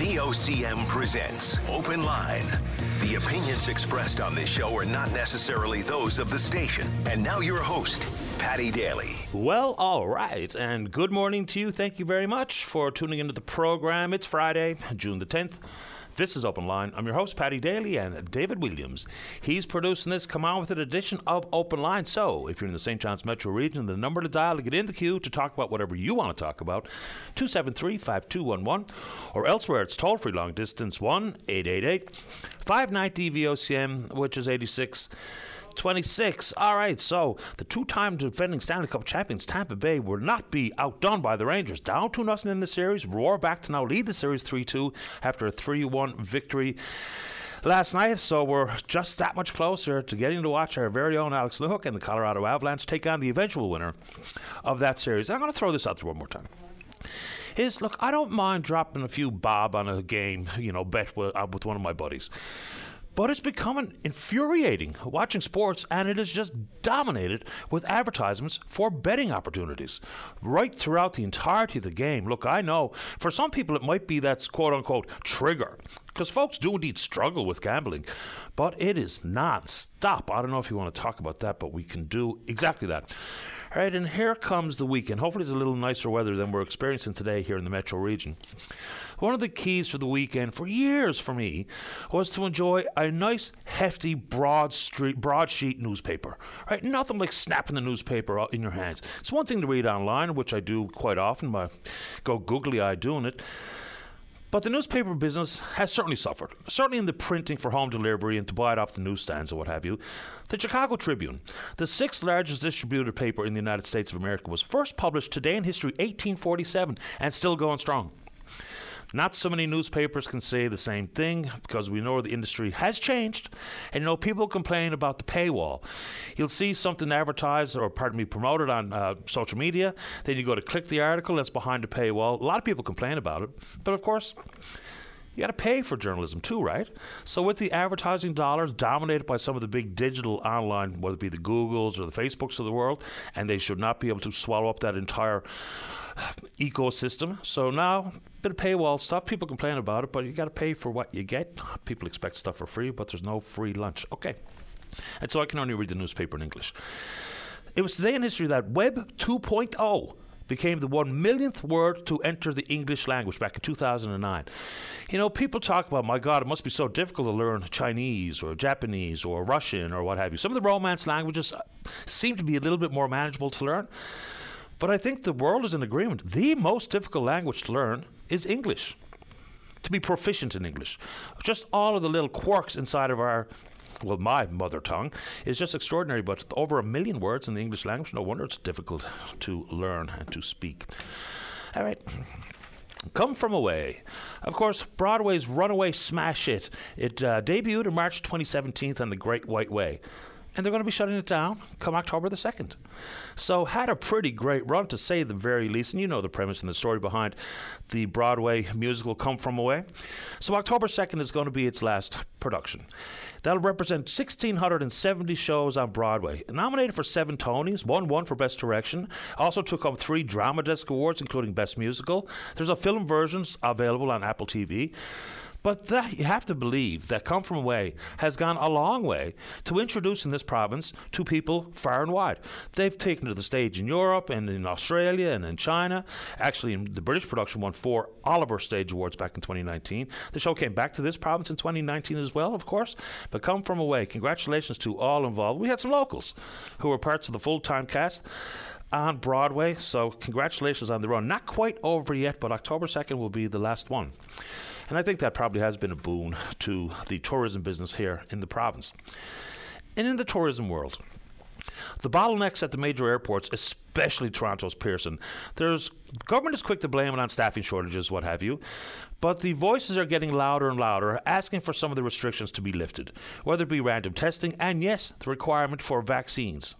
VOCM presents Open Line. The opinions expressed on this show are not necessarily those of the station. And now your host, Paddy Daly. Well, all right, and good morning to you. Thank you very much for tuning into the program. It's Friday, June the 10th. This is Open Line. I'm your host, Paddy Daly, and David Williams. He's producing this Come On With It edition of Open Line. So, if you're in the St. John's metro region, the number to dial to get in the queue to talk about whatever you want to talk about, 273 5211, or elsewhere, it's toll free long distance 1 888 590 VOCM, which is 86. 26. All right, so the two-time defending Stanley Cup champions Tampa Bay will not be outdone by the Rangers. Down 2 nothing in the series, roar back to now lead the series 3-2 after a 3-1 victory last night, so we're just that much closer to getting to watch our very own Alex Newhook and the Colorado Avalanche take on the eventual winner of that series. And I'm going to throw this out there one more time is look, I don't mind dropping a few bob on a game, you know, bet with, uh, with one of my buddies. But it's becoming infuriating watching sports, and it is just dominated with advertisements for betting opportunities right throughout the entirety of the game. Look, I know for some people it might be that quote unquote trigger, because folks do indeed struggle with gambling, but it is non stop. I don't know if you want to talk about that, but we can do exactly that. All right, and here comes the weekend. Hopefully, it's a little nicer weather than we're experiencing today here in the metro region. One of the keys for the weekend for years for me was to enjoy a nice, hefty, broad street, broadsheet newspaper. Right, nothing like snapping the newspaper in your hands. It's one thing to read online, which I do quite often. I go googly eye doing it. But the newspaper business has certainly suffered, certainly in the printing for home delivery and to buy it off the newsstands or what have you. The Chicago Tribune, the sixth largest distributed paper in the United States of America, was first published today in history 1847 and still going strong. Not so many newspapers can say the same thing because we know the industry has changed. And you know, people complain about the paywall. You'll see something advertised or, pardon me, promoted on uh, social media. Then you go to click the article that's behind the paywall. A lot of people complain about it. But of course, you got to pay for journalism too, right? So with the advertising dollars dominated by some of the big digital online, whether it be the Googles or the Facebooks of the world, and they should not be able to swallow up that entire ecosystem. So now, bit of paywall stuff. People complain about it, but you got to pay for what you get. People expect stuff for free, but there's no free lunch. Okay. And so I can only read the newspaper in English. It was today in history that Web 2.0 became the one millionth word to enter the English language back in 2009. You know, people talk about, my God, it must be so difficult to learn Chinese or Japanese or Russian or what have you. Some of the Romance languages uh, seem to be a little bit more manageable to learn. But I think the world is in agreement. The most difficult language to learn is English. To be proficient in English. Just all of the little quirks inside of our well, my mother tongue is just extraordinary, but over a million words in the English language, no wonder it's difficult to learn and to speak. All right. Come From Away. Of course, Broadway's runaway smash hit. It uh, debuted in March 2017 on The Great White Way and they're going to be shutting it down come October the 2nd. So, had a pretty great run to say the very least. And you know the premise and the story behind the Broadway musical Come From Away. So, October 2nd is going to be its last production. That'll represent 1,670 shows on Broadway. Nominated for seven Tonys, won one for Best Direction. Also took home three Drama Desk Awards, including Best Musical. There's a film version available on Apple TV. But that, you have to believe that Come From Away has gone a long way to introducing this province to people far and wide. They've taken to the stage in Europe and in Australia and in China. Actually, the British production won four Olivier Stage Awards back in 2019. The show came back to this province in 2019 as well, of course. But Come From Away, congratulations to all involved. We had some locals who were parts of the full time cast on Broadway. So, congratulations on the run. Not quite over yet, but October 2nd will be the last one. And I think that probably has been a boon to the tourism business here in the province. And in the tourism world, the bottlenecks at the major airports, especially Toronto's Pearson, there's government is quick to blame it on staffing shortages, what have you. But the voices are getting louder and louder, asking for some of the restrictions to be lifted, whether it be random testing and, yes, the requirement for vaccines.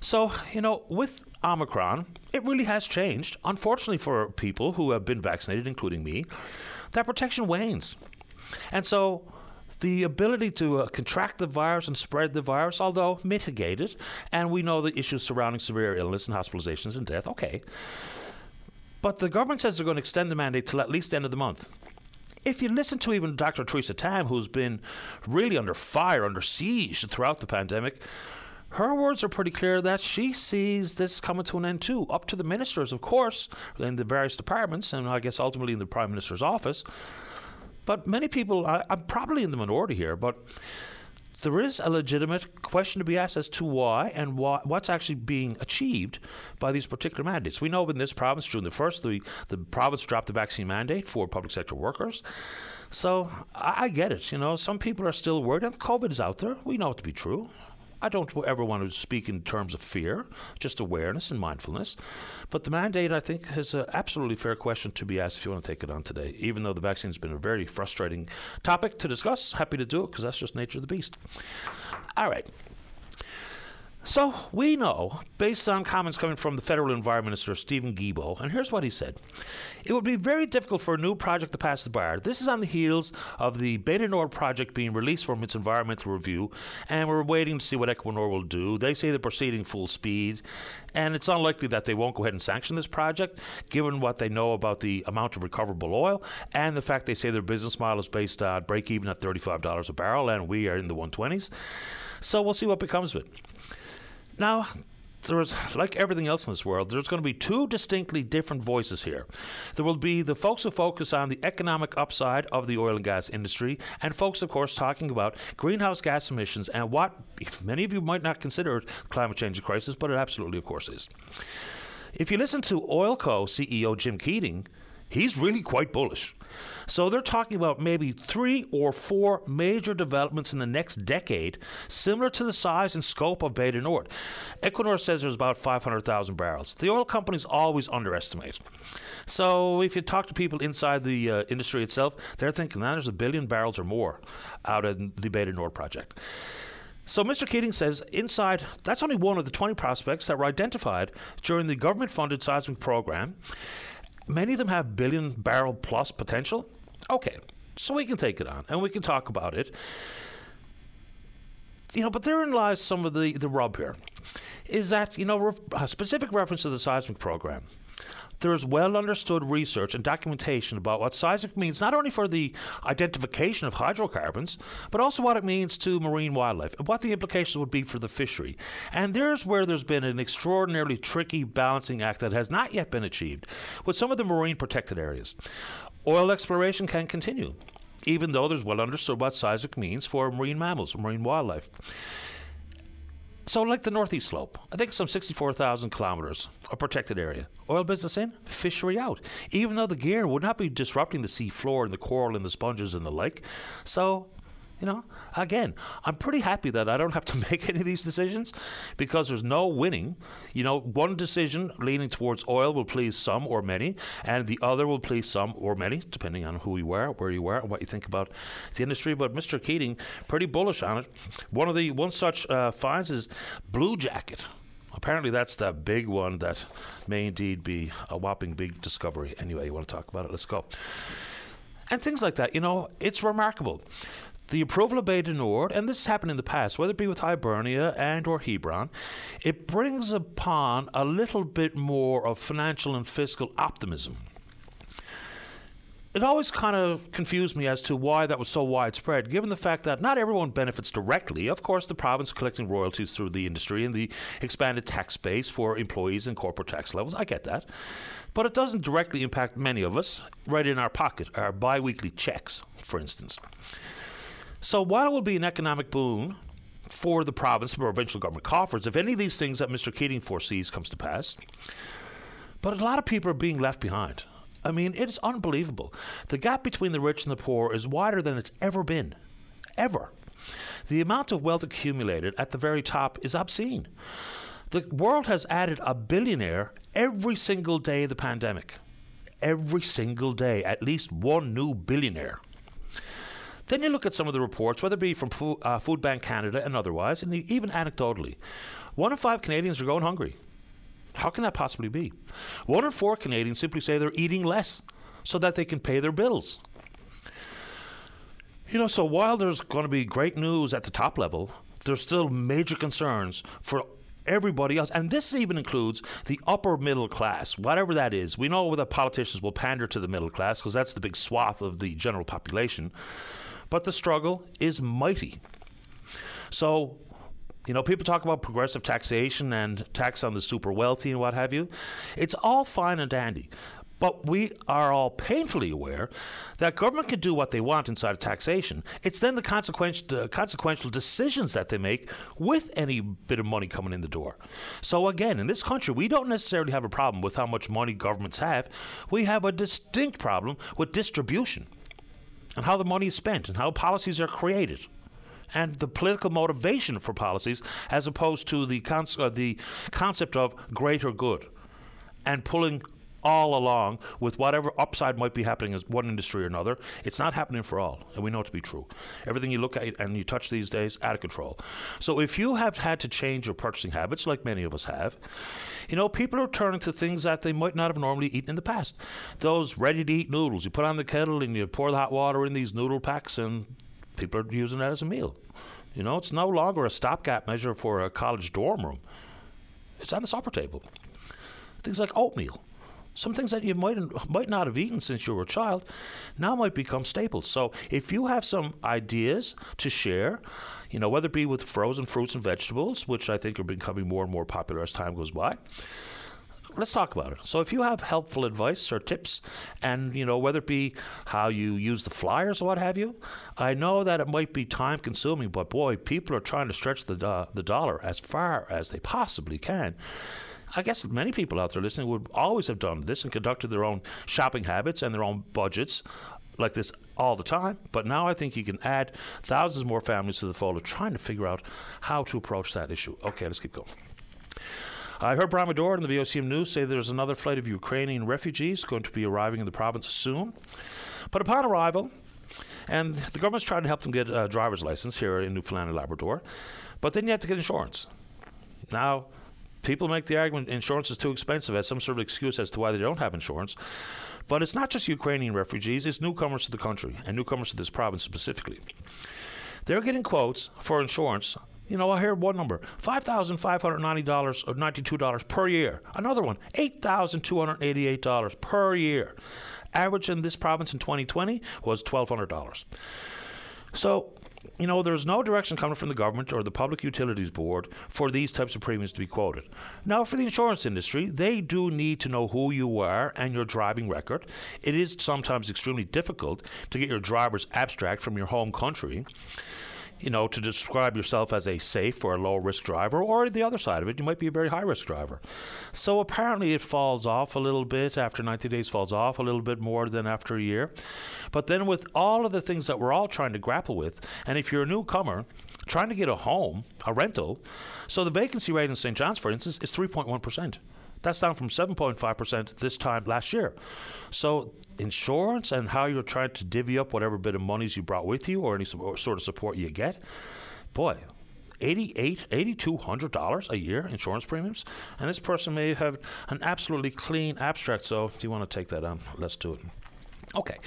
So, you know, with Omicron, it really has changed, unfortunately for people who have been vaccinated, including me that protection wanes. And so the ability to uh, contract the virus and spread the virus, although mitigated, and we know the issues surrounding severe illness and hospitalizations and death, okay. But the government says they're going to extend the mandate till at least the end of the month. if you listen to even Dr. Theresa Tam, who's been really under fire, under siege throughout the pandemic, her words are pretty clear that she sees this coming to an end too. Up to the ministers, of course, in the various departments, and I guess ultimately in the Prime Minister's office. But many people, I, I'm probably in the minority here, but there is a legitimate question to be asked as to why and why, what's actually being achieved by these particular mandates. We know in this province, during the first, the, the province dropped the vaccine mandate for public sector workers. So I, I get it. You know, some people are still worried, and COVID is out there. We know it to be true. I don't ever want to speak in terms of fear, just awareness and mindfulness. But the mandate, I think, is an absolutely fair question to be asked if you want to take it on today. Even though the vaccine has been a very frustrating topic to discuss, happy to do it because that's just nature of the beast. All right. So we know, based on comments coming from the federal environment minister Stephen Guilbeault, and here's what he said: It would be very difficult for a new project to pass the bar. This is on the heels of the du Nord project being released from its environmental review, and we're waiting to see what Equinor will do. They say they're proceeding full speed, and it's unlikely that they won't go ahead and sanction this project, given what they know about the amount of recoverable oil and the fact they say their business model is based on break even at $35 a barrel, and we are in the 120s. So we'll see what becomes of it. Now, there's like everything else in this world, there's going to be two distinctly different voices here. There will be the folks who focus on the economic upside of the oil and gas industry, and folks, of course, talking about greenhouse gas emissions and what many of you might not consider climate change a crisis, but it absolutely, of course, is. If you listen to Oilco CEO Jim Keating, he's really quite bullish. So they're talking about maybe three or four major developments in the next decade, similar to the size and scope of du Nord. Equinor says there's about 500,000 barrels. The oil companies always underestimate. So if you talk to people inside the uh, industry itself, they're thinking that there's a billion barrels or more out of the du Nord project. So Mr. Keating says inside that's only one of the 20 prospects that were identified during the government funded seismic program. Many of them have billion barrel plus potential. Okay, so we can take it on and we can talk about it. You know, but therein lies some of the, the rub here. Is that, you know, re- a specific reference to the seismic program. There is well understood research and documentation about what seismic means, not only for the identification of hydrocarbons, but also what it means to marine wildlife and what the implications would be for the fishery. And there's where there's been an extraordinarily tricky balancing act that has not yet been achieved with some of the marine protected areas. Oil exploration can continue, even though there's well understood what seismic means for marine mammals, marine wildlife. So, like the Northeast Slope, I think some 64,000 kilometres, a protected area. Oil business in, fishery out. Even though the gear would not be disrupting the sea floor and the coral and the sponges and the like. So, you know, again, I'm pretty happy that I don't have to make any of these decisions because there's no winning. You know, one decision leaning towards oil will please some or many, and the other will please some or many, depending on who you are, where you are, and what you think about the industry. But Mr. Keating, pretty bullish on it. One of the one such uh, finds is Blue Jacket. Apparently, that's the big one that may indeed be a whopping big discovery. Anyway, you want to talk about it? Let's go. And things like that, you know, it's remarkable the approval of Bay Nord, and this has happened in the past, whether it be with Hibernia and or Hebron, it brings upon a little bit more of financial and fiscal optimism. It always kind of confused me as to why that was so widespread, given the fact that not everyone benefits directly. Of course, the province collecting royalties through the industry and the expanded tax base for employees and corporate tax levels. I get that. But it doesn't directly impact many of us right in our pocket, our bi weekly checks, for instance. So while it will be an economic boon for the province, the provincial government coffers, if any of these things that Mr. Keating foresees comes to pass, but a lot of people are being left behind. I mean, it's unbelievable. The gap between the rich and the poor is wider than it's ever been. Ever. The amount of wealth accumulated at the very top is obscene. The world has added a billionaire every single day of the pandemic. Every single day, at least one new billionaire. Then you look at some of the reports, whether it be from Food, uh, Food Bank Canada and otherwise, and even anecdotally. One in five Canadians are going hungry. How can that possibly be? One in four Canadians simply say they're eating less so that they can pay their bills. You know, so while there's going to be great news at the top level, there's still major concerns for everybody else. And this even includes the upper middle class, whatever that is. We know that politicians will pander to the middle class because that's the big swath of the general population. But the struggle is mighty. So, you know, people talk about progressive taxation and tax on the super wealthy and what have you. It's all fine and dandy. But we are all painfully aware that government can do what they want inside of taxation. It's then the consequential, uh, consequential decisions that they make with any bit of money coming in the door. So, again, in this country, we don't necessarily have a problem with how much money governments have. We have a distinct problem with distribution and how the money is spent and how policies are created and the political motivation for policies as opposed to the, uh, the concept of greater good and pulling all along with whatever upside might be happening in one industry or another. It's not happening for all, and we know it to be true. Everything you look at and you touch these days, out of control. So if you have had to change your purchasing habits, like many of us have, you know, people are turning to things that they might not have normally eaten in the past. Those ready to eat noodles, you put on the kettle and you pour the hot water in these noodle packs, and people are using that as a meal. You know, it's no longer a stopgap measure for a college dorm room. It's on the supper table. Things like oatmeal. Some things that you might might not have eaten since you were a child now might become staples. So if you have some ideas to share, you know, whether it be with frozen fruits and vegetables, which I think are becoming more and more popular as time goes by, let's talk about it. So if you have helpful advice or tips, and you know whether it be how you use the flyers or what have you, I know that it might be time consuming, but boy, people are trying to stretch the uh, the dollar as far as they possibly can. I guess many people out there listening would always have done this and conducted their own shopping habits and their own budgets like this all the time. But now I think you can add thousands more families to the fold of trying to figure out how to approach that issue. Okay, let's keep going. I heard Brian Medora in the VOCM News say there's another flight of Ukrainian refugees going to be arriving in the province soon. But upon arrival, and the government's trying to help them get a driver's license here in Newfoundland and Labrador, but then you have to get insurance. Now, people make the argument insurance is too expensive as some sort of excuse as to why they don't have insurance. But it's not just Ukrainian refugees, it's newcomers to the country and newcomers to this province specifically. They're getting quotes for insurance. You know, I heard one number $5,590 or $92 per year. Another one, $8,288 per year. Average in this province in 2020 was $1,200. So you know, there's no direction coming from the government or the Public Utilities Board for these types of premiums to be quoted. Now, for the insurance industry, they do need to know who you are and your driving record. It is sometimes extremely difficult to get your driver's abstract from your home country you know, to describe yourself as a safe or a low risk driver, or the other side of it, you might be a very high risk driver. So apparently it falls off a little bit after 90 days, falls off a little bit more than after a year. But then with all of the things that we're all trying to grapple with, and if you're a newcomer trying to get a home, a rental, so the vacancy rate in St. John's, for instance, is 3.1%. That's down from 7.5% this time last year. So insurance and how you're trying to divvy up whatever bit of monies you brought with you or any sort of support you get, boy, $88, $8,200 a year insurance premiums. And this person may have an absolutely clean abstract. So if you want to take that on, let's do it. Okay.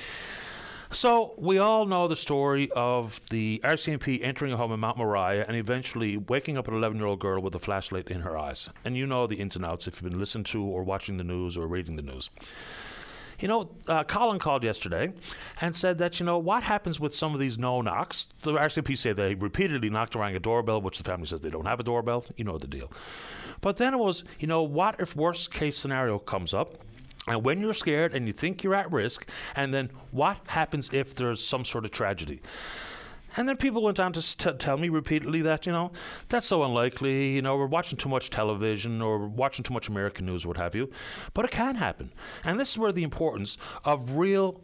So we all know the story of the RCMP entering a home in Mount Moriah and eventually waking up an 11-year-old girl with a flashlight in her eyes. And you know the ins and outs if you've been listening to or watching the news or reading the news. You know, uh, Colin called yesterday and said that, you know, what happens with some of these no knocks? The RCMP say they repeatedly knocked around a doorbell, which the family says they don't have a doorbell. You know the deal. But then it was, you know, what if worst case scenario comes up? And when you're scared and you think you're at risk, and then what happens if there's some sort of tragedy? And then people went on to t- tell me repeatedly that, you know, that's so unlikely, you know, we're watching too much television or watching too much American news, what have you. But it can happen. And this is where the importance of real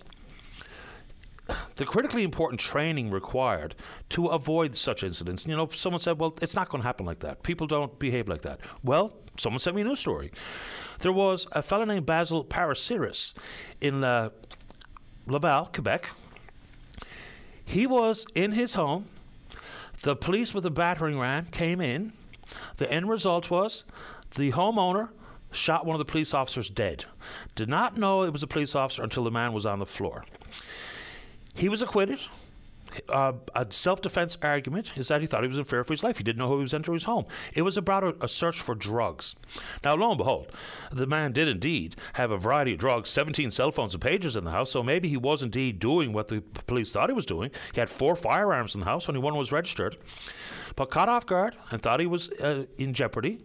the critically important training required to avoid such incidents. You know, someone said, well, it's not going to happen like that. People don't behave like that. Well, someone sent me a news story. There was a fellow named Basil Parasiris in uh, Laval, Quebec, he was in his home. The police with a battering ram came in. The end result was the homeowner shot one of the police officers dead. Did not know it was a police officer until the man was on the floor. He was acquitted. Uh, a self defense argument is that he thought he was in fear for his life. He didn't know who was entering his home. It was about a, a, search for drugs. Now, lo and behold, the man did indeed have a variety of drugs 17 cell phones and pagers in the house, so maybe he was indeed doing what the police thought he was doing. He had four firearms in the house, only one was registered. But caught off guard and thought he was uh, in jeopardy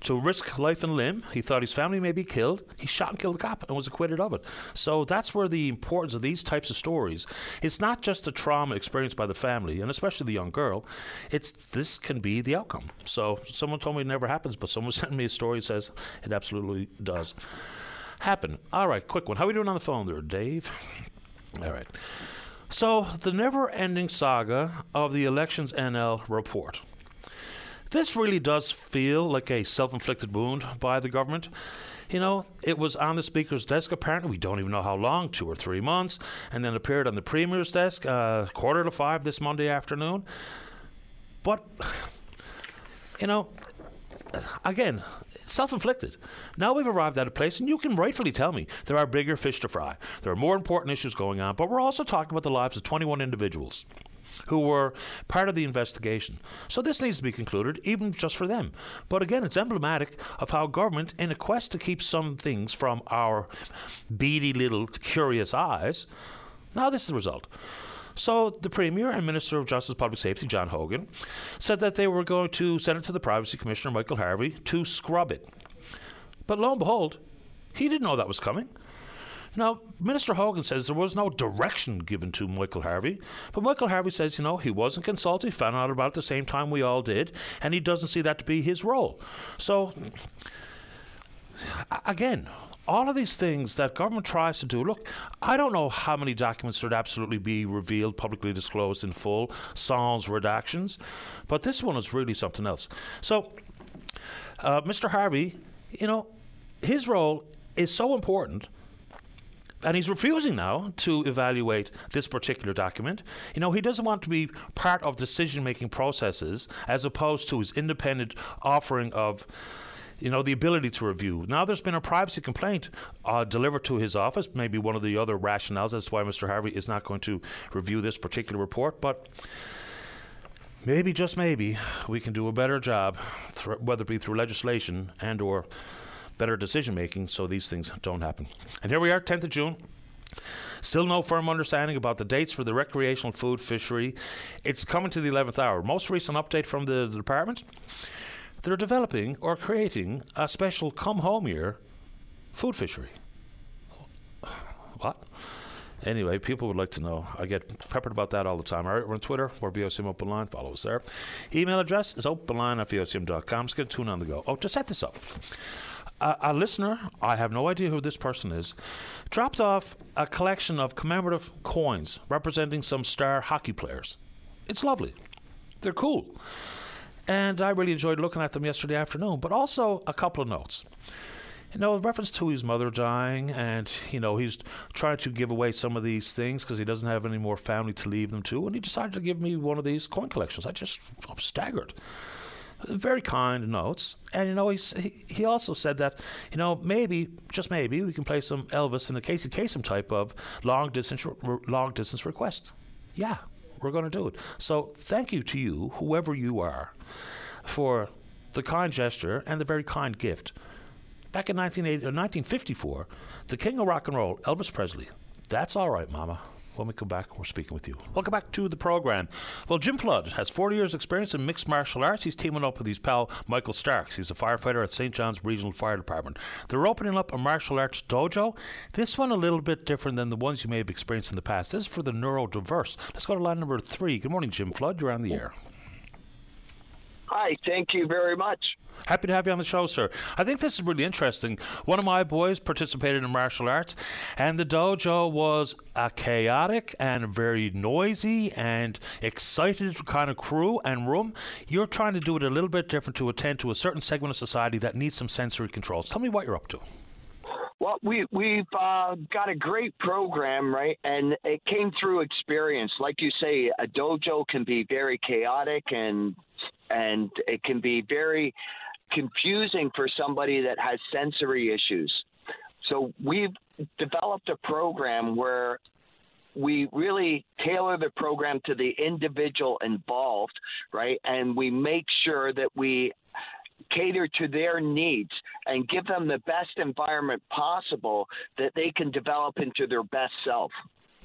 to risk life and limb. He thought his family may be killed. He shot and killed the cop and was acquitted of it. So that's where the importance of these types of stories. It's not just the trauma experienced by the family and especially the young girl. It's this can be the outcome. So someone told me it never happens, but someone sent me a story that says it absolutely does happen. All right, quick one. How are we doing on the phone there, Dave? All right. So the never-ending saga of the Elections NL report. This really does feel like a self inflicted wound by the government. You know, it was on the Speaker's desk apparently. We don't even know how long, two or three months, and then appeared on the Premier's desk uh, quarter to five this Monday afternoon. But, you know, again, self inflicted. Now we've arrived at a place, and you can rightfully tell me there are bigger fish to fry. There are more important issues going on, but we're also talking about the lives of 21 individuals who were part of the investigation. So this needs to be concluded, even just for them. But again, it's emblematic of how government, in a quest to keep some things from our beady little curious eyes, now this is the result. So the Premier and Minister of Justice and Public Safety, John Hogan, said that they were going to send it to the Privacy Commissioner, Michael Harvey, to scrub it. But lo and behold, he didn't know that was coming. Now, Minister Hogan says there was no direction given to Michael Harvey, but Michael Harvey says, you know, he wasn't consulted, found out about it at the same time we all did, and he doesn't see that to be his role. So, again, all of these things that government tries to do. Look, I don't know how many documents should absolutely be revealed, publicly disclosed in full, sans redactions, but this one is really something else. So, uh, Mr. Harvey, you know, his role is so important and he's refusing now to evaluate this particular document. You know, he doesn't want to be part of decision making processes as opposed to his independent offering of you know, the ability to review. Now there's been a privacy complaint uh, delivered to his office, maybe one of the other rationales as to why Mr. Harvey is not going to review this particular report, but maybe, just maybe, we can do a better job, th- whether it be through legislation and or better decision making so these things don't happen. And here we are, 10th of June. Still no firm understanding about the dates for the recreational food fishery. It's coming to the 11th hour. Most recent update from the, department they're developing or creating a special come home year food fishery. What? Anyway, people would like to know. I get peppered about that all the time. All right, we're on Twitter. We're VOCM Open Line. Follow us there. Email address is openline at VOCM.com. Just get tune on the go. Oh, to set this up a, listener, I have no idea who this person is, dropped off a collection of commemorative coins representing some star hockey players. It's lovely. They're cool. And I really enjoyed looking at them yesterday afternoon, but also a couple of notes. You know, reference to his mother dying, and, you know, he's trying to give away some of these things because he doesn't have any more family to leave them to, and he decided to give me one of these coin collections. I just, I'm staggered very kind notes. And, you know, he, he also said that, you know, maybe, just maybe, we can play some Elvis in a Casey Kasem type of long distance, long distance request. Yeah, we're going to do it. So thank you to you, whoever you are, for the kind gesture and the very kind gift. Back in 1954, uh, the king of rock and roll, Elvis Presley. That's all right, Mama. When we come back, we're speaking with you. Welcome back to the program. Well, Jim Flood has 40 years' experience in mixed martial arts. He's teaming up with his pal Michael Starks. He's a firefighter at St. John's Regional Fire Department. They're opening up a martial arts dojo. This one a little bit different than the ones you may have experienced in the past. This is for the neurodiverse. Let's go to line number three. Good morning, Jim Flood. You're on the air. Hi, thank you very much. Happy to have you on the show, sir. I think this is really interesting. One of my boys participated in martial arts, and the dojo was a chaotic and very noisy and excited kind of crew and room. You're trying to do it a little bit different to attend to a certain segment of society that needs some sensory controls. Tell me what you're up to. Well, we we've uh, got a great program, right? And it came through experience. Like you say, a dojo can be very chaotic and and it can be very confusing for somebody that has sensory issues. So we've developed a program where we really tailor the program to the individual involved, right? And we make sure that we cater to their needs and give them the best environment possible that they can develop into their best self.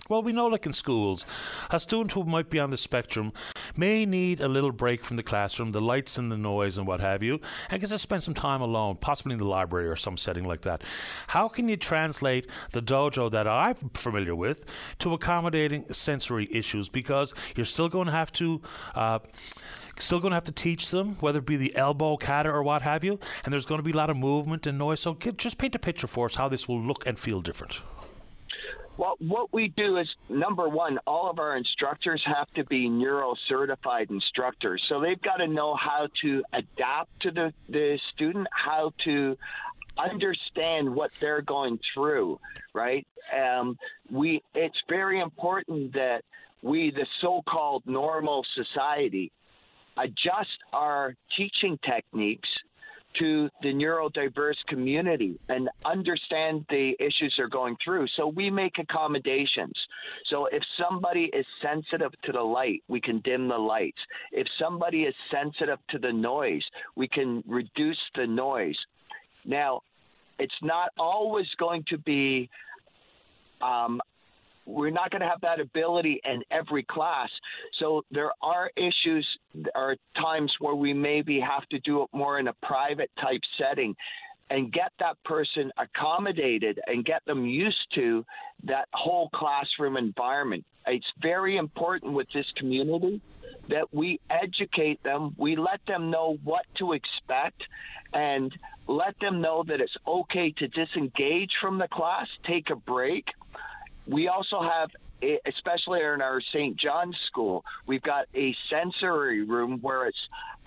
Well, we know, like in schools, a student who might be on the spectrum may need a little break from the classroom, the lights and the noise and what have you, and gets to spend some time alone, possibly in the library or some setting like that. How can you translate the dojo that I'm familiar with to accommodating sensory issues? Because you're still going to have to. Uh, still going to have to teach them, whether it be the elbow kata or what have you, and there's going to be a lot of movement and noise. So, just paint a picture for us how this will look and feel different. Well, what we do is number one, all of our instructors have to be neuro certified instructors. So they've got to know how to adapt to the, the student, how to understand what they're going through, right? Um, we it's very important that we, the so-called normal society, adjust our teaching techniques to the neurodiverse community and understand the issues they're going through. So we make accommodations. So if somebody is sensitive to the light, we can dim the lights. If somebody is sensitive to the noise, we can reduce the noise. Now, it's not always going to be um, we're not going to have that ability in every class. So there are issues, there are times where we maybe have to do it more in a private type setting and get that person accommodated and get them used to that whole classroom environment. It's very important with this community that we educate them, we let them know what to expect, and let them know that it's okay to disengage from the class, take a break, we also have especially in our St. John's school, we've got a sensory room where it's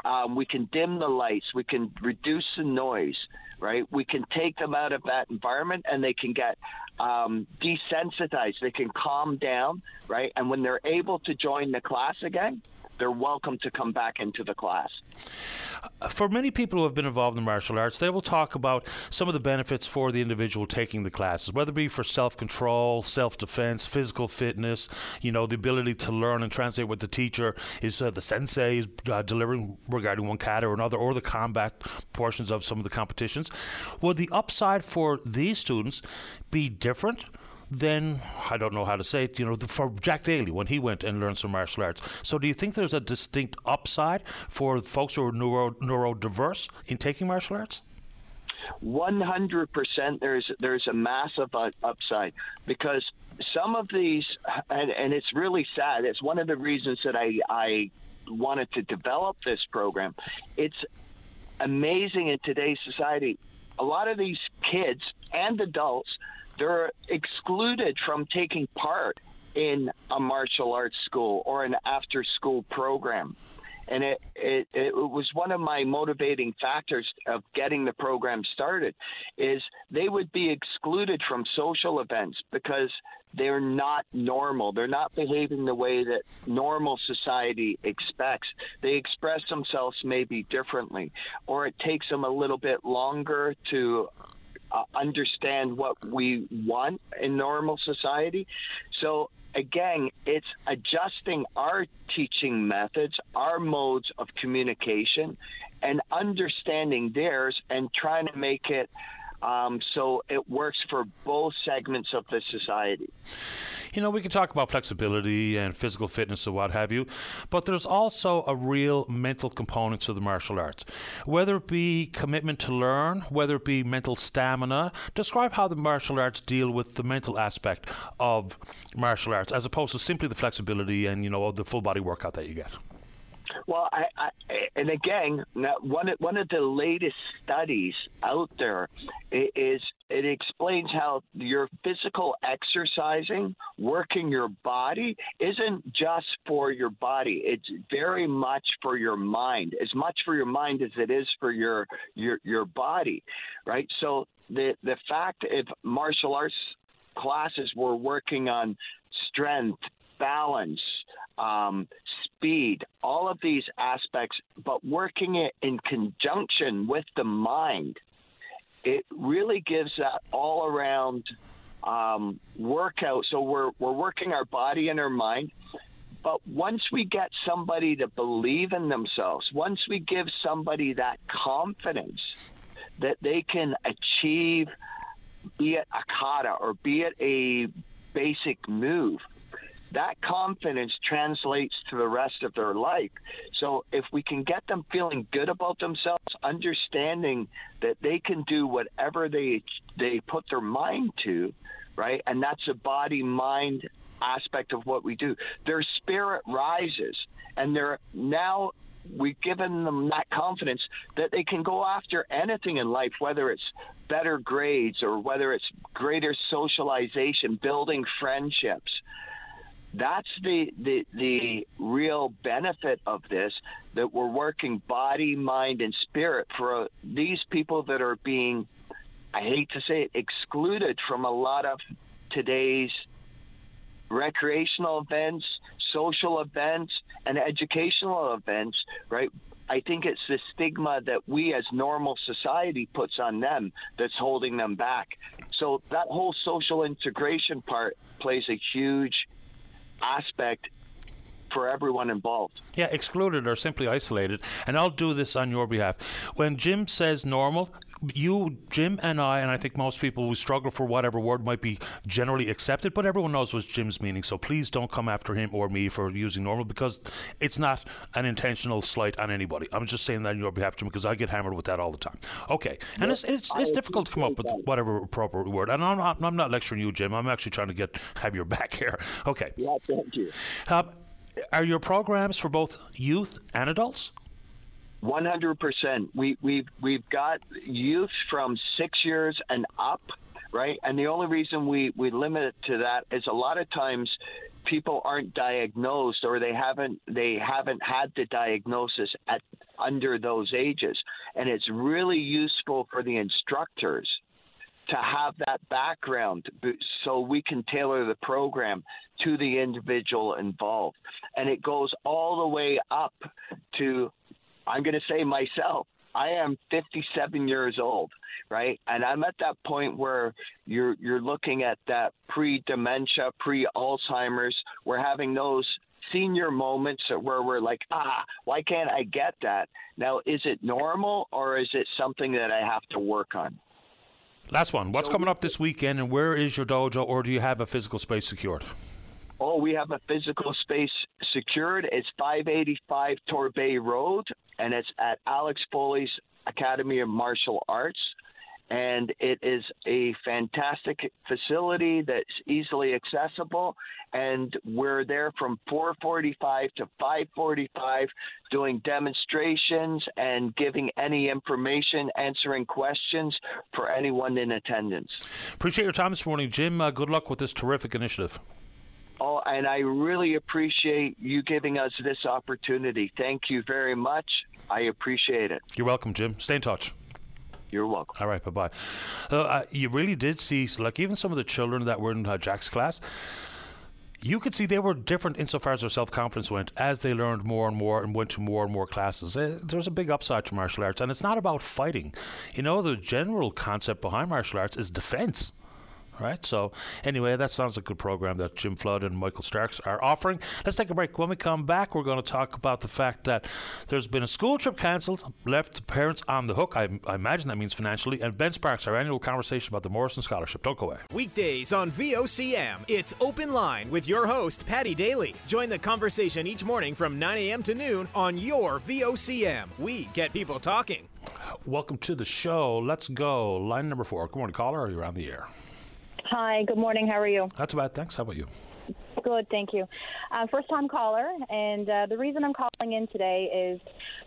um, we can dim the lights, we can reduce the noise, right? We can take them out of that environment and they can get um, desensitized, they can calm down, right? And when they're able to join the class again, they're welcome to come back into the class. For many people who have been involved in martial arts, they will talk about some of the benefits for the individual taking the classes, whether it be for self control, self defense, physical fitness, you know, the ability to learn and translate what the teacher is, uh, the sensei is uh, delivering regarding one kata or another, or the combat portions of some of the competitions. Will the upside for these students be different? Then I don't know how to say it. You know, for Jack Daly when he went and learned some martial arts. So, do you think there's a distinct upside for folks who are neuro neurodiverse in taking martial arts? 100% there's there's a massive upside because some of these and, and it's really sad it's one of the reasons that I, I wanted to develop this program it's amazing in today's society a lot of these kids and adults they're excluded from taking part in a martial arts school or an after school program. And it, it, it was one of my motivating factors of getting the program started is they would be excluded from social events because they're not normal. They're not behaving the way that normal society expects. They express themselves maybe differently, or it takes them a little bit longer to uh, understand what we want in normal society. So, again, it's adjusting our teaching methods, our modes of communication, and understanding theirs and trying to make it um, so it works for both segments of the society you know, we can talk about flexibility and physical fitness and what have you, but there's also a real mental component to the martial arts. Whether it be commitment to learn, whether it be mental stamina, describe how the martial arts deal with the mental aspect of martial arts as opposed to simply the flexibility and, you know, the full body workout that you get. Well, I, I, and again, one of, one of the latest studies out there is it explains how your physical exercising, working your body, isn't just for your body. It's very much for your mind, as much for your mind as it is for your your your body, right? So the the fact if martial arts classes were working on strength, balance, um, speed, all of these aspects, but working it in conjunction with the mind, it really gives that all around um, workout. So we're we're working our body and our mind. But once we get somebody to believe in themselves, once we give somebody that confidence that they can achieve, be it a kata or be it a basic move, that confidence translates to the rest of their life. So if we can get them feeling good about themselves, understanding that they can do whatever they they put their mind to, right? And that's a body mind aspect of what we do. Their spirit rises and they're now we've given them that confidence that they can go after anything in life, whether it's better grades or whether it's greater socialization, building friendships that's the, the the real benefit of this that we're working body mind and spirit for uh, these people that are being i hate to say it excluded from a lot of today's recreational events social events and educational events right I think it's the stigma that we as normal society puts on them that's holding them back. So that whole social integration part plays a huge aspect for everyone involved. Yeah, excluded or simply isolated. And I'll do this on your behalf. When Jim says normal, you, Jim, and I, and I think most people, we struggle for whatever word might be generally accepted, but everyone knows what Jim's meaning. So please don't come after him or me for using normal because it's not an intentional slight on anybody. I'm just saying that on your behalf, Jim, because I get hammered with that all the time. Okay, and it's it's, it's difficult to come up with whatever appropriate word. And I'm not, I'm not lecturing you, Jim. I'm actually trying to get have your back here. Okay. Yeah, thank you. Um, are your programs for both youth and adults? One hundred percent. We we've we've got youth from six years and up, right? And the only reason we we limit it to that is a lot of times people aren't diagnosed or they haven't they haven't had the diagnosis at under those ages, and it's really useful for the instructors to have that background so we can tailor the program to the individual involved. And it goes all the way up to, I'm going to say myself, I am 57 years old, right? And I'm at that point where you're you're looking at that pre-dementia, pre-Alzheimer's. We're having those senior moments where we're like, ah, why can't I get that? Now, is it normal or is it something that I have to work on? Last one. What's coming up this weekend, and where is your dojo, or do you have a physical space secured? Oh, we have a physical space secured. It's 585 Torbay Road, and it's at Alex Foley's Academy of Martial Arts. And it is a fantastic facility that's easily accessible and we're there from 4:45 to 5:45 doing demonstrations and giving any information answering questions for anyone in attendance. Appreciate your time this morning Jim. Uh, good luck with this terrific initiative And I really appreciate you giving us this opportunity. Thank you very much. I appreciate it. You're welcome, Jim. Stay in touch. You're welcome. All right, bye bye. Uh, you really did see, like, even some of the children that were in uh, Jack's class. You could see they were different insofar as their self confidence went as they learned more and more and went to more and more classes. Uh, there's a big upside to martial arts, and it's not about fighting. You know, the general concept behind martial arts is defense right? So, anyway, that sounds like a good program that Jim Flood and Michael Starks are offering. Let's take a break. When we come back, we're going to talk about the fact that there's been a school trip cancelled, left the parents on the hook. I, I, imagine that means financially. And Ben Sparks, our annual conversation about the Morrison Scholarship. Don't go away. Weekdays on VOCM, it's Open Line with your host, Paddy Daly. Join the conversation each morning from 9 a.m. to noon on your VOCM. We get people talking. Welcome to the show. Let's go. Line number four. Good morning, caller. Are you around the air? Hi, good morning. How are you? Not too bad, thanks. How about you? Good, thank you. Uh, first time caller, and uh, the reason I'm calling in today is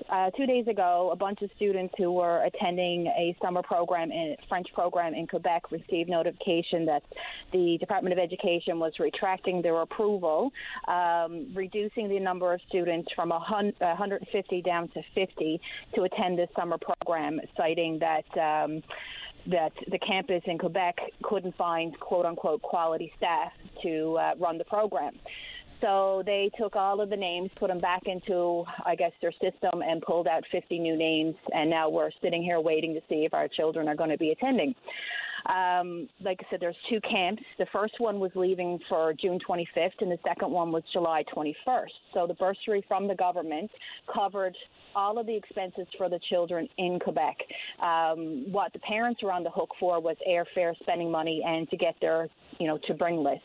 uh, two days ago, a bunch of students who were attending a summer program in French program in Quebec received notification that the Department of Education was retracting their approval, um, reducing the number of students from 150 down to 50 to attend this summer program, citing that. Um, that the campus in Quebec couldn't find quote unquote quality staff to uh, run the program. So they took all of the names, put them back into, I guess, their system and pulled out 50 new names. And now we're sitting here waiting to see if our children are going to be attending. Um, like I said, there's two camps. The first one was leaving for June 25th, and the second one was July 21st. So the bursary from the government covered all of the expenses for the children in Quebec. Um, what the parents were on the hook for was airfare, spending money, and to get their, you know, to bring list.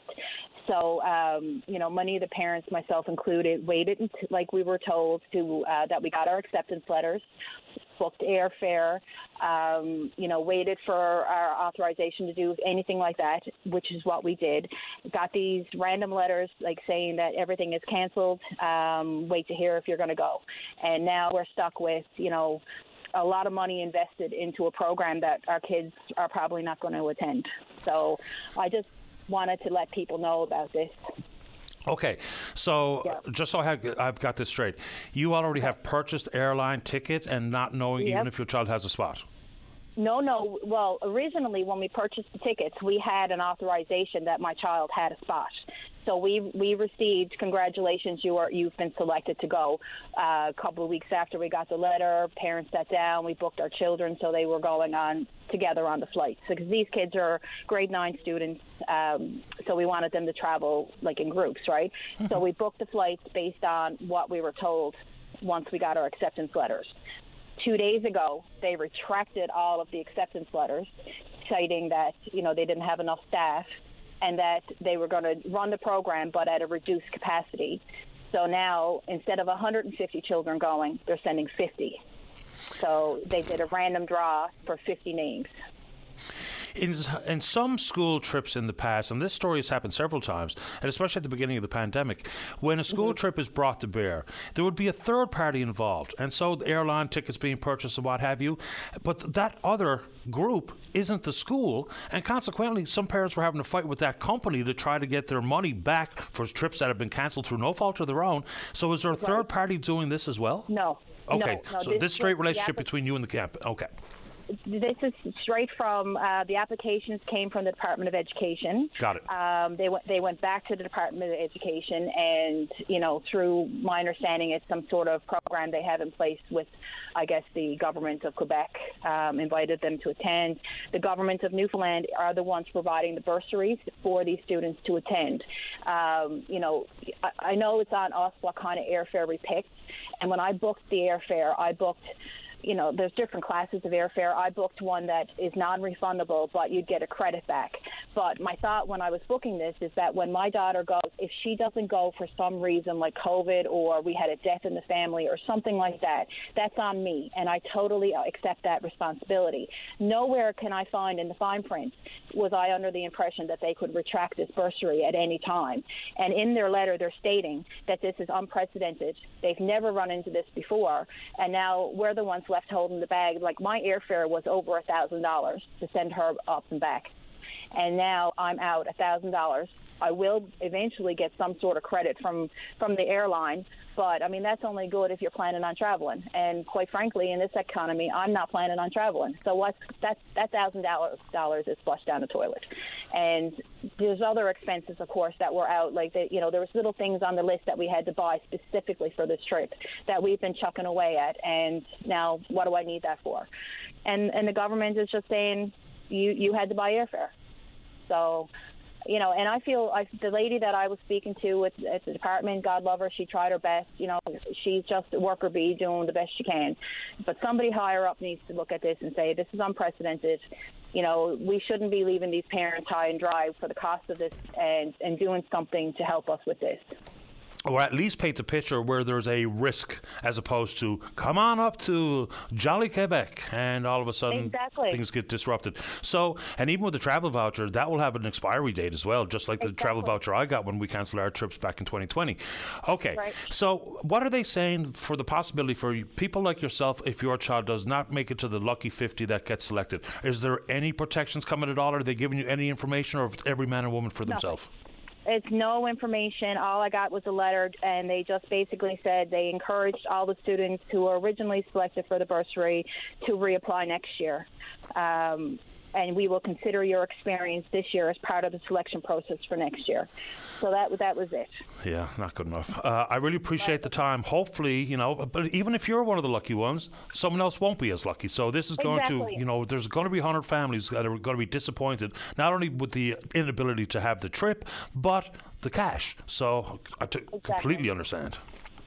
So, um, you know, many of the parents, myself included, waited until, like we were told to uh, that we got our acceptance letters, booked airfare, um, you know, waited for our authorization to do anything like that, which is what we did. Got these random letters like saying that everything is canceled. Um, wait to hear if you're going to go, and now we're stuck with, you know. A lot of money invested into a program that our kids are probably not going to attend. So I just wanted to let people know about this. Okay, so Yeah. just so I have, I've got this straight, you already have purchased airline ticket and not knowing even if your child has a spot. No, no. Well, originally when we purchased the tickets, we had an authorization that my child had a spot. So we we received congratulations, you are you've been selected to go. Uh, a couple of weeks after we got the letter, parents sat down, we booked our children, so they were going on together on the flights. Because these kids are grade nine students, um, so we wanted them to travel like in groups, right? So we booked the flights based on what we were told once we got our acceptance letters two days ago, they retracted all of the acceptance letters, citing that you know they didn't have enough staff and that they were going to run the program but at a reduced capacity. So now, instead of 150 children going, they're sending 50. So they did a random draw for 50 names. In, in some school trips in the past, and this story has happened several times, and especially at the beginning of the pandemic, when a school trip is brought to bear, there would be a third party involved, and so the airline tickets being purchased and what have you. But that other group isn't the school, and consequently, some parents were having to fight with that company to try to get their money back for trips that have been cancelled through no fault of their own. So, is there a third party doing this as well? No. Okay, no, no, so this straight relationship between you and the camp. Okay. This is straight from uh, the applications came from the Department of Education. Got it. Um, they went they went back to the Department of Education, and you know, through my understanding, it's some sort of program they have in place with, I guess, the government of Quebec um, invited them to attend. The government of Newfoundland are the ones providing the bursaries for these students to attend. Um, you know, I, I know it's on us what kind of airfare we picked, and when I booked the airfare, I booked you know, there's different classes of airfare. I booked one that is non-refundable, but you'd get a credit back. But my thought when I was booking this is that when my daughter goes, if she doesn't go for some reason like COVID or we had a death in the family or something like that, that's on me, and I totally accept that responsibility. Nowhere can I find in the fine print was I under the impression that they could retract this bursary at any time. And in their letter, they're stating that this is unprecedented. They've never run into this before, and now we're the ones left holding the bag. Like my airfare was over a thousand dollars to send her up and back, and now I'm out a thousand dollars. I will eventually get some sort of credit from from the airline, but I mean that's only good if you're planning on traveling. And quite frankly, in this economy, I'm not planning on traveling. So what's that that thousand dollars is flushed down the toilet. And there's other expenses, of course, that were out. Like the, you know, there was little things on the list that we had to buy specifically for this trip that we've been chucking away at. And now, what do I need that for? And and the government is just saying you you had to buy airfare. So, you know, and I feel I, the lady that I was speaking to at, at the department, God love her, she tried her best. You know, she's just a worker bee doing the best she can. But somebody higher up needs to look at this and say, this is unprecedented. You know, we shouldn't be leaving these parents high and dry for the cost of this and, and doing something to help us with this. Or at least paint the picture where there's a risk as opposed to come on up to Jolly Quebec and all of a sudden Exactly. things get disrupted. So, and even with the travel voucher, that will have an expiry date as well, just like the travel voucher I got when we canceled our trips back in 2020. Okay, Right. so what are they saying for the possibility for people like yourself if your child does not make it to the lucky 50 that gets selected? Is there any protections coming at all? Are they giving you any information or every man and woman for themselves? It's no information. All I got was a letter, and they just basically said they encouraged all the students who were originally selected for the bursary to reapply next year. Um, and we will consider your experience this year as part of the selection process for next year. So that that was it. Yeah, not good enough. Uh, I really appreciate the time. Hopefully, you know, but even if you're one of the lucky ones, someone else won't be as lucky. So this is going Exactly. to, you know, there's going to be 100 families that are going to be disappointed, not only with the inability to have the trip, but the cash. So I t- completely understand.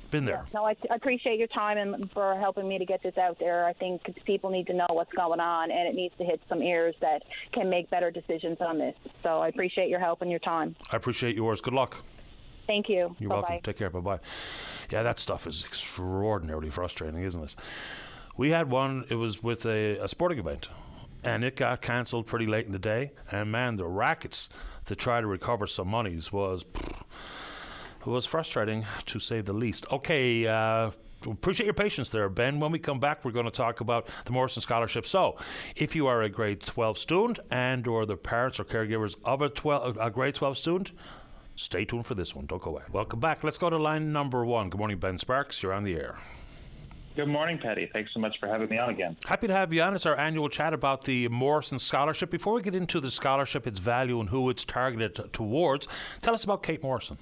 Been there. No, I, I appreciate your time and for helping me to get this out there. I think people need to know what's going on, and it needs to hit some ears that can make better decisions on this. So I appreciate your help and your time. I appreciate yours. Good luck. Thank you. You're Bye-bye. welcome. Take care. Bye bye. Yeah, that stuff is extraordinarily frustrating, isn't it? We had one, it was with a, a sporting event, and it got cancelled pretty late in the day. And man, the rackets to try to recover some monies was. It was frustrating to say the least. Okay, uh, appreciate your patience there, Ben. When we come back, we're going to talk about the Morrison Scholarship. So, if you are a grade 12 student and or the parents or caregivers of a 12 a grade 12 student, stay tuned for this one. Don't go away. Welcome back. Let's go to line number one. Good morning, Ben Sparks. You're on the air. Good morning, Paddy. Thanks so much for having me on again. Happy to have you on. It's our annual chat about the Morrison Scholarship. Before we get into the scholarship, its value, and who it's targeted towards, tell us about Kate Morrison.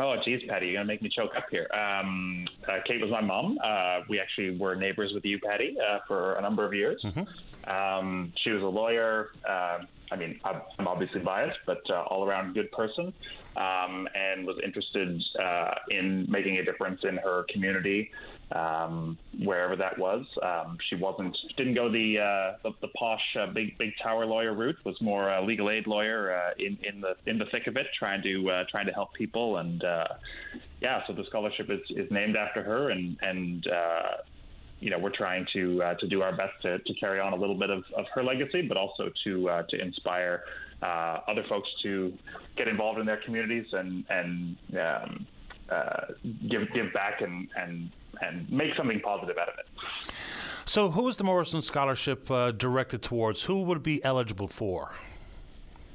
Oh, geez, Paddy, you're going to make me choke up here. Um, uh, Kate was my mom. Uh, we actually were neighbors with you, Paddy, uh, for a number of years. Um, she was a lawyer. Um I mean, I'm obviously biased, but uh, all around good person, um, and was interested uh, in making a difference in her community, um, wherever that was. Um, she wasn't didn't go the uh, the, the posh uh, big big tower lawyer route. Was more a legal aid lawyer uh, in in the in the thick of it, trying to uh, trying to help people. And uh, yeah, so the scholarship is, is named after her, and and uh, you know we're trying to uh, to do our best to, to carry on a little bit of, of her legacy, but also to uh, to inspire uh, other folks to get involved in their communities and and um, uh, give give back and and and make something positive out of it. So, who is the Morrison Scholarship uh, directed towards? Who would be eligible for?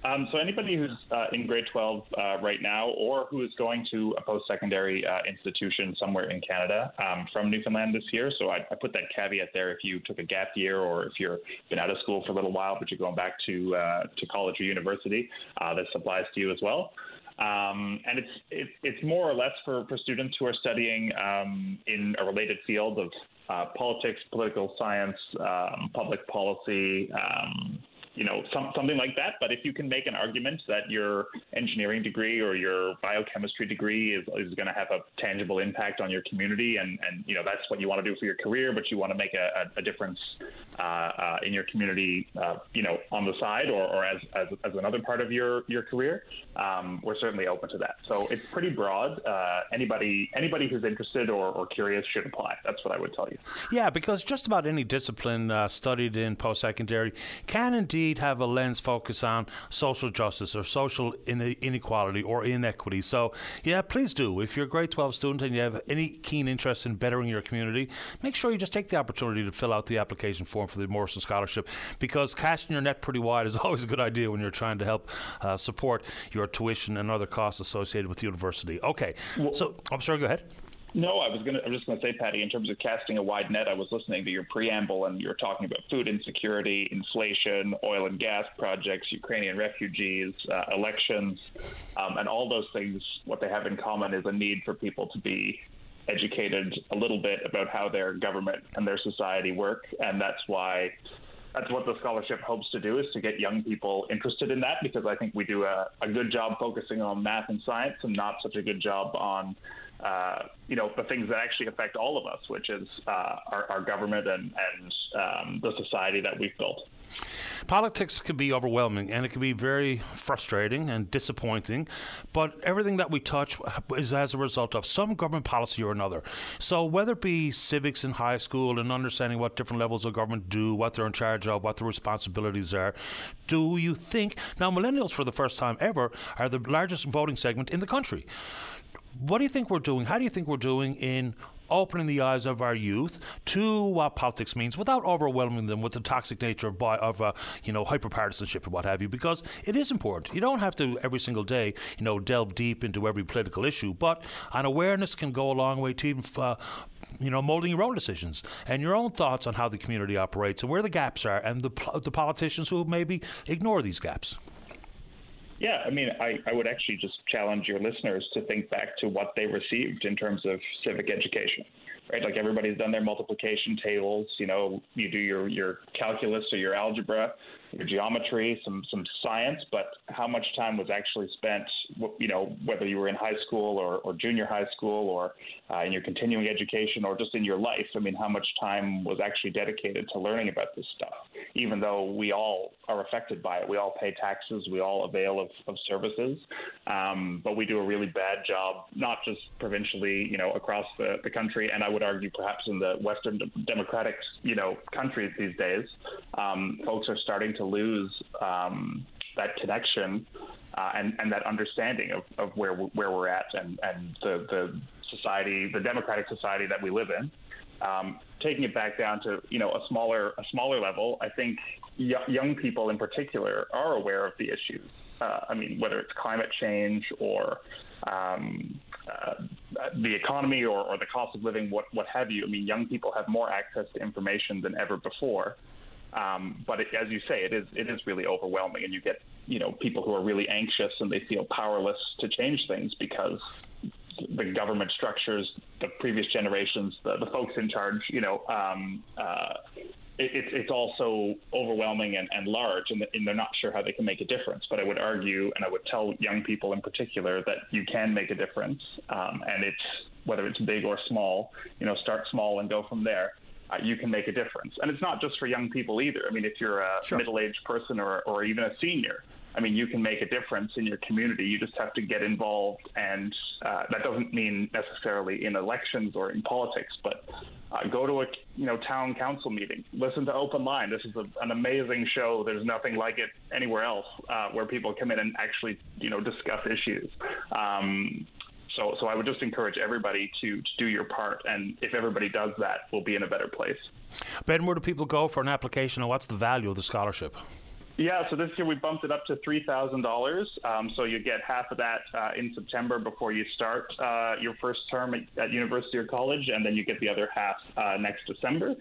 Um, so anybody who's uh, in grade 12 uh, right now, or who is going to a post-secondary uh, institution somewhere in Canada um, from Newfoundland this year. So I, I put that caveat there: if you took a gap year, or if you've been out of school for a little while, but you're going back to uh, to college or university, uh, this applies to you as well. Um, and it's, it's it's more or less for, for students who are studying um, in a related field of uh, politics, political science, um, public policy, um, you know, some, something like that. But if you can make an argument that your engineering degree or your biochemistry degree is, is going to have a tangible impact on your community, and, and you know that's what you want to do for your career, but you want to make a, a, a difference uh, uh, in your community, uh, you know, on the side or, or as, as, as another part of your your career, um, we're certainly open to that. So it's pretty broad. Uh, anybody anybody who's interested or, or curious should apply. That's what I would tell you. Yeah, because just about any discipline uh, studied in post secondary can indeed have a lens focus on social justice or social inequality or inequity. So, yeah, please do. If you're a grade 12 student and you have any keen interest in bettering your community, make sure you just take the opportunity to fill out the application form for the Morrison Scholarship because casting your net pretty wide is always a good idea when you're trying to help uh, support your tuition and other costs associated with the university. Okay, so I'm sorry, go ahead. No, I was gonna. I was just gonna say, Paddy. In terms of casting a wide net, I was listening to your preamble, and you were talking about food insecurity, inflation, oil and gas projects, Ukrainian refugees, uh, elections, um, and all those things. What they have in common is a need for people to be educated a little bit about how their government and their society work, and that's why that's what the scholarship hopes to do is to get young people interested in that because I think we do a, a good job focusing on math and science and not such a good job on uh, you know the things that actually affect all of us, which is uh, our, our government and, and um, the society that we've built. Politics can be overwhelming and it can be very frustrating and disappointing, but everything that we touch is as a result of some government policy or another. So, whether it be civics in high school and understanding what different levels of government do, what they're in charge of, what their responsibilities are, do you think now millennials for the first time ever are the largest voting segment in the country? What do you think we're doing? How do you think we're doing in opening the eyes of our youth to what politics means without overwhelming them with the toxic nature of, of uh, you know, hyperpartisanship and what have you, because it is important. You don't have to every single day, you know, delve deep into every political issue, but an awareness can go a long way to even, uh, you know, molding your own decisions and your own thoughts on how the community operates and where the gaps are and the, the politicians who maybe ignore these gaps. Yeah, I mean, I, I would actually just challenge your listeners to think back to what they received in terms of civic education right? Like everybody's done their multiplication tables. You know, you do your your calculus or your algebra, your geometry, some some science, but how much time was actually spent, you know, whether you were in high school or, or junior high school or uh, in your continuing education or just in your life? I mean, how much time was actually dedicated to learning about this stuff? Even though we all are affected by it, we all pay taxes, we all avail of, of services, um, but we do a really bad job, not just provincially, you know, across the, the country, and I would argue perhaps in the Western democratic, you know, countries these days, um, folks are starting to lose um, that connection uh, and, and that understanding of, of where where we're at and, and the, the society, the democratic society that we live in. Um, taking it back down to you know a smaller a smaller level, I think y- young people in particular are aware of the issues. Uh, I mean, whether it's climate change or um, uh, the economy or, or, the cost of living, what what have you. I mean, young people have more access to information than ever before. Um, but it, as you say, it is it is really overwhelming, and you get you know people who are really anxious and they feel powerless to change things because the government structures, the previous generations, the, the folks in charge, you know, um, uh, it, it's also overwhelming and, and large, and, and, they're not sure how they can make a difference. But I would argue, and I would tell young people in particular, that you can make a difference, um, and it's whether it's big or small. You know, start small and go from there uh, you can make a difference. And it's not just for young people either. I mean, if you're a sure. middle aged person or, or even a senior, I mean, you can make a difference in your community. You just have to get involved, and uh, that doesn't mean necessarily in elections or in politics, but uh, go to a you know town council meeting, listen to Open Line. This is a, an amazing show. There's nothing like it anywhere else, uh, where people come in and actually you know discuss issues. Um, so, so I would just encourage everybody to, to do your part, and if everybody does that, we'll be in a better place. Ben, where do people go for an application, and what's the value of the scholarship? Yeah, so this year we bumped it up to three thousand um, dollars. So you get half of that uh, in September before you start uh, your first term at, at, university or college, and then you get the other half uh, next December.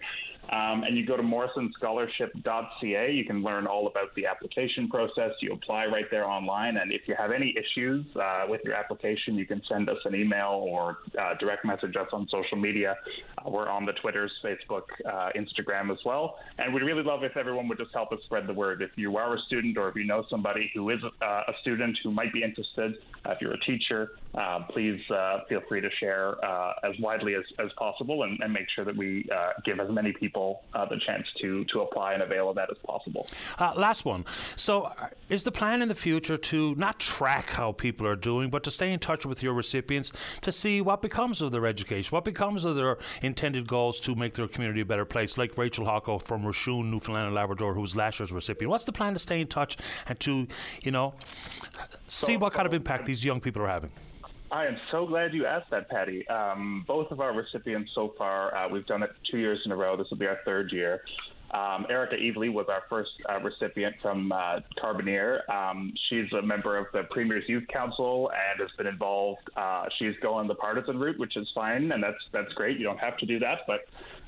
Um, and you go to morrisonscholarship.ca. You can learn all about the application process. You apply right there online. And if you have any issues uh, with your application, you can send us an email or uh, direct message us on social media. Uh, we're on the Twitters, Facebook, uh, Instagram as well. And we'd really love if everyone would just help us spread the word. If you are a student or if you know somebody who is uh, a student who might be interested, uh, if you're a teacher, please feel free to share as widely as, as possible and, and, make sure that we give as many people people uh, the chance to to apply and avail of that as possible. Uh, last one. So, uh, is the plan in the future to not track how people are doing, but to stay in touch with your recipients to see what becomes of their education, what becomes of their intended goals to make their community a better place? Like Rachel Hocko from Rochun, Newfoundland and Labrador, who was last year's recipient. What's the plan to stay in touch and to, you know, see so, what kind of impact these young people are having? I am so glad you asked that, Paddy. Um, both of our recipients so far, uh, we've done it two years in a row. This will be our third year. Um, Erica Evely was our first uh, recipient from uh, Carbonear. Um, she's a member of the Premier's Youth Council and has been involved. Uh, she's going the partisan route, which is fine, and that's that's great. You don't have to do that, but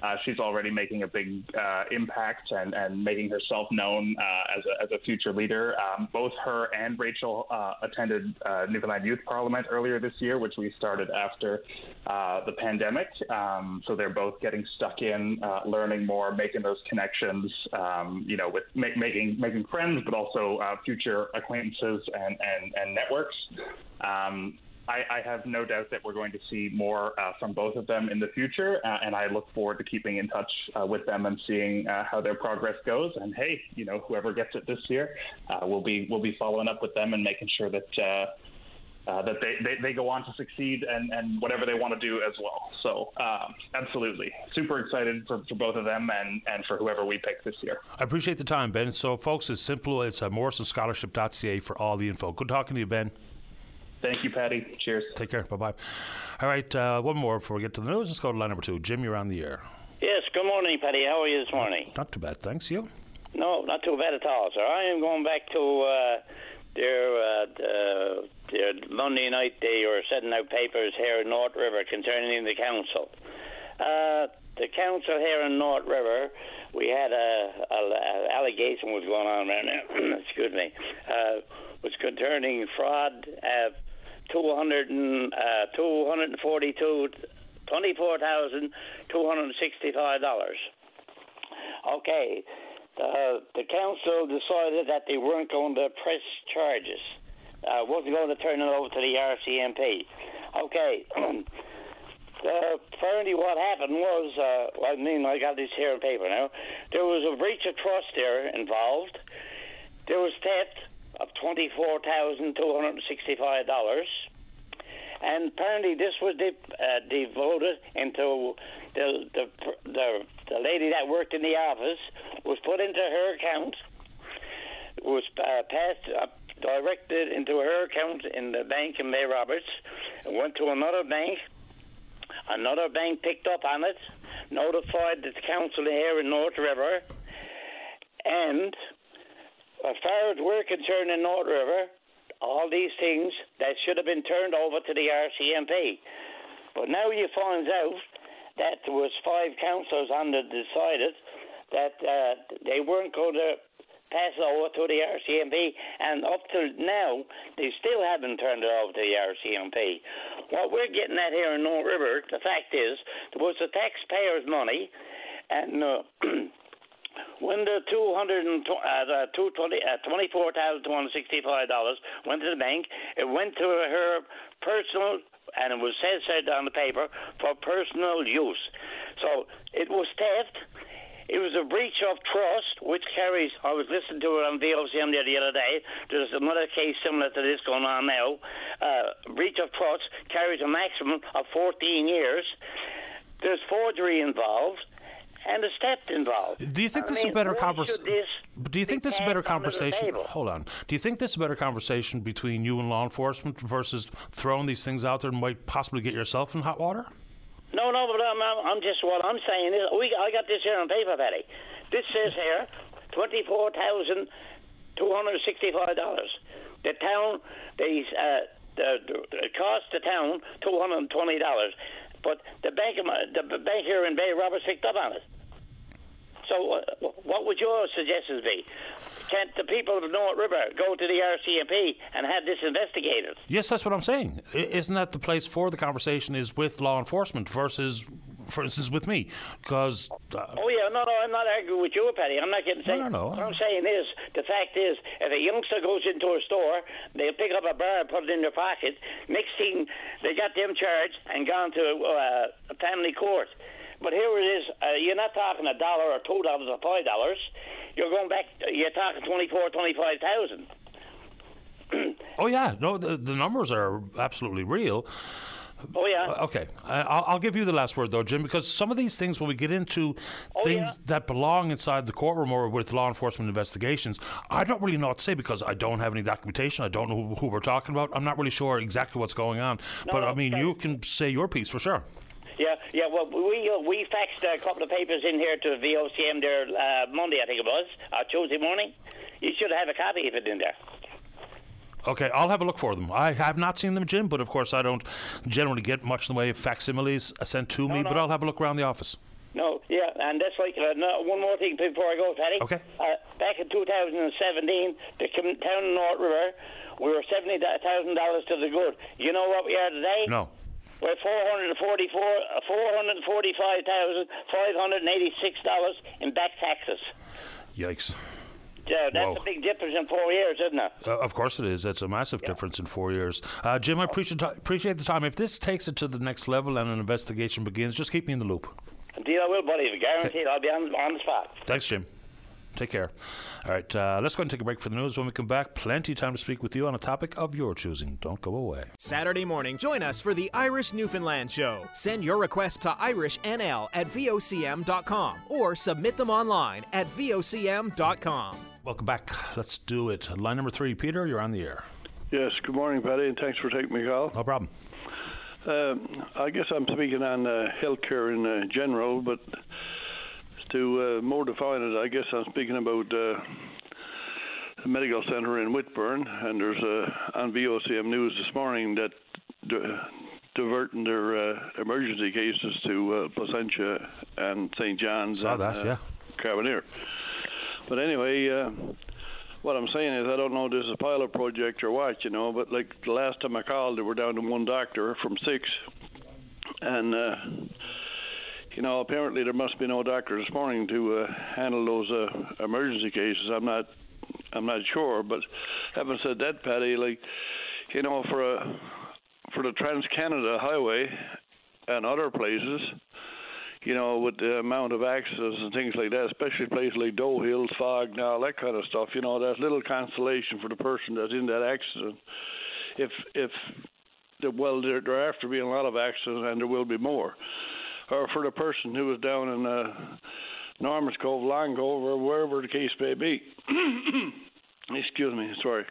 uh, she's already making a big uh, impact and, and making herself known uh, as, a, as a future leader. Um, both her and Rachel uh, attended uh, Newfoundland Youth Parliament earlier this year, which we started after uh, the pandemic. Um, so they're both getting stuck in, learning more, making those connections, um, you know, with ma- making making friends, but also future acquaintances and, and, and networks. I, I, have no doubt that we're going to see more uh, from both of them in the future, uh, and I look forward to keeping in touch uh, with them and seeing uh, how their progress goes. And hey, you know, whoever gets it this year, uh, we'll be we'll be following up with them and making sure that. Uh, that they, they, they, go on to succeed and, and whatever they want to do as well. So, um, absolutely. Super excited for, for both of them and, and for whoever we pick this year. I appreciate the time, Ben. So, folks, it's simple. It's uh, morrisonscholarship.ca for all the info. Good talking to you, Ben. Thank you, Paddy. Cheers. Take care. Bye bye. All right, uh, one more before we get to the news. Let's go to line number two. Jim, you're on the air. Yes, good morning, Paddy. How are you this morning? Not too bad, thanks. You? No, not too bad at all, sir. I am going back to uh, their, uh, the, their Monday night. They were setting out papers here in North River concerning the council. Uh, the council here in North River, we had a, a, a allegation was going on right now. excuse me, uh, was concerning fraud. Uh, 200 and, uh, 242 $24,265. Okay, the, the council decided that they weren't going to press charges, uh, wasn't going to turn it over to the RCMP. Okay. Uh, apparently, what happened was, uh, I mean, I got this here in paper now. There was a breach of trust there involved. There was theft of twenty-four thousand two hundred sixty-five dollars and apparently this was de- uh, devoted into the, the the the lady that worked in the office was put into her account, was uh, passed uh, directed into her account in the bank in Bay Roberts, went to another bank. Another bank picked up on it, notified the council here in North River, and as far as we're concerned in North River, all these things that should have been turned over to the RCMP. But now you find out that there was five councillors on the decided that uh, they weren't going to pass it over to the RCMP, and up till now, they still haven't turned it over to the RCMP. What we're getting at here in North River, the fact is, there was the taxpayers' money, and uh, when the two hundred and uh, two twenty uh, twenty four thousand two hundred sixty five dollars went to the bank, it went to her personal and it was said said on the paper for personal use. So it was theft. It was a breach of trust, which carries. I was listening to it on VOCM the other day. There's another case similar to this going on now. Uh, breach of trust carries a maximum of 14 years. There's forgery involved and the steps involved. Do you think I this mean, is a better conversation? Do you think this is a better passed under the conversation? Hold on. Do you think this is a better conversation between you and law enforcement versus throwing these things out there and might possibly get yourself in hot water? No, no, but I'm, I'm, I'm just what I'm saying is we I got this here on paper, Paddy. This says here twenty four thousand two hundred sixty five dollars. The town, the uh, the, the it cost the town two hundred and twenty dollars, but the bank the bank here in Bay Roberts picked up on it. So, uh, what would your suggestions be? Can't the people of North River go to the RCMP and have this investigated? Yes, that's what I'm saying. Isn't that the place for the conversation is with law enforcement versus, for instance, with me? Because uh, Oh yeah, no, no, I'm not arguing with you, Paddy. I'm not getting saying. no, no. What I'm saying is, the fact is, if a youngster goes into a store, they'll pick up a bar and put it in their pocket. Next thing, they got them charged and gone to uh, a family court. But here it is. Uh, you're not talking a dollar or two dollars or five dollars. You're going back. You're talking twenty-four, twenty-five thousand. oh yeah, no, the, the numbers are absolutely real. Oh yeah. Uh, Okay, I- I'll, I'll give you the last word though, Jim, because some of these things, when we get into Oh, things yeah. that belong inside the courtroom or with law enforcement investigations, I don't really know what to say because I don't have any documentation. I don't know who, who we're talking about. I'm not really sure exactly what's going on. but I mean, you can say your piece for sure. Yeah, yeah. Well, we uh, we faxed a couple of papers in here to VOCM there uh, Monday, I think it was, uh, Tuesday morning. You should have a copy of it in there. Okay, I'll have a look for them. I have not seen them, Jim, but of course I don't generally get much in the way of facsimiles sent to me. no. But I'll have a look around the office. No, yeah, and that's like uh, no, one more thing before I go, Paddy. Okay. Uh, back in 2017, the town of North River, we were seventy thousand dollars to the good. You know what we are today? No. We're four hundred and forty-four, uh, four hundred forty-five thousand five hundred eighty-six dollars in back taxes. Yikes. Yeah, that's Whoa. a big difference in four years, isn't it? Uh, of course it is. It's a massive difference in four years. Uh, Jim, I appreciate, appreciate the time. If this takes it to the next level and an investigation begins, just keep me in the loop. Indeed, I will, buddy. Guaranteed, I'll be on, on the spot. Thanks, Jim. Take care. All right, uh, let's go and take a break for the news. When we come back, plenty of time to speak with you on a topic of your choosing. Don't go away. Saturday morning, join us for the Irish Newfoundland Show. Send your request to IrishNL at VOCM.com or submit them online at VOCM.com. Welcome back. Let's do it. Line number three, Peter, you're on the air. Yes, good morning, Paddy, and thanks for taking my call. No problem. Um, I guess I'm speaking on uh, healthcare in uh, general, but to uh, more define it, I guess I'm speaking about uh, the medical centre in Whitbourne, and there's uh, on VOCM News this morning that di- diverting their uh, emergency cases to uh, Placentia and St. John's Saw and that, uh, yeah. Carbonear. But anyway, uh, what I'm saying is I don't know if this is a pilot project or what, you know, but like the last time I called, they were down to one doctor from six. And, uh, you know, apparently there must be no doctor this morning to uh, handle those uh, emergency cases. I'm not, I'm not sure. But having said that, Paddy, like, you know, for a, for the Trans Canada Highway and other places, you know, with the amount of accidents and things like that, especially places like Doe Hills, Fog, all that kind of stuff, you know, that's little consolation for the person that's in that accident. If if well, there there have to be a lot of accidents, and there will be more. Or for the person who was down in uh, Norman's Cove, Long Cove, or wherever the case may be. Excuse me, sorry.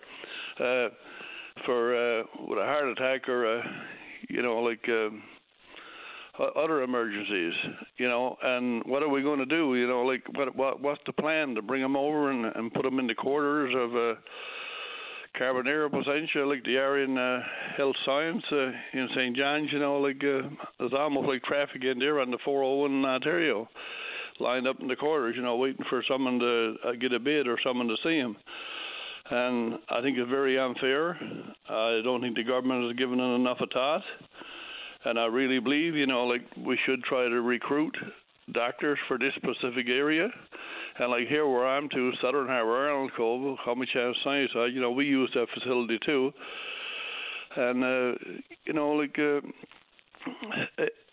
Uh, for uh, with a heart attack or a, you know, like. O- other emergencies, you know, and what are we going to do? You know, like what what what's the plan to bring them over and and put them in the quarters of uh, Carbonear, Placentia, like the area in uh, Health Science uh, in St. John's, you know, like uh, there's almost like traffic in there on the 401 in Ontario, lined up in the quarters, you know, waiting for someone to uh, get a bid or someone to see them. And I think it's very unfair. I don't think the government has given it enough a thought and I really believe, you know, like we should try to recruit doctors for this specific area. And like here where I'm to, Southern Harbour, Arnold Cove, Comicham Science, you know, we use that facility too. And uh, you know, like, uh,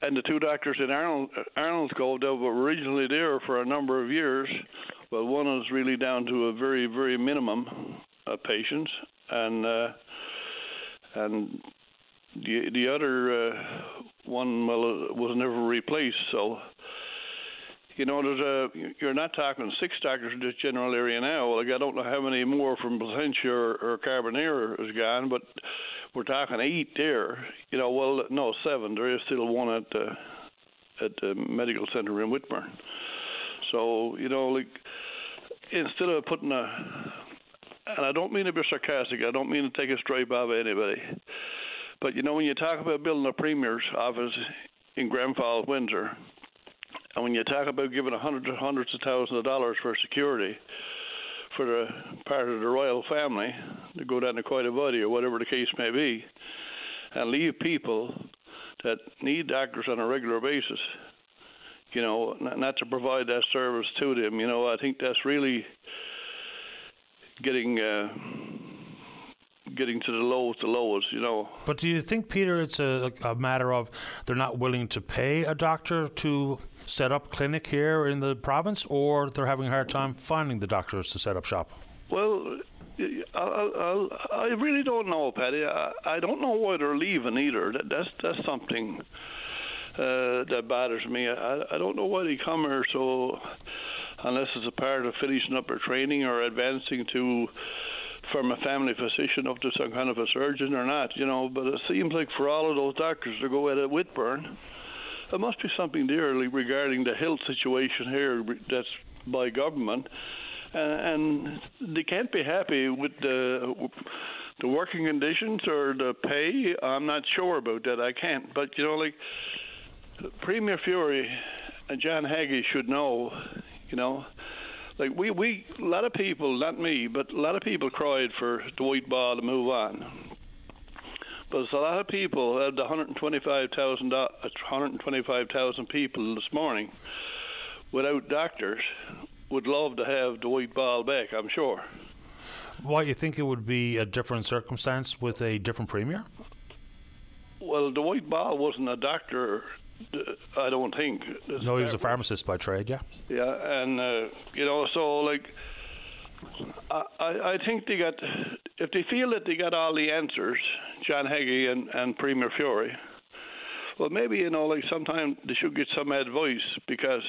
and the two doctors in Arnold Arnold Cove that were originally there for a number of years. Well, one is really down to a very, very minimum of patients, and uh, and the the other uh, one well uh, was never replaced. So you know, there's a you're not talking six doctors in this general area now. Like I don't know how many more from Placentia or, or Carbonear is gone, but we're talking eight there. You know, well no seven. There is still one at the at the medical center in Whitbourne. So you know, like instead of putting a and I don't mean to be sarcastic. I don't mean to take a stripe out of anybody. But you know, when you talk about building a premier's office in Grand Falls, Windsor, and when you talk about giving hundreds hundreds of thousands of dollars for security for the part of the royal family to go down to Quidi Vidi or whatever the case may be, and leave people that need doctors on a regular basis, you know, not, not to provide that service to them, you know, I think that's really getting. Uh, getting to the lowest, the lowest, you know. But do you think, Peter, it's a, a matter of they're not willing to pay a doctor to set up clinic here in the province, or they're having a hard time finding the doctors to set up shop? Well, I, I, I really don't know, Paddy. I, I don't know why they're leaving either. That, that's that's something uh, that bothers me. I, I don't know why they come here so unless it's a part of finishing up their training or advancing to from a family physician up to some kind of a surgeon or not, you know. But it seems like for all of those doctors to go at Whitbourne, there must be something there regarding the health situation here that's by government, and, and they can't be happy with the the working conditions or the pay. I'm not sure about that. I can't. But you know, like Premier Furey and John Haggie should know, you know like we we a lot of people, not me, but a lot of people cried for Dwight Ball to move on. But a lot of people had the 125,000 uh, 125,000 people this morning without doctors would love to have Dwight Ball back. I'm sure. Why you think it would be a different circumstance with a different premier? Well, Dwight Ball wasn't a doctor I don't think. No, he was a pharmacist by trade, yeah. Yeah, and uh, you know, so like, I I think they got if they feel that they got all the answers, John Haggie and and Premier Furey. Well, maybe you know, like sometimes they should get some advice because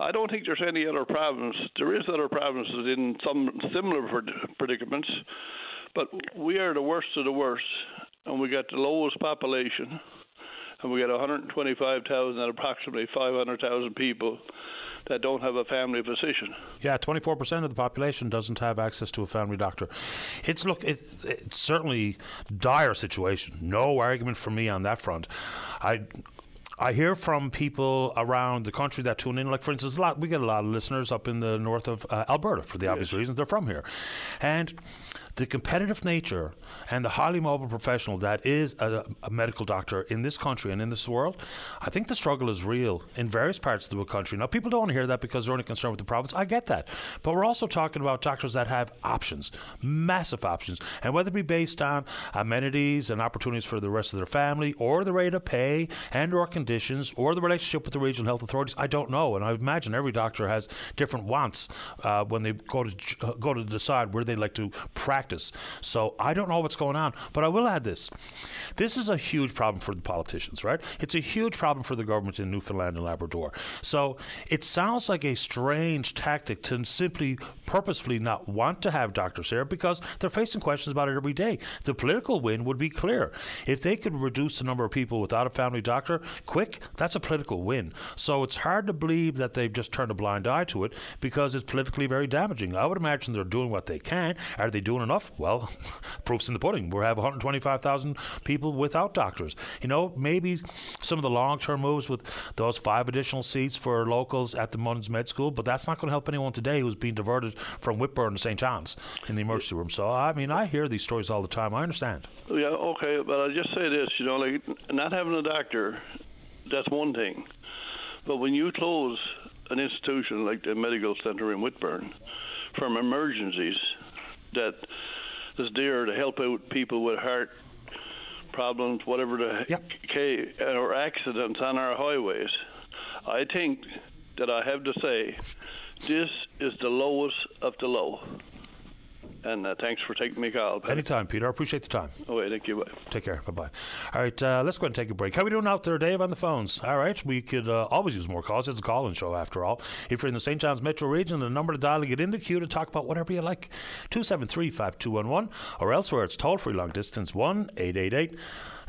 I don't think there's any other problems. There is other provinces in some similar predicaments, But we are the worst of the worst, and we got the lowest population, and we get 125,000 and approximately 500,000 people that don't have a family physician. Yeah, 24% of the population doesn't have access to a family doctor. It's look, it, it's certainly dire situation. No argument for me on that front. I I hear from people around the country that tune in. Like, for instance, a lot we get a lot of listeners up in the north of uh, Alberta for the obvious reasons they're from here, and the competitive nature and the highly mobile professional that is a, a, medical doctor in this country and in this world, I think the struggle is real in various parts of the country. Now, people don't want to hear that because they're only concerned with the province. I get that. But we're also talking about doctors that have options, massive options. And whether it be based on amenities and opportunities for the rest of their family or the rate of pay and or conditions or the relationship with the regional health authorities, I don't know. And I imagine every doctor has different wants uh, when they go to, uh, go to decide where they'd like to practice practice. So I don't know what's going on, but I will add this. This is a huge problem for the politicians, right? It's a huge problem for the government in Newfoundland and Labrador. So it sounds like a strange tactic to simply purposefully not want to have doctors here because they're facing questions about it every day. The political win would be clear. If they could reduce the number of people without a family doctor quick, that's a political win. So it's hard to believe that they've just turned a blind eye to it because it's politically very damaging. I would imagine they're doing what they can. Are they doing enough? Enough? Well, proof's in the pudding. We have 125,000 people without doctors. You know, maybe some of the long term moves with those five additional seats for locals at the MUN's Med School, but that's not going to help anyone today who's being diverted from Whitbourne to St. John's in the emergency room. So, I mean, I hear these stories all the time. I understand. Yeah, okay, but I'll just say this you know, like not having a doctor, that's one thing. But when you close an institution like the medical center in Whitbourne from emergencies, that is there to help out people with heart problems, whatever the yep. K, or accidents on our highways. I think that I have to say this is the lowest of the low. And uh, thanks for taking me call. Anytime, Peter. I appreciate the time. Oh, wait, thank you. Bye. Take care. Bye bye. All right, uh, let's go ahead and take a break. How are we doing out there, Dave, on the phones? All right, we could uh, always use more calls. It's a call in show, after all. If you're in the St. John's metro region, the number to dial to get in the queue to talk about whatever you like 273 5211, or elsewhere, it's toll free long distance 1 888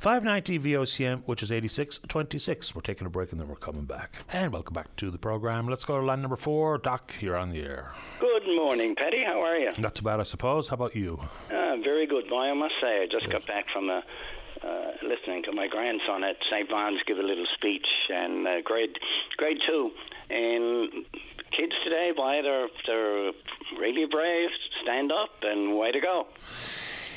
590 VOCM, which is 8626. We're taking a break and then we're coming back. And welcome back to the program. Let's go to line number four. Doc, you're on the air. Good morning, Paddy. How are you? Not too bad, I suppose. How about you? Uh, very good, boy, I must say. I just got back from a. Uh, listening to my grandson at St. Vaughan's give a little speech, and uh, grade grade two, and kids today, why they're they're really brave, stand up, and way to go.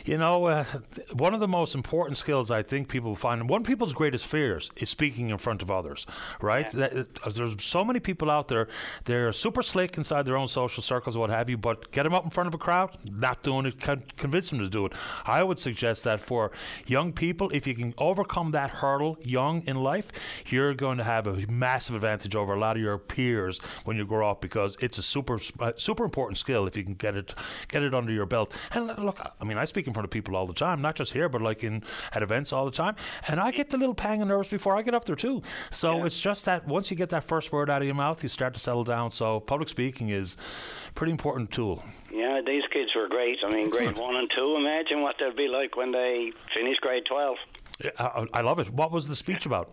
You know, uh, one of the most important skills I think people find, one of people's greatest fears is speaking in front of others, right? Yeah. That, uh, there's so many people out there, they're super slick inside their own social circles, what have you, but get them up in front of a crowd, not doing it, con- convince them to do it. I would suggest that for young people, if you can overcome that hurdle young in life, you're going to have a massive advantage over a lot of your peers when you grow up because it's a super, uh, super important skill if you can get it, get it under your belt. And look, I mean, I speak in front of people all the time, not just here, but like in at events all the time. And I get the little pang of nerves before I get up there too. So yeah. it's just that once you get that first word out of your mouth, you start to settle down. So public speaking is a pretty important tool. Yeah, these kids were great. I mean, Excellent. grade one and two. Imagine what they'll be like when they finish grade twelve. I, I love it. What was the speech about?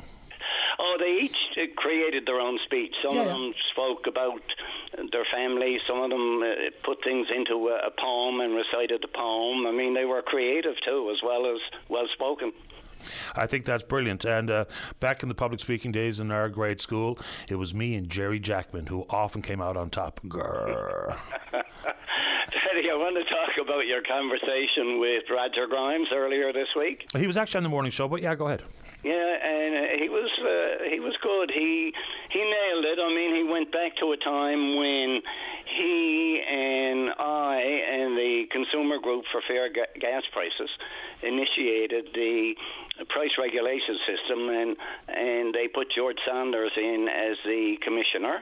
Oh, they each uh, created their own speech. Some yeah, of them spoke about their family. Some of them uh, put things into a, a poem and recited the poem. I mean, they were creative too, as well as well spoken. I think that's brilliant. And uh, back in the public speaking days in our grade school, it was me and Jerry Jackman who often came out on top. Grrr. Teddy, I want to talk about your conversation with Roger Grimes earlier this week. He was actually on the morning show, but yeah, go ahead. Yeah, and he was uh, he was good. He he nailed it. I mean, he went back to a time when he and I and the consumer group for fair ga- gas prices initiated the price regulation system, and and they put George Saunders in as the commissioner,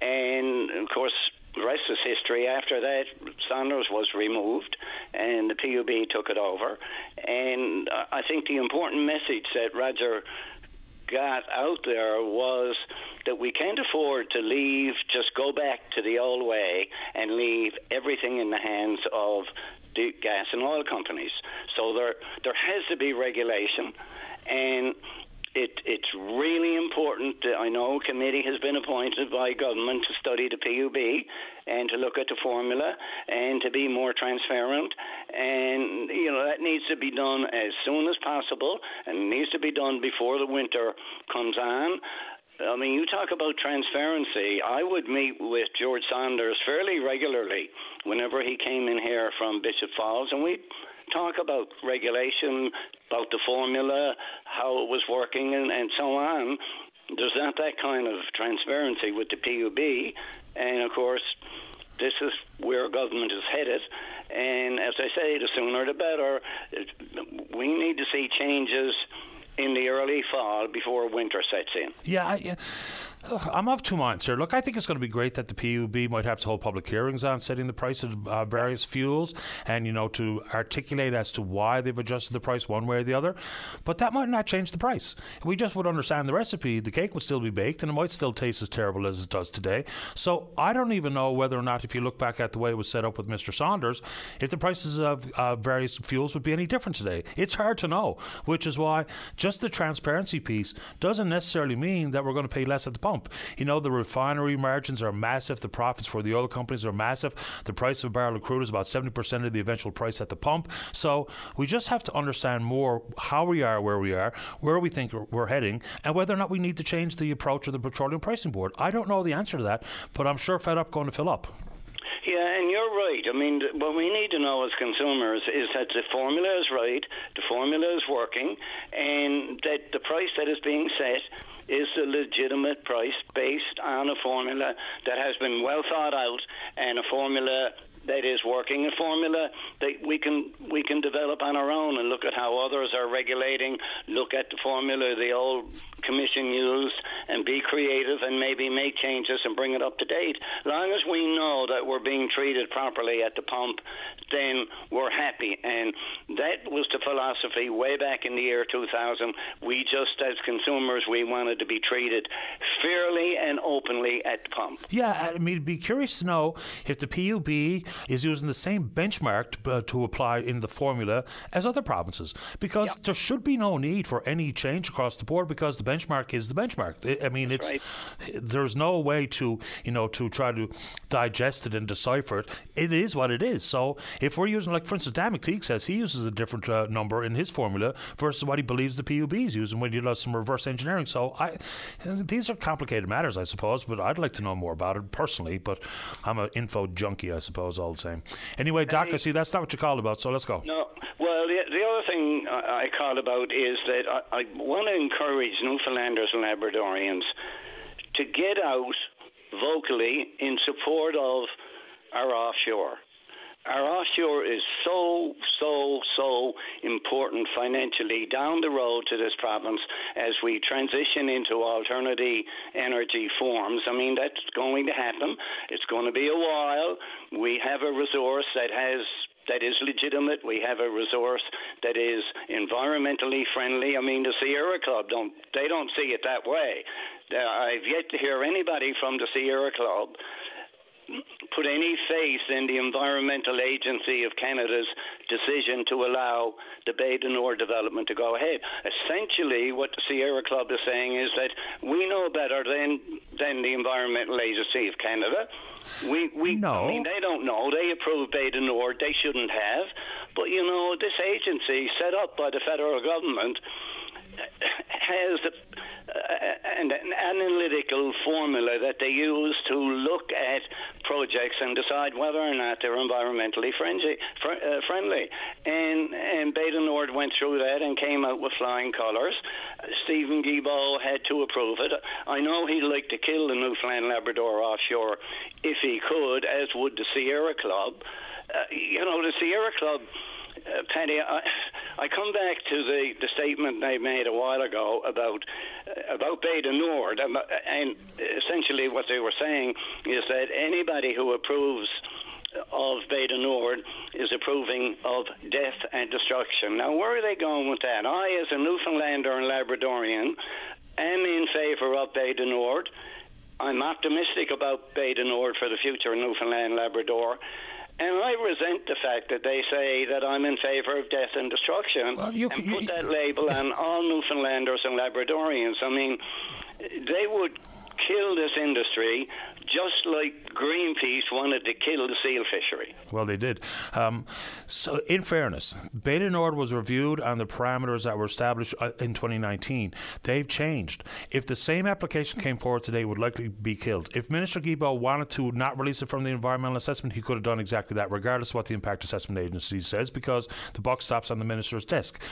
and of course rest is history. After that, Saunders was removed, and the PUB took it over. And uh, I think the important message that Roger got out there was that we can't afford to leave, just go back to the old way and leave everything in the hands of the gas and oil companies. So there there has to be regulation, and it, it's really important. I know a committee has been appointed by government to study the PUB and to look at the formula and to be more transparent. And, you know, that needs to be done as soon as possible and needs to be done before the winter comes on. I mean, you talk about transparency. I would meet with George Saunders fairly regularly whenever he came in here from Bishop Falls, and we'd talk about regulation, about the formula, how it was working, and, and so on. There's not that kind of transparency with the PUB, and of course, this is where government is headed. And as I say, the sooner the better. We need to see changes in the early fall before winter sets in. Yeah, I, I'm of two minds here. Look, I think it's going to be great that the PUB might have to hold public hearings on setting the price of uh, various fuels and, you know, to articulate as to why they've adjusted the price one way or the other. But that might not change the price. We just would understand the recipe, the cake would still be baked and it might still taste as terrible as it does today. So I don't even know whether or not, if you look back at the way it was set up with Mr. Saunders, if the prices of uh, various fuels would be any different today. It's hard to know, which is why just the transparency piece doesn't necessarily mean that we're going to pay less at the pump pump. You know, the refinery margins are massive, the profits for the oil companies are massive. The price of a barrel of crude is about 70% of the eventual price at the pump. So we just have to understand more how we are where we are, where we think we're heading, and whether or not we need to change the approach of the Petroleum Pricing Board. I don't know the answer to that, but I'm sure Fed Up going to fill up. Yeah, and you're right. I mean, what we need to know as consumers is that the formula is right, the formula is working, and that the price that is being set is a legitimate price based on a formula that has been well thought out and a formula that is working a formula that we can we can develop on our own and look at how others are regulating, look at the formula the old commission used, and be creative and maybe make changes and bring it up to date. Long as we know that we're being treated properly at the pump, then we're happy. And that was the philosophy way back in the year 2000. We just, as consumers, we wanted to be treated fairly and openly at the pump. Yeah, I mean, be curious to know if the PUB is using the same benchmark to, uh, to apply in the formula as other provinces because yep. there should be no need for any change across the board because the benchmark is the benchmark. I mean, it's right. there's no way to you know to try to digest it and decipher it. It is what it is. So if we're using, like for instance, Dan McTeague says he uses a different uh, number in his formula versus what he believes the PUB is using when you do some reverse engineering. So I, these are complicated matters, I suppose, but I'd like to know more about it personally. But I'm an info junkie, I suppose all the same. Anyway, Doc, I see that's not what you called about, so let's go. No, well, the, the other thing I, I called about is that I, I want to encourage Newfoundlanders and Labradorians to get out vocally in support of our offshore our offshore is so, so, so important financially down the road to this province as we transition into alternative energy forms. I mean, that's going to happen. It's going to be a while. We have a resource that has that is legitimate. We have a resource that is environmentally friendly. I mean, the Sierra Club don't they don't see it that way. I've yet to hear anybody from the Sierra Club put any faith in the Environmental Agency of Canada's decision to allow the Bay du Nord development to go ahead. Essentially, what the Sierra Club is saying is that we know better than than the Environmental Agency of Canada. We we no. I mean they don't know. They approved Bay du Nord. They shouldn't have. But you know, this agency set up by the federal government has an analytical formula that they use to look at projects and decide whether or not they're environmentally friendly. Fr- uh, friendly. And, and du Nord went through that and came out with flying colours. Stephen Guilbeault had to approve it. I know he'd like to kill the Newfoundland Labrador offshore if he could, as would the Sierra Club. Uh, you know, the Sierra Club uh, Penny, I, I come back to the, the statement they made a while ago about uh, about du Nord, um, and essentially what they were saying is that anybody who approves of du Nord is approving of death and destruction. Now, where are they going with that? I, as a Newfoundlander and Labradorian, am in favour of du Nord. I'm optimistic about du Nord for the future of Newfoundland Labrador And I resent the fact that they say that I'm in favour of death and destruction Well, you- and you- put that label on all Newfoundlanders and Labradorians. I mean, they would kill this industry just like Greenpeace wanted to kill the seal fishery. Well, they did. Um, so, in fairness, Bay du Nord was reviewed on the parameters that were established uh, in 2019. They've changed. If the same application came forward today, would likely be killed. If Minister Guilbeault wanted to not release it from the environmental assessment, he could have done exactly that, regardless of what the Impact Assessment Agency says, because the buck stops on the minister's desk.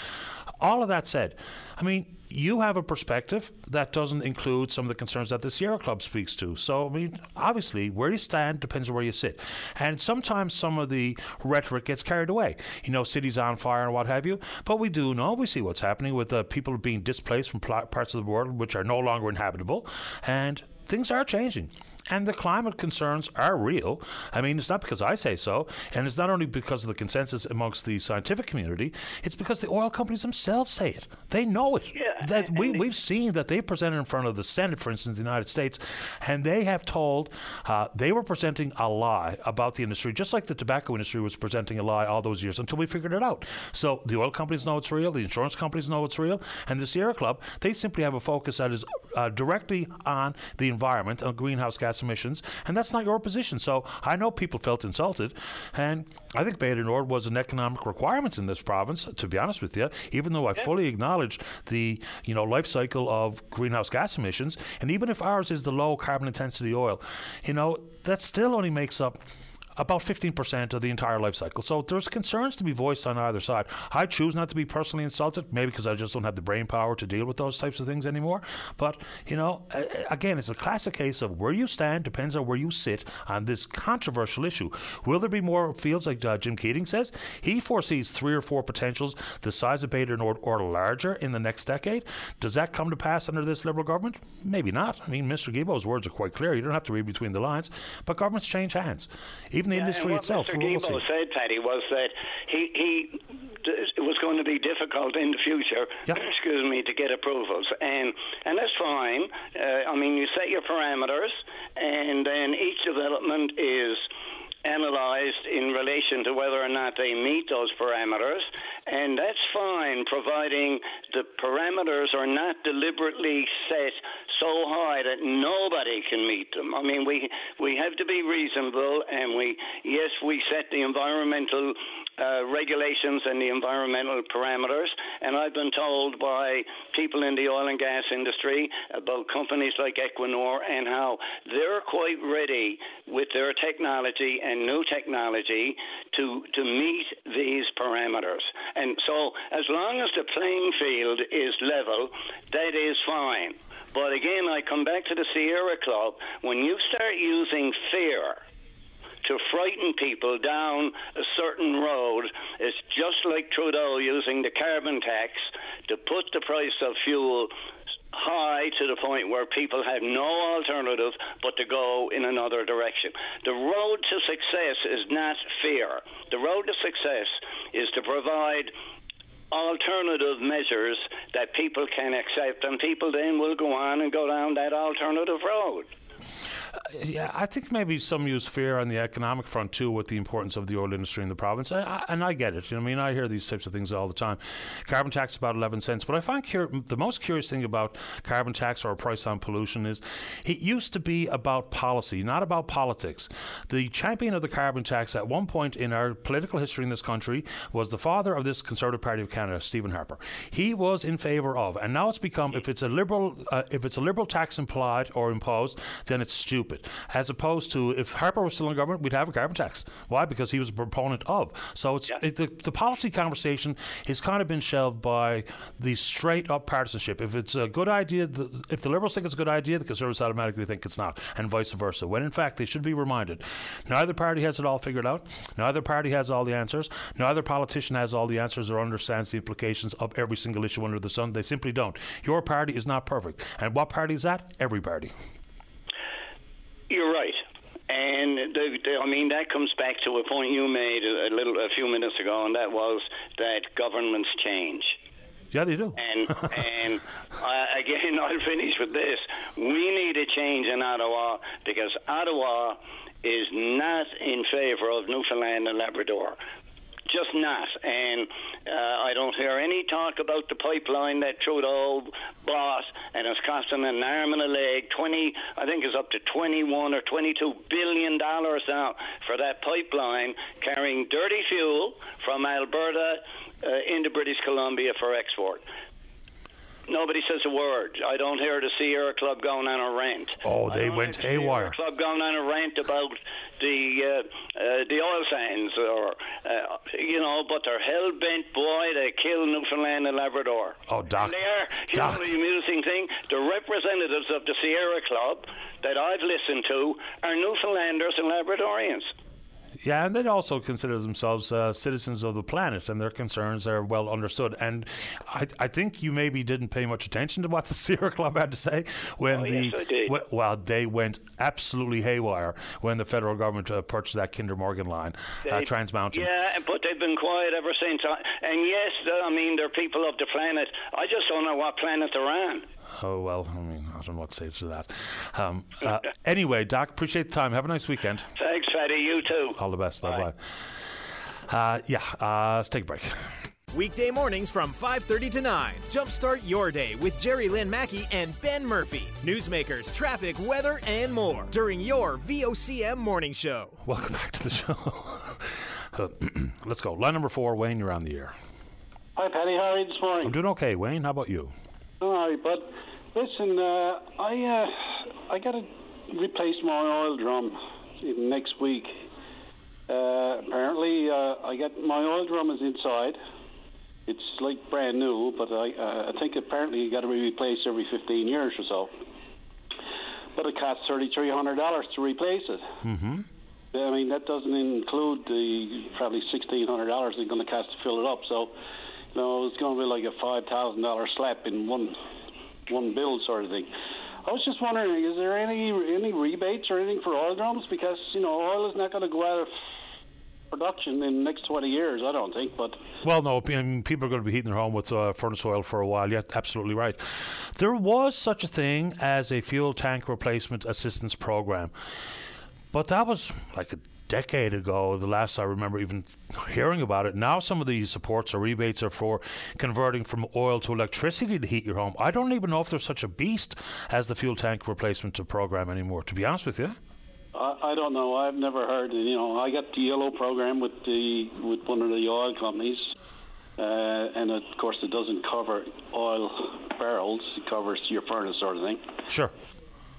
All of that said, I mean, you have a perspective that doesn't include some of the concerns that the Sierra Club speaks to. So, I mean, obviously, where you stand depends on where you sit. And sometimes some of the rhetoric gets carried away. You know, cities on fire and what have you. But we do know, we see what's happening with uh, people being displaced from pl- parts of the world which are no longer inhabitable. And things are changing. And the climate concerns are real. I mean, it's not because I say so, and it's not only because of the consensus amongst the scientific community. It's because the oil companies themselves say it. They know it. Yeah, that we, we've seen that they presented in front of the Senate, for instance, in the United States, and they have told uh, they were presenting a lie about the industry, just like the tobacco industry was presenting a lie all those years until we figured it out. So the oil companies know it's real, the insurance companies know it's real, and the Sierra Club they simply have a focus that is uh, directly on the environment and greenhouse gas emissions, and that's not your position. So I know people felt insulted, and I think Bay du Nord was an economic requirement in this province. To be honest with you, even though I fully acknowledge the you know life cycle of greenhouse gas emissions, and even if ours is the low carbon intensity oil, you know that still only makes up about 15% of the entire life cycle. So there's concerns to be voiced on either side. I choose not to be personally insulted, maybe because I just don't have the brain power to deal with those types of things anymore. But, you know, again, it's a classic case of where you stand depends on where you sit on this controversial issue. Will there be more fields like uh, Jim Keating says? He foresees three or four potentials the size of Bay du Nord or larger in the next decade. Does that come to pass under this Liberal government? Maybe not. I mean, Mr. Guilbeault's words are quite clear. You don't have to read between the lines. But governments change hands. Even the Yeah, industry itself. Mr. we'll said, Paddy, was that he he it was going to be difficult in the future. Yeah. Excuse me, to get approvals, and and that's fine. Uh, I mean, you set your parameters, and then each development is analyzed in relation to whether or not they meet those parameters, and that's fine, providing the parameters are not deliberately set so high that nobody can meet them. I mean, we we have to be reasonable, and we yes, we set the environmental uh, regulations and the environmental parameters. And I've been told by people in the oil and gas industry about companies like Equinor and how they're quite ready with their technology and new technology to to meet these parameters. And so, as long as the playing field is level, that is fine. But again, I come back to the Sierra Club. When you start using fear to frighten people down a certain road, it's just like Trudeau using the carbon tax to put the price of fuel high to the point where people have no alternative but to go in another direction. The road to success is not fear. The road to success is to provide alternative measures that people can accept, and people then will go on and go down that alternative road. Yeah, I think maybe some use fear on the economic front too, with the importance of the oil industry in the province. I, I, and I get it. You know, I mean, I hear these types of things all the time. Carbon tax about eleven cents. But I find cur- the most curious thing about carbon tax or a price on pollution is it used to be about policy, not about politics. The champion of the carbon tax at one point in our political history in this country was the father of this Conservative Party of Canada, Stephen Harper. He was in favour of, and now it's become if it's a liberal uh, if it's a liberal tax implied or imposed, then it's stupid. As opposed to if Harper was still in government, we'd have a carbon tax. Why? Because he was a proponent of. So it's it, the, the policy conversation has kind of been shelved by the straight up partisanship. If it's a good idea, the, if the Liberals think it's a good idea, the Conservatives automatically think it's not, and vice versa. When in fact they should be reminded, neither party has it all figured out. Neither party has all the answers. Neither politician has all the answers or understands the implications of every single issue under the sun. They simply don't. Your party is not perfect, and what party is that? Every party. You're right. And the, the, I mean that comes back to a point you made a, little a few minutes ago, and that was that governments change. Yeah, they do. And and uh, again, I'll finish with this: we need a change in Ottawa because Ottawa is not in favour of Newfoundland and Labrador just not. And uh, I don't hear any talk about the pipeline that Trudeau bought, and it's costing an arm and a leg. Twenty, I think, it's up to twenty-one or twenty-two billion dollars now for that pipeline carrying dirty fuel from Alberta uh, into British Columbia for export. Nobody says a word. I don't hear the Sierra Club going on a rant. Oh, they went haywire. The Club going on a rant about the uh, uh, the oil sands, or uh, you know, but they're hell bent, boy, to kill Newfoundland and Labrador. Oh, Doc. And they are. You know the amusing thing? The representatives of the Sierra Club that I've listened to are Newfoundlanders and Labradorians. Yeah, and they also consider themselves uh, citizens of the planet, and their concerns are well understood. And I, I think you maybe didn't pay much attention to what the Sierra Club had to say when Oh, the yes, I did. wh- well, they went absolutely haywire when the federal government uh, purchased that Kinder Morgan line, uh, Trans Mountain. Yeah, but they've been quiet ever since. I- And yes, I mean they're people of the planet. I just don't know what planet they're on. Oh well, I mean, I don't know what to say to that. Um, uh, anyway, Doc, appreciate the time. Have a nice weekend. Thanks, Paddy. You too. All the best. Bye bye. Uh, yeah, uh, let's take a break. Weekday mornings from 5:30 to 9. Jumpstart your day with Jerry Lynn Mackey and Ben Murphy. Newsmakers, traffic, weather, and more during your VOCM morning show. Welcome back to the show. Uh, let's go. Line number four, Wayne, you're on the air. Hi, Paddy. How are you this morning? I'm doing okay, Wayne. How about you? All right, bud. Listen, uh, I uh, I got to replace my oil drum next week. Uh, apparently, uh, I got my oil drum is inside. It's like brand new, but I uh, I think apparently you got to be replaced every 15 years or so. But it costs thirty-three hundred dollars to replace it. Mm-hmm. I mean, that doesn't include the probably sixteen hundred dollars it's going to cost to fill it up. So, you know, it's going to be like a five thousand dollar slap in one one bill sort of thing. I was just wondering, is there any any rebates or anything for oil drums? Because you know, oil is not going to go out of production in the next twenty years. I don't think, but Well, no, people are going to be heating their home with uh, furnace oil for a while. Yeah, absolutely right. There was such a thing as a fuel tank replacement assistance program, but that was like a decade ago. The last I remember even hearing about it. Now, some of these supports or rebates are for converting from oil to electricity to heat your home. I don't even know if there's such a beast as the fuel tank replacement program anymore. To be honest with you. I, I don't know. I've never heard. You know, I got the yellow program with the with one of the oil companies, uh, and of course it doesn't cover oil barrels. It covers your furnace sort of thing. Sure.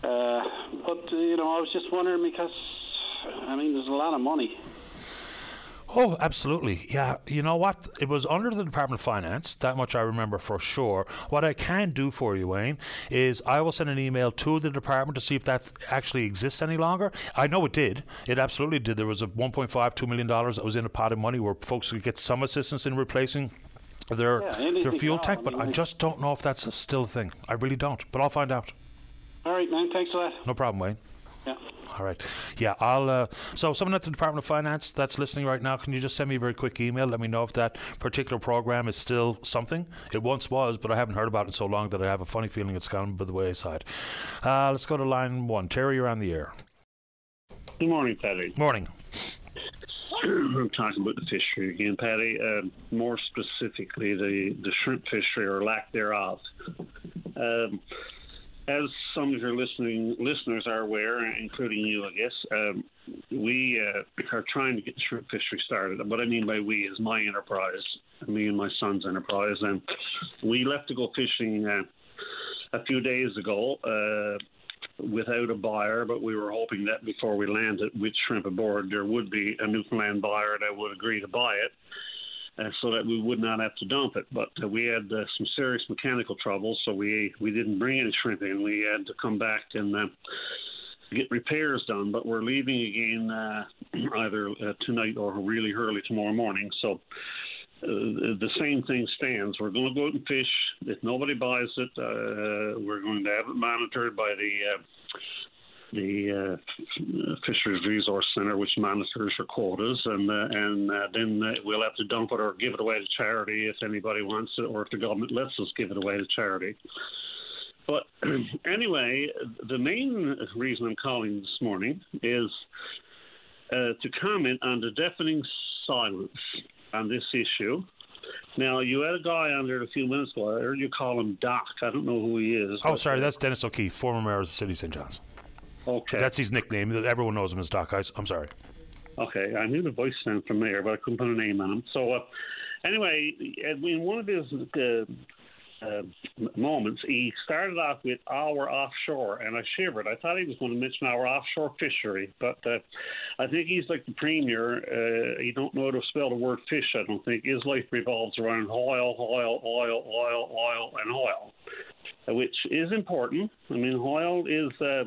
Uh, but you know, I was just wondering because I mean, there's a lot of money. Oh, absolutely. Yeah. You know what? It was under the Department of Finance. That much I remember for sure. What I can do for you, Wayne, is I will send an email to the department to see if that actually exists any longer. I know it did. It absolutely did. There was a 1.5, $2 million that was in a pot of money where folks could get some assistance in replacing their, Yeah, their fuel tank, but I just don't know if that's a still a thing. I really don't. But I'll find out. All right, man. Thanks a lot. No problem, Wayne. Yeah. All right. Yeah, I'll. Uh, so, someone at the Department of Finance that's listening right now, can you just send me a very quick email? Let me know if that particular program is still something. It once was, but I haven't heard about it so long that I have a funny feeling it's gone by the wayside. Uh, let's go to line one. Terry, you're on the air. Good morning, Paddy. Morning. I'm talking about the fishery again, Paddy. Um more specifically, the, the shrimp fishery or lack thereof. Um, as some of your listening listeners are aware, including you, I guess, um, we uh, are trying to get the shrimp fishery started. What I mean by we is my enterprise, me and my son's enterprise, and we left to go fishing uh, a few days ago. Uh, without a buyer, but we were hoping that before we landed with shrimp aboard, there would be a Newfoundland buyer that would agree to buy it. Uh, so that we would not have to dump it, but uh, we had uh, some serious mechanical trouble, so we we didn't bring any shrimp in. We had to come back and uh, get repairs done. But we're leaving again uh, either uh, tonight or really early tomorrow morning. So the same thing stands. We're going to go out and fish. If nobody buys it, we're going to have it monitored by the the uh, Fisheries Resource Center, which monitors for quotas, and uh, and uh, then we'll have to dump it or give it away to charity if anybody wants it, or if the government lets us give it away to charity. But anyway, the main reason I'm calling this morning is uh, to comment on the deafening silence on this issue. Now, you had a guy on there a few minutes ago. I heard you call him Doc. I don't know who he is. Oh, sorry, that's Dennis O'Keefe, former mayor of the city of St. John's. Okay. That's his nickname. Everyone knows him as Doc. I, am sorry. Okay, I knew the voice sounded familiar, but I couldn't put a name on him. So, uh, anyway, in one of his uh, uh, moments, he started off with our offshore, and I shivered. I thought he was going to mention our offshore fishery, but uh, I think he's like the premier. Uh, he don't know how to spell the word fish. I don't think his life revolves around oil, oil, oil, oil, oil, and oil, which is important. I mean, oil is uh,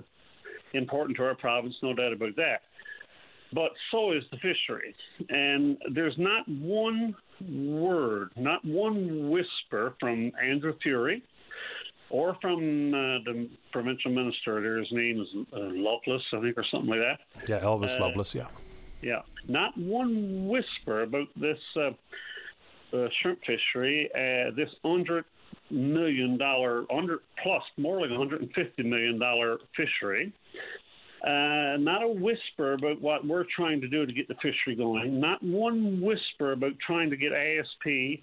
important to our province, no doubt about that but so is the fishery. And there's not one word, not one whisper from Andrew Furey or from uh, the provincial minister. There, his name is uh, Loveless, I think, or something like that. Yeah, Elvis uh, Loveless, yeah. Yeah, not one whisper about this uh, uh, shrimp fishery, uh, this hundred million dollar, under plus more like 150 million dollar fishery. Uh, not a whisper about what we're trying to do to get the fishery going. Not one whisper about trying to get ASP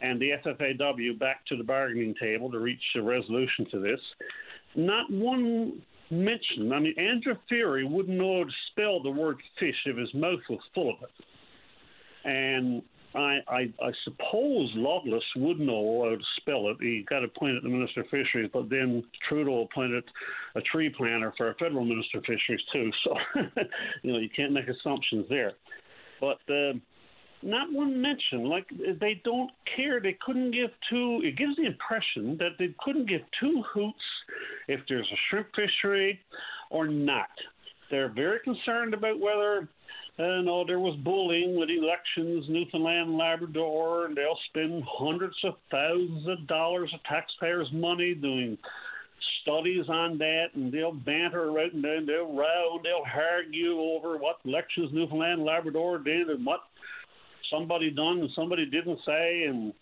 and the FFAW back to the bargaining table to reach a resolution to this. Not one mention. I mean, Andrew Furey wouldn't know how to spell the word fish if his mouth was full of it. And I, I, I suppose Loveless would know how to spell it. He got appointed the Minister of Fisheries, but then Trudeau appointed a tree planter for a federal Minister of Fisheries too. So, you know, you can't make assumptions there. But uh, not one mention. Like they don't care. They couldn't give two. It gives the impression that they couldn't give two hoots if there's a shrimp fishery or not. They're very concerned about whether uh, there was bullying with elections, Newfoundland and Labrador, and they'll spend hundreds of thousands of dollars of taxpayers' money doing studies on that, and they'll banter around and they'll row they'll argue over what elections Newfoundland and Labrador did and what somebody done and somebody didn't say, and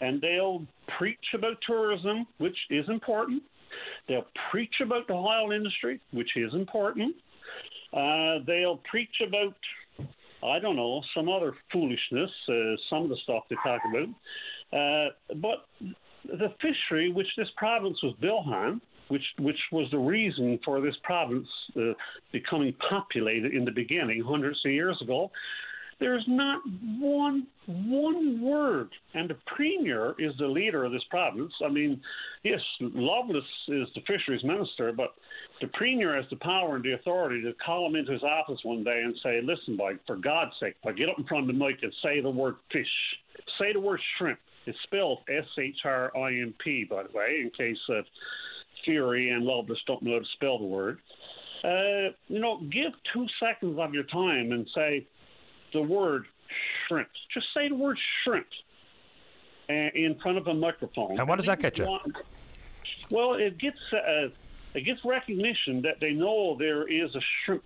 and they'll preach about tourism, which is important. They'll preach about the oil industry, which is important. Uh, they'll preach about I don't know, some other foolishness, uh, some of the stuff they talk about. Uh, but the fishery, which this province was built on, which which was the reason for this province uh, becoming populated in the beginning, hundreds of years ago, there's not one one word, and the premier is the leader of this province. I mean, yes, Loveless is the fisheries minister, but the premier has the power and the authority to call him into his office one day and say, "Listen, boy, for God's sake, boy, get up in front of the mic and say the word fish, say the word shrimp. It's spelled S H R I M P, by the way, in case uh, Furey and Loveless don't know how to spell the word." Uh, you know, give two seconds of your time and say the word shrimp. Just say the word shrimp in front of a microphone. And what does that get you? Well, it gets uh, it gets recognition that they know there is a shrimp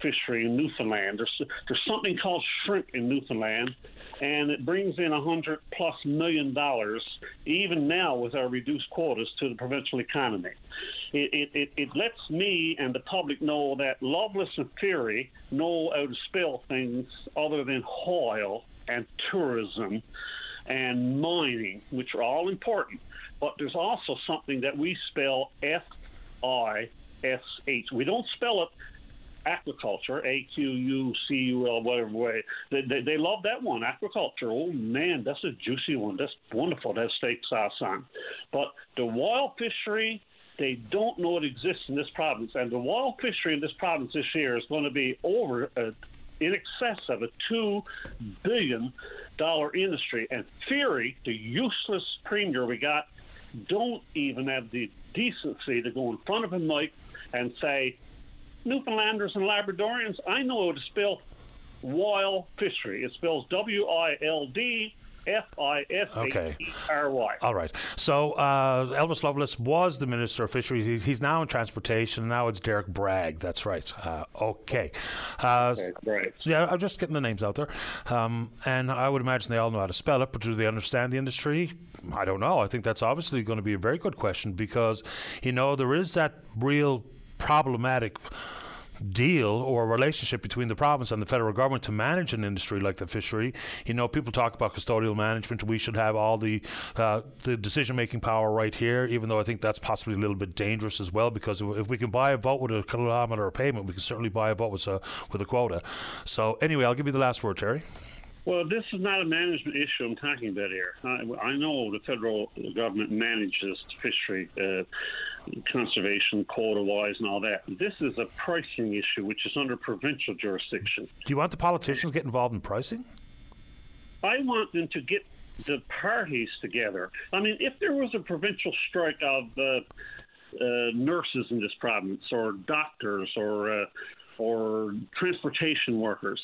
fishery in Newfoundland. There's there's something called shrimp in Newfoundland, and it brings in a hundred plus million dollars even now with our reduced quotas to the provincial economy. It, it, it, lets me and the public know that Loveless and Furey know how to spell things other than oil and tourism and mining, which are all important. But there's also something that we spell F I S H. We don't spell it aquaculture, A Q U C U L, whatever way. They, they, they, love that one, aquaculture. Oh man, that's a juicy one. That's wonderful to have steak sauce on. But the wild fishery, they don't know it exists in this province. And the wild fishery in this province this year is going to be over uh, in excess of a $2 billion industry. And Furey, the useless premier we got, don't even have the decency to go in front of a mic and say, Newfoundlanders and Labradorians, I know how to spell wild fishery. It spells W I L D F I S H E R Y. All right. So uh, Elvis Loveless was the Minister of Fisheries. He's, he's, now in Transportation. Now it's Derrick Bragg. That's right. Uh, okay. Uh, right. Yeah, I'm just getting the names out there. Um, and I would imagine they all know how to spell it, but do they understand the industry? I don't know. I think that's obviously going to be a very good question because, you know, there is that real problematic deal or relationship between the province and the federal government to manage an industry like the fishery. You know, people talk about custodial management. We should have all the uh, the decision making power right here, even though I think that's possibly a little bit dangerous as well. Because if we can buy a vote with a kilometre of payment, we can certainly buy a vote with a with a quota. So anyway, I'll give you the last word, Terry. Well, this is not a management issue I'm talking about here. I, I know the federal government manages fishery uh, conservation, quota wise, and all that. This is a pricing issue which is under provincial jurisdiction. Do you want the politicians to get involved in pricing? I want them to get the parties together. I mean, if there was a provincial strike of uh, uh, nurses in this province, or doctors, or uh, or transportation workers,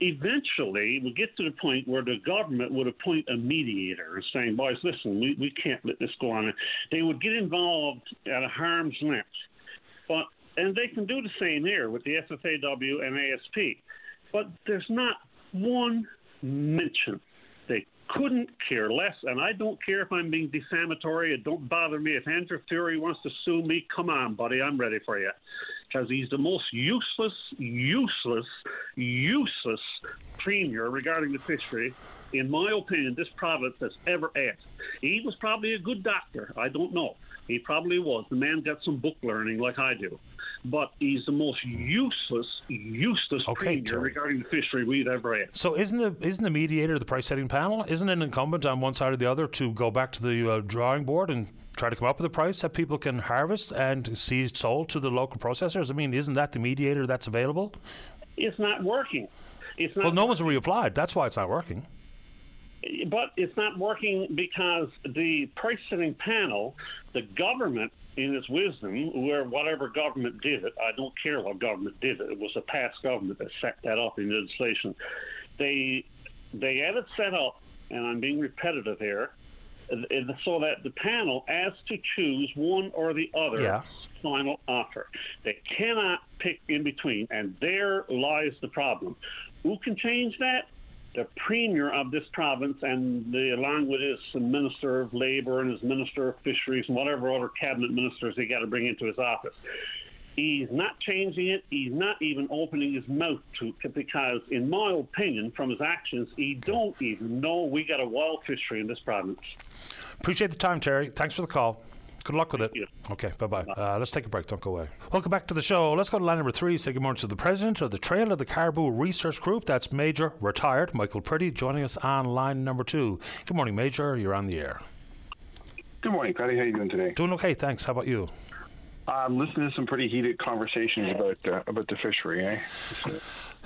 eventually we get to the point where the government would appoint a mediator saying, boys, listen, we, we can't let this go on. They would get involved at a harm's length. But and they can do the same here with the FFAW and ASP. But there's not one mention. Couldn't care less, and I don't care if I'm being defamatory. It don't bother me. If Andrew Furey wants to sue me, come on, buddy, I'm ready for you because he's the most useless, useless, useless premier regarding the fishery, in my opinion, this province has ever had. He was probably a good doctor. I don't know. He probably was. The man got some book learning like I do. But he's the most useless, useless okay, premier regarding the fishery we've ever had. So isn't the isn't the mediator the price setting panel? Isn't it incumbent on one side or the other to go back to the uh, drawing board and try to come up with a price that people can harvest and see sold to the local processors? I mean, isn't that the mediator that's available? It's not working. It's not well, no one's reapplied. That's why it's not working. But it's not working because the price setting panel, the government, in its wisdom, where whatever government did it, I don't care what government did it, it was a past government that set that up in legislation. They they had it set up, and I'm being repetitive here, so that the panel has to choose one or the other yeah. final offer. They cannot pick in between, and there lies the problem. Who can change that? The premier of this province, and the, along with his minister of labor and his minister of fisheries and whatever other cabinet ministers he got to bring into his office. He's not changing it. He's not even opening his mouth to because, in my opinion, from his actions, he don't even know we got a wild fishery in this province. Appreciate the time, Terry. Thanks for the call. Good luck with Thank it. You. Okay, bye bye. Uh, let's take a break. Don't go away. Welcome back to the show. Let's go to line number three. Say good morning to the president of the Trail of the Caribou Research Group. That's Major Retired Michael Pretty joining us on line number two. Good morning, Major. You're on the air. Good morning, Paddy. How are you doing today? Doing okay, thanks. How about you? I'm listening to some pretty heated conversations about uh, about the fishery. Eh?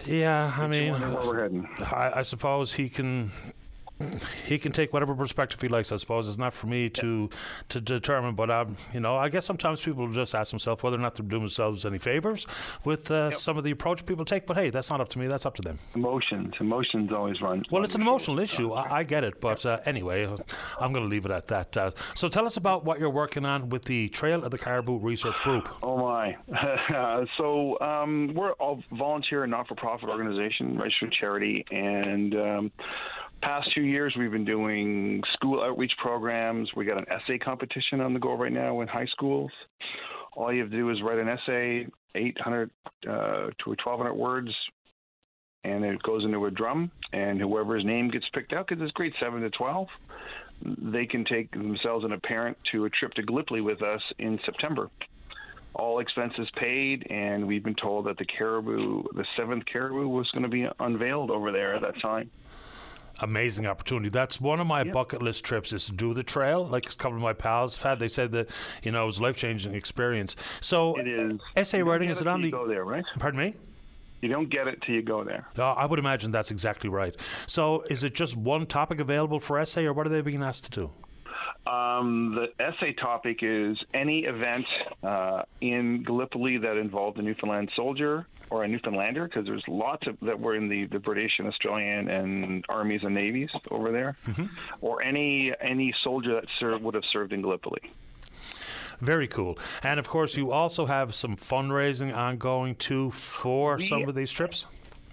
Yeah, I mean, where we're heading. I, I suppose he can he can take whatever perspective he likes. I suppose it's not for me to to determine. But um, you know, I guess sometimes people just ask themselves whether or not they're doing themselves any favors with uh, some of the approach people take. But hey, that's not up to me. That's up to them. Emotions, emotions always run. Well, it's an emotional issue. I, I get it. But uh, anyway, I'm going to leave it at that. Uh, so tell us about what you're working on with the Trail of the Caribou Research Group. Oh my! so um, we're a volunteer and not-for-profit organization, registered charity, and. Um, past two years, we've been doing school outreach programs. We got an essay competition on the go right now in high schools. All you have to do is write an essay, 800 uh, to 1,200 words, and it goes into a drum. And whoever's name gets picked out, because it's grade 7 to 12, they can take themselves and a parent to a trip to Gallipoli with us in September. All expenses paid, and we've been told that the caribou, the seventh caribou, was going to be unveiled over there at that time amazing opportunity. That's one of my yep. bucket list trips is to do the trail. Like a couple of my pals have had, they said that you know it was a life changing experience. So it is. Essay writing is it on the? Go there, right? Pardon me. You don't get it till you go there. Uh, I would imagine that's exactly right. So, is it just one topic available for essay, or what are they being asked to do? Um, the essay topic is any event uh, in Gallipoli that involved a Newfoundland soldier or a Newfoundlander, because there's lots of that were in the, the British and Australian and armies and navies over there, mm-hmm. or any any soldier that served, would have served in Gallipoli. Very cool. And of course, you also have some fundraising ongoing too for we, some of these trips.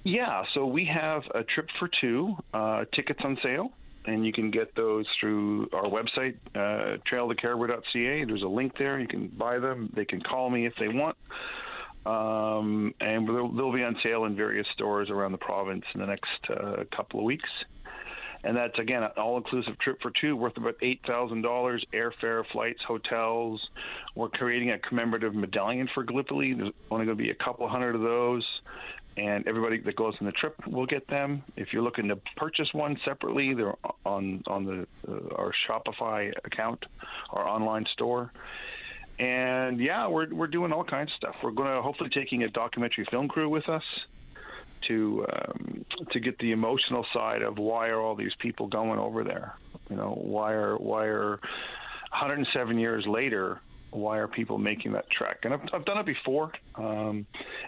Yeah, so we have a trip for two, uh, tickets on sale and you can get those through our website, uh, trailthecaribou.ca. There's a link there. You can buy them. They can call me if they want. um, and they'll, they'll, be on sale in various stores around the province in the next uh, couple of weeks. And that's again an all-inclusive trip for two, worth about eight thousand dollars, airfare, flights, hotels. We're creating a commemorative medallion for Gallipoli. There's only going to be a couple hundred of those, and everybody that goes on the trip will get them. If you're looking to purchase one separately, they're on on the uh, our Shopify account, our online store and yeah, we're we're doing all kinds of stuff. We're going to hopefully taking a documentary film crew with us to um, to get the emotional side of why are all these people going over there? You know, why are why are 107 years later? Why are people making that trek? And I've, I've done it before, um,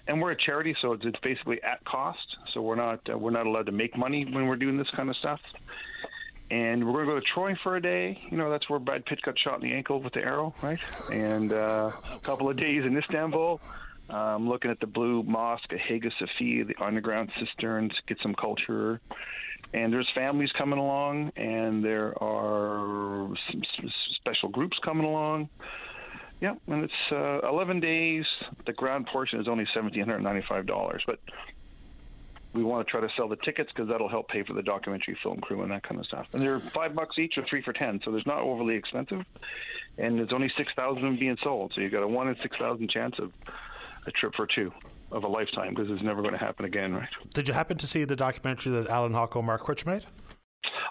and we're a charity, so it's, it's basically at cost. So we're not uh, we're not allowed to make money when we're doing this kind of stuff and we're going to go to Troy for a day. You know, that's where Brad Pitt got shot in the ankle with the arrow, right? And uh, a couple of days in Istanbul. Um, looking at the Blue Mosque, Hagia Sophia, the underground cisterns, get some culture. And there's families coming along, and there are some special groups coming along. Yeah, and it's uh, 11 days. The ground portion is only $1,795, but we want to try to sell the tickets because that'll help pay for the documentary film crew and that kind of stuff. And they're five bucks each or three for ten, so there's not overly expensive. And there's only six thousand being sold, so you've got a one in six thousand chance of a trip for two of a lifetime because it's never going to happen again, right? Did you happen to see the documentary that Allan Hawco Mark Critch made?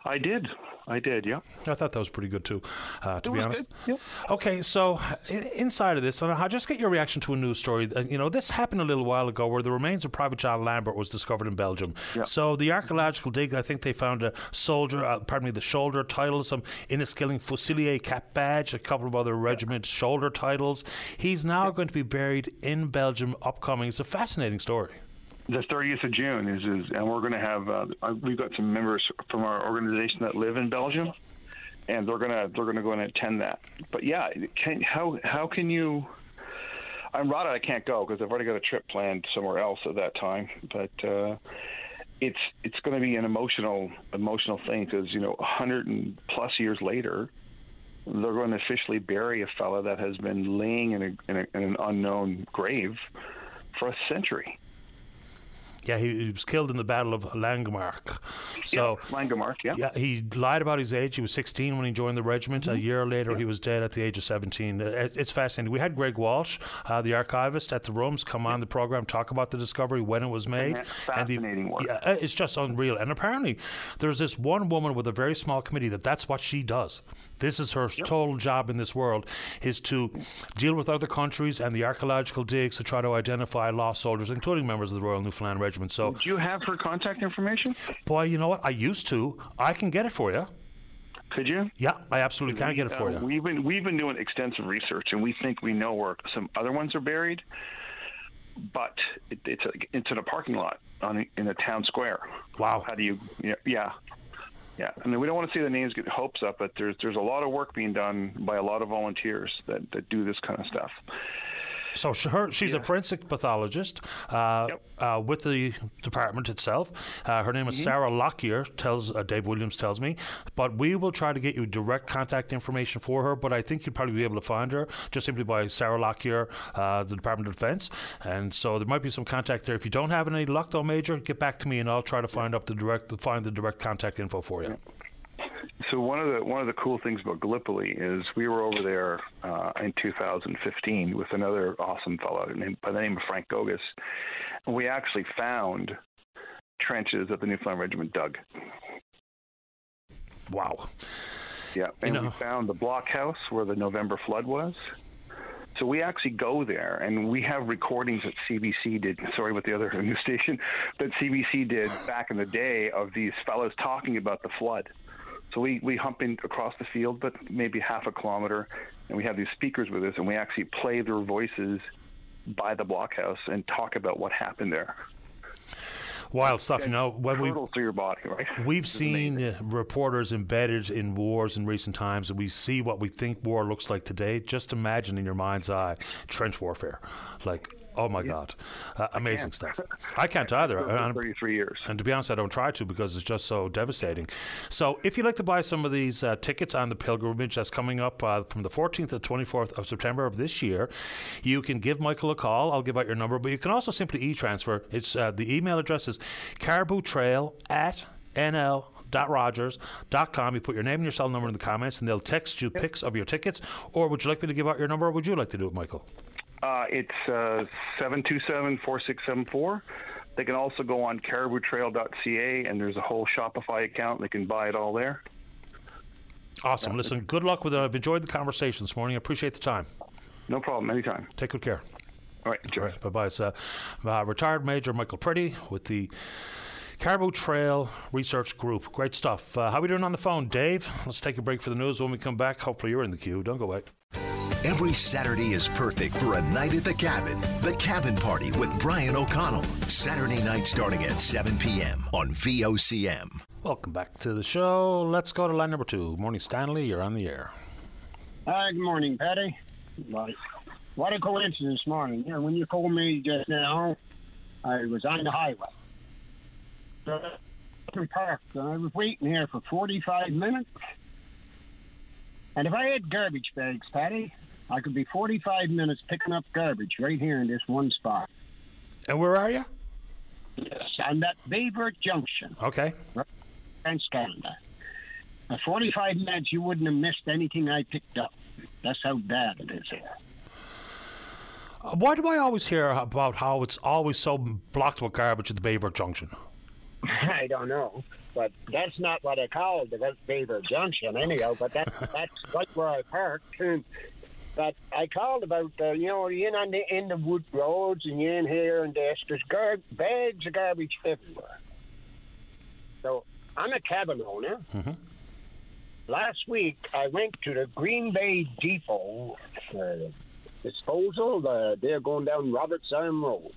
I did. I did, yeah. I thought that was pretty good too, uh, to be honest. Yep. Okay, so inside of this, I'll just get your reaction to a news story. Uh, you know, this happened a little while ago where the remains of Private John Lambert was discovered in Belgium. So the archaeological dig, I think they found a soldier, uh, pardon me, the shoulder title, some Inniskilling Fusilier cap badge, a couple of other regiment shoulder titles. He's now going to be buried in Belgium upcoming. It's a fascinating story the 30th of June is, is and we're going to have uh, we've got some members from our organization that live in Belgium, and they're gonna they're gonna go and attend that. But yeah, can, how how can you? I'm rotted. I can't go because I've already got a trip planned somewhere else at that time. But uh, it's it's going to be an emotional emotional thing because you know 100 and plus years later, they're going to officially bury a fella that has been laying in, a, in, a, in an unknown grave for a century. Yeah, he, he, was killed in the Battle of Langemarck. So yeah, Langemarck, yeah. Yeah, he lied about his age. He was 16 when he joined the regiment. Mm-hmm. A year later, yeah. he was dead at the age of 17. Uh, it's fascinating. We had Greg Walsh, uh, the archivist at the Rooms, come on the program talk about the discovery when it was made. Fascinating and the, work. Yeah, uh, it's just unreal. And apparently, there's this one woman with a very small committee that that's what she does. This is her yep. total job in this world is to deal with other countries and the archaeological digs to try to identify lost soldiers, including members of the Royal Newfoundland Regiment. So, do you have her contact information? Boy, you know what? I used to. I can get it for you. Could you? Yeah, I absolutely can we, get it for uh, you. We've been we've been doing extensive research, and we think we know where some other ones are buried, but it, it's a, it's in a parking lot on in a town square. Wow. How do you? Yeah, yeah. Yeah, I mean, we don't want to see the names get hopes up, but there's there's a lot of work being done by a lot of volunteers that, that do this kind of stuff. So her, she's yeah. a forensic pathologist uh, yep. uh, with the department itself. Uh, her name is mm-hmm. Sarah Lockyer. Tells uh, Dave Williams tells me, but we will try to get you direct contact information for her. But I think you'd probably be able to find her just simply by Sarah Lockyer, uh, the Department of Defence. And so there might be some contact there. If you don't have any luck, though, Major, get back to me and I'll try to find up the direct find the direct contact info for you. So one of the one of the cool things about Gallipoli is we were over there uh, in 2015 with another awesome fellow named, by the name of Frank Gogos, and we actually found trenches that the Newfoundland Regiment dug. Wow. Yeah, and you know. we found the blockhouse where the November flood was. So we actually go there, and we have recordings that CBC did. Sorry, with the other news station, that CBC did back in the day of these fellows talking about the flood. So we, we hump in across the field, but maybe half a kilometer, and we have these speakers with us, and we actually play their voices by the blockhouse and talk about what happened there. Wild stuff, you know. When we through your body, right? We've seen uh, reporters embedded in wars in recent times, and we see what we think war looks like today. Just imagine in your mind's eye trench warfare, like Oh my God, uh, amazing stuff. I can't either. For 33 years. And to be honest, I don't try to because it's just so devastating. So, if you'd like to buy some of these uh, tickets on the pilgrimage that's coming up uh, from the 14th to 24th of September of this year, you can give Michael a call. I'll give out your number, but you can also simply e-transfer. It's uh, the email address is caribou trail at nl rogers.com. You put your name and your cell number in the comments, and they'll text you pics of your tickets. Or would you like me to give out your number, or would you like to do it, Michael? Uh, it's uh, 727 4674. They can also go on cariboutrail.ca, and there's a whole Shopify account. They can buy it all there. Awesome. Listen, good luck with it. I've enjoyed the conversation this morning. I appreciate the time. No problem. Anytime. Take good care. All right. Enjoy. All right bye bye. It's uh, uh, retired Major Michael Pretty with the Caribou Trail Research Group. Great stuff. Uh, how are we doing on the phone, Dave? Let's take a break for the news. When we come back, hopefully you're in the queue. Don't go away. Every Saturday is perfect for a night at the cabin. The Cabin Party with Brian O'Connell. Saturday night starting at 7 p.m. on VOCM. Welcome back to the show. Let's go to line number two. Morning, Stanley. You're on the air. Hi, good morning, Paddy. What a coincidence this morning. You know, when you called me just now, I was on the highway parked. I was waiting here for 45 minutes. And if I had garbage bags, Paddy, I could be 45 minutes picking up garbage right here in this one spot. And where are you? Yes, I'm at Bayburt Junction. Okay. Right in Canada. In 45 minutes, you wouldn't have missed anything I picked up. That's how bad it is here. Why do I always hear about how it's always so blocked with garbage at the Bayburt Junction? I don't know, but that's not what I called the Beaver Junction, anyhow. But that that's right where I parked. But I called about uh, you know you're in on the in the wood roads and you're in here and this. There's gar- bags of garbage everywhere. So I'm a cabin owner. Mm-hmm. Last week I went to the Green Bay Depot uh, disposal. Uh, they're going down Roberts Arm Road.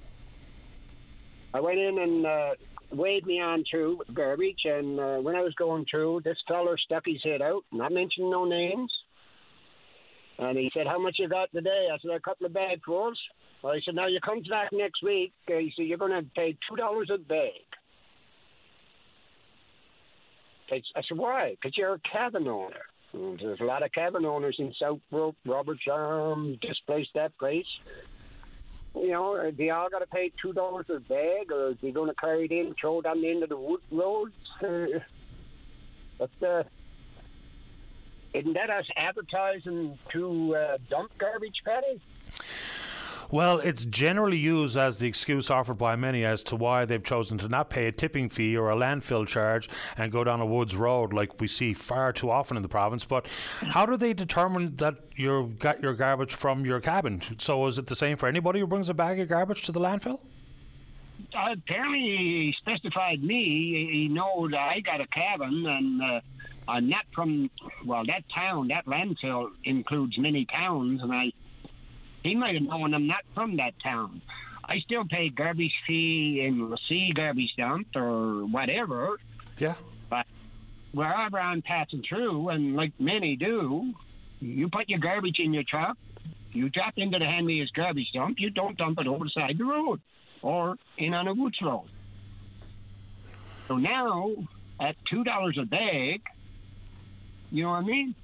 I went in and uh, waved me on through garbage, and uh, when I was going through, this feller stuck his head out, not mentioning no names. And he said, How much you got today? I said, A couple of bagfuls. Well, he said, Now you come back next week. Uh, he said, You're going to pay $2 a bag. I said, Why? Because you're a cabin owner. And there's a lot of cabin owners in South Brook, Roberts Arm, this place, that place you know, they all got to pay two dollars a bag, or is they going to carry it in, and throw it on the end of the wood roads? Uh, but uh, isn't that us advertising to uh, dump garbage, Paddy? Well, it's generally used as the excuse offered by many as to why they've chosen to not pay a tipping fee or a landfill charge and go down a woods road like we see far too often in the province. But how do they determine that you've got your garbage from your cabin? So is it the same for anybody who brings a bag of garbage to the landfill? Uh, apparently, he specified me. He knows I got a cabin and. Uh, I'm not from well that town that landfill includes many towns and I he might have known I'm not from that town. I still pay garbage fee in the sea garbage dump or whatever. Yeah. But wherever I'm passing through, and like many do, you put your garbage in your truck, you drop into the Henry's garbage dump, you don't dump it over the side of the road or in on a woods road. So now, at $2 a bag, you know what I mean?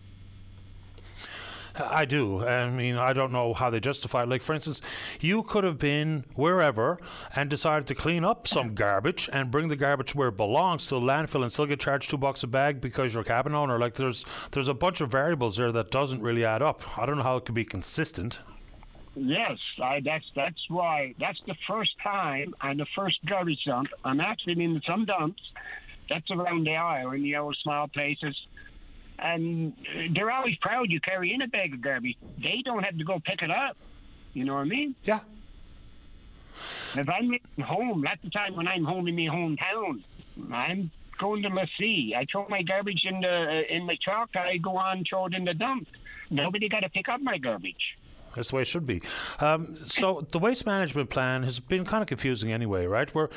I do. I mean, I don't know how they justify it. Like, for instance, you could have been wherever and decided to clean up some garbage and bring the garbage where it belongs to a landfill and still get charged two bucks a bag because you're a cabin owner. Like, there's there's a bunch of variables there that doesn't really add up. I don't know how it could be consistent. Yes, I, that's that's why that's the first time on the first garbage dump. I'm actually in some dumps. That's around the aisle in the old small places and they're always proud you carry in a bag of garbage. They don't have to go pick it up. You know what I mean? Yeah. If I'm home, that's the time when I'm home in my hometown. I'm going to Lassie. I throw my garbage in the uh, in my truck. I go on, throw it in the dump. Nobody got to pick up my garbage. That's the way it should be. Um, so the waste management plan has been kind of confusing anyway, right? Where,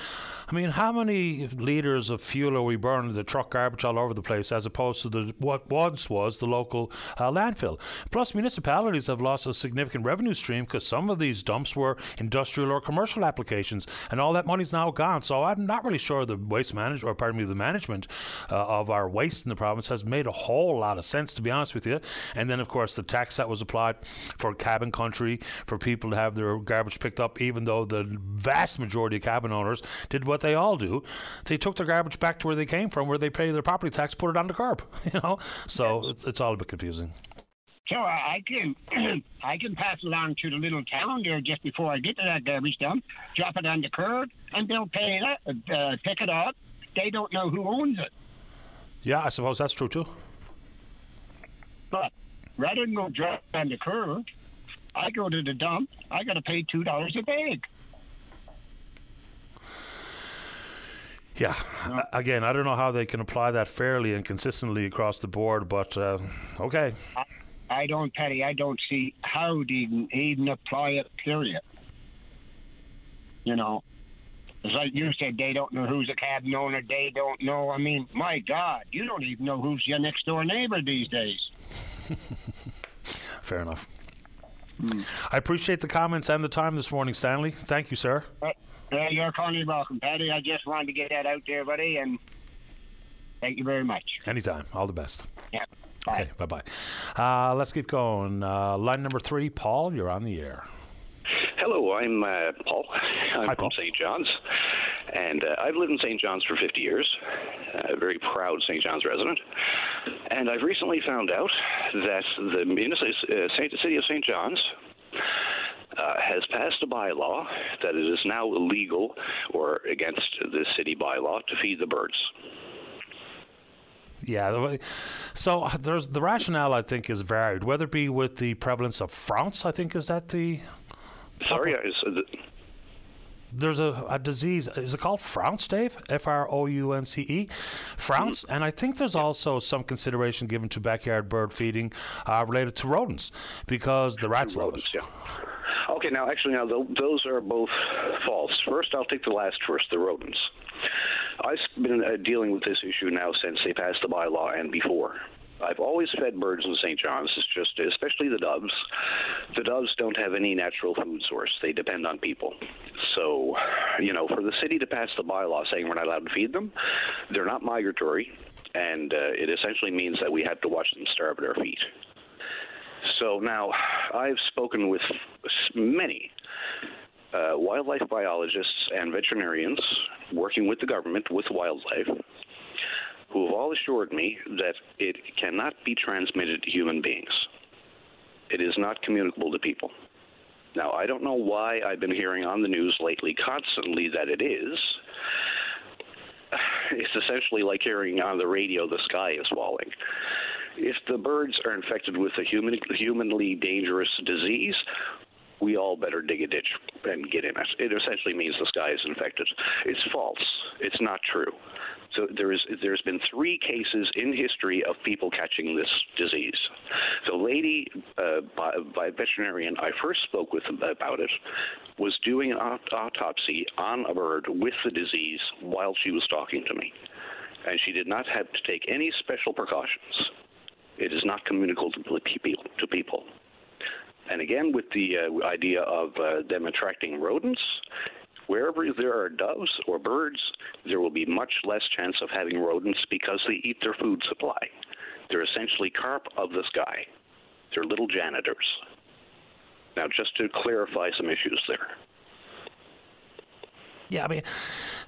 I mean, how many liters of fuel are we burning to truck garbage all over the place, as opposed to the what once was the local uh, landfill? Plus, municipalities have lost a significant revenue stream because some of these dumps were industrial or commercial applications, and all that money's now gone. So I'm not really sure the waste management, or pardon me, the management uh, of our waste in the province has made a whole lot of sense, to be honest with you. And then, of course, the tax that was applied for cabin country for people to have their garbage picked up, even though the vast majority of cabin owners did what they all do. They took their garbage back to where they came from, where they pay their property tax, put it on the curb. You know, so it's, it's all a bit confusing. So I can I can pass it on to the little town there just before I get to that garbage dump, drop it on the curb, and they'll pay it, uh, pick it up. They don't know who owns it. Yeah, I suppose that's true too. But rather than go drop it on the curb, I go to the dump. I got to pay two dollars a bag. Yeah. Again, I don't know how they can apply that fairly and consistently across the board, but uh, okay. I, I don't, Paddy. I don't see how they even, even apply it. Period. You know, it's like you said. They don't know who's a cabin owner. They don't know. I mean, my God, you don't even know who's your next door neighbor these days. Fair enough. I appreciate the comments and the time this morning, Stanley. Thank you, sir. Uh, you're kindly welcome, Paddy. I just wanted to get that out there, buddy, and thank you very much. Anytime. All the best. Yeah. Okay, bye bye. Uh, let's keep going. Uh, line number three, Paul, you're on the air. Hello, I'm uh, Paul. I'm Hi, from St. John's, and uh, I've lived in St. John's for 50 years. A very proud St. John's resident. And I've recently found out that the municipal uh, city of St. John's uh, has passed a bylaw that it is now illegal or against the city bylaw to feed the birds. Yeah. So uh, there's the rationale. I think is varied, whether it be with the prevalence of Frounce. I think is that the Sorry, is, uh, the, there's a, a disease. Is it called Frounce, Dave? F R O U N C E, Frounce. And I think there's also some consideration given to backyard bird feeding uh, related to rodents because the rats love it. yeah. Okay, now actually, now tho- those are both false. First, I'll take the last first, the rodents. I've been uh, dealing with this issue now since they passed the bylaw and before. I've always fed birds in St. John's. It's just, especially the doves. The doves don't have any natural food source. They depend on people. So, you know, for the city to pass the bylaw saying we're not allowed to feed them, they're not migratory, and uh, it essentially means that we have to watch them starve at our feet. So now, I've spoken with many uh, wildlife biologists and veterinarians working with the government with wildlife who have all assured me that it cannot be transmitted to human beings. It is not communicable to people. Now, I don't know why I've been hearing on the news lately constantly that it is. It's essentially like hearing on the radio the sky is falling. If the birds are infected with a human, humanly dangerous disease, we all better dig a ditch and get in it. It essentially means the sky is infected. It's false. It's not true. So there is there's been three cases in history of people catching this disease. The lady, uh, by, by veterinarian I first spoke with about it, was doing an aut- autopsy on a bird with the disease while she was talking to me, and she did not have to take any special precautions. It is not communicable to people. To people. And again, with the uh, idea of uh, them attracting rodents, wherever there are doves or birds, there will be much less chance of having rodents because they eat their food supply. They're essentially carp of the sky. They're little janitors. Now, just to clarify some issues there. Yeah, I mean,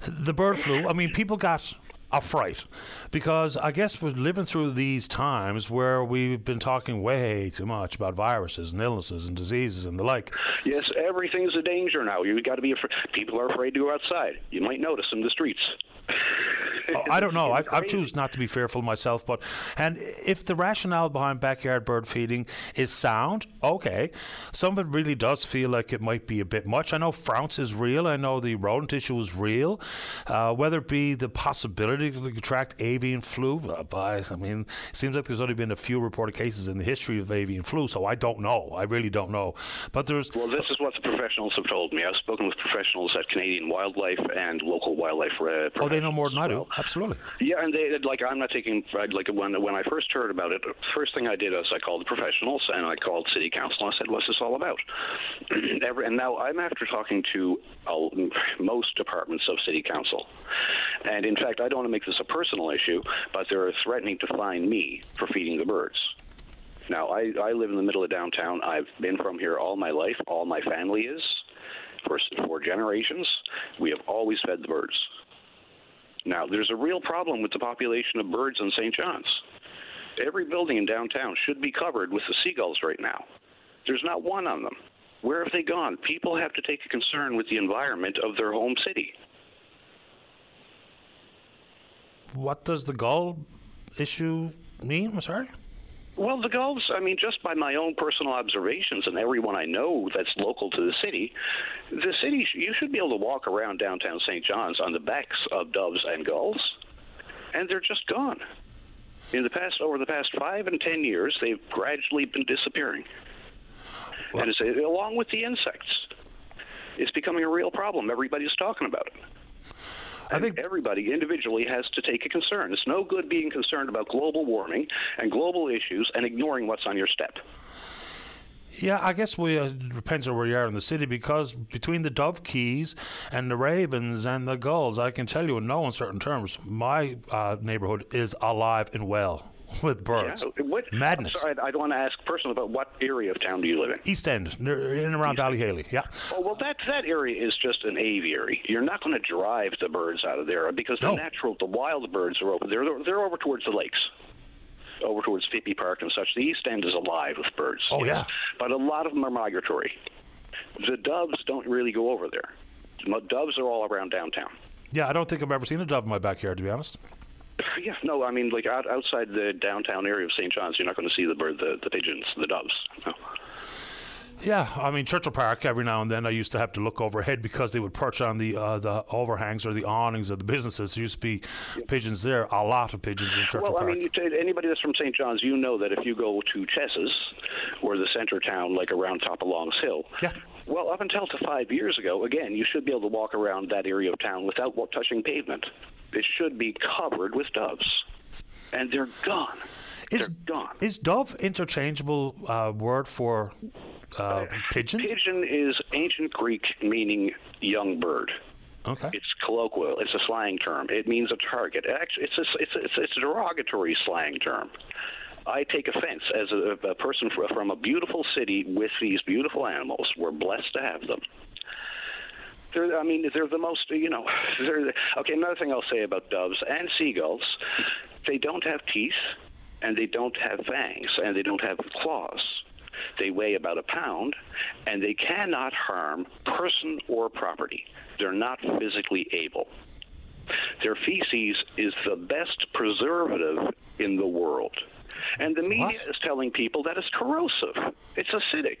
the bird flu. I mean, people got a fright because I guess we're living through these times where we've been talking way too much about viruses and illnesses and diseases and the like. Yes, everything's a danger now. You've got to be afraid. People are afraid to go outside. You might notice in the streets. Oh, I don't know. I, I choose not to be fearful myself, but and if the rationale behind backyard bird feeding is sound, okay. Some of it really does feel like it might be a bit much. I know Frounce is real. I know the rodent issue is real. Uh, whether it be the possibility to contract avian flu, uh, I mean, it seems like there's only been a few reported cases in the history of avian flu, so I don't know. I really don't know. But there's well, this is what the professionals have told me. I've spoken with professionals at Canadian Wildlife and local wildlife. Uh, oh, they know more than I do. Absolutely. Yeah, and they like I'm not taking like when when I first heard about it. First thing I did is I called the professionals and I called city council. and I said, "What's this all about?" and now I'm after talking to uh, most departments of city council, and in fact, I don't want to make this a personal issue, but they're threatening to fine me for feeding the birds. Now, I, I live in the middle of downtown. I've been from here all my life. All my family is for four generations. We have always fed the birds. Now, there's a real problem with the population of birds in St. John's. Every building in downtown should be covered with the seagulls right now. There's not one on them. Where have they gone? People have to take a concern with the environment of their home city. What does the gull issue mean? I'm sorry. Well, the gulls, I mean, just by my own personal observations and everyone I know that's local to the city, the city, you should be able to walk around downtown St. John's on the backs of doves and gulls, and they're just gone. In the past, over the past five and ten years, they've gradually been disappearing. Well, and it's, along with the insects, it's becoming a real problem. Everybody's talking about it. I think everybody individually has to take a concern. It's no good being concerned about global warming and global issues and ignoring what's on your step. Yeah, I guess we uh, depends on where you are in the city because between the dovekies and the ravens and the gulls, I can tell you in no uncertain terms, my uh, neighborhood is alive and well with birds. Yeah. What, Madness. I'm sorry, I don't want to ask personally, but what area of town do you live in? East End, in and around Ballyhaly. Yeah. Oh well, that that area is just an aviary. You're not going to drive the birds out of there because the natural, the wild birds are over there. They're, they're over towards the lakes over towards Pippy Park and such. The East End is alive with birds. Oh yeah, but a lot of them are migratory. The doves don't really go over there. Doves are all around downtown. Yeah, I don't think I've ever seen a dove in my backyard, to be honest. Yeah, no, I mean, like out, outside the downtown area of St. John's, you're not going to see the bird, the, the pigeons, the doves. No. Yeah, I mean Churchill Park. Every now and then, I used to have to look overhead because they would perch on the uh, the overhangs or the awnings of the businesses. There used to be pigeons there. A lot of pigeons in Churchill well, Park. Well, I mean, anybody that's from St. John's, you know that if you go to Chess's or the center town, like around top of Longs Hill, yeah. Well, up until to five years ago, again, you should be able to walk around that area of town without touching pavement. It should be covered with doves, and they're gone. Is, they're gone. Is dove interchangeable uh, word for uh, pigeon? Pigeon is ancient Greek meaning young bird. Okay. It's colloquial. It's a slang term. It means a target. Actually, it's a, it's a, it's a, it's a derogatory slang term. I take offense as a, a person from a beautiful city with these beautiful animals. We're blessed to have them. They're, I mean, they're the most, you know, they're, okay, another thing I'll say about doves and seagulls, they don't have teeth, and they don't have fangs, and they don't have claws. They weigh about a pound, and they cannot harm person or property. They're not physically able. Their feces is the best preservative in the world. And the media what? is telling people that it's corrosive, it's acidic.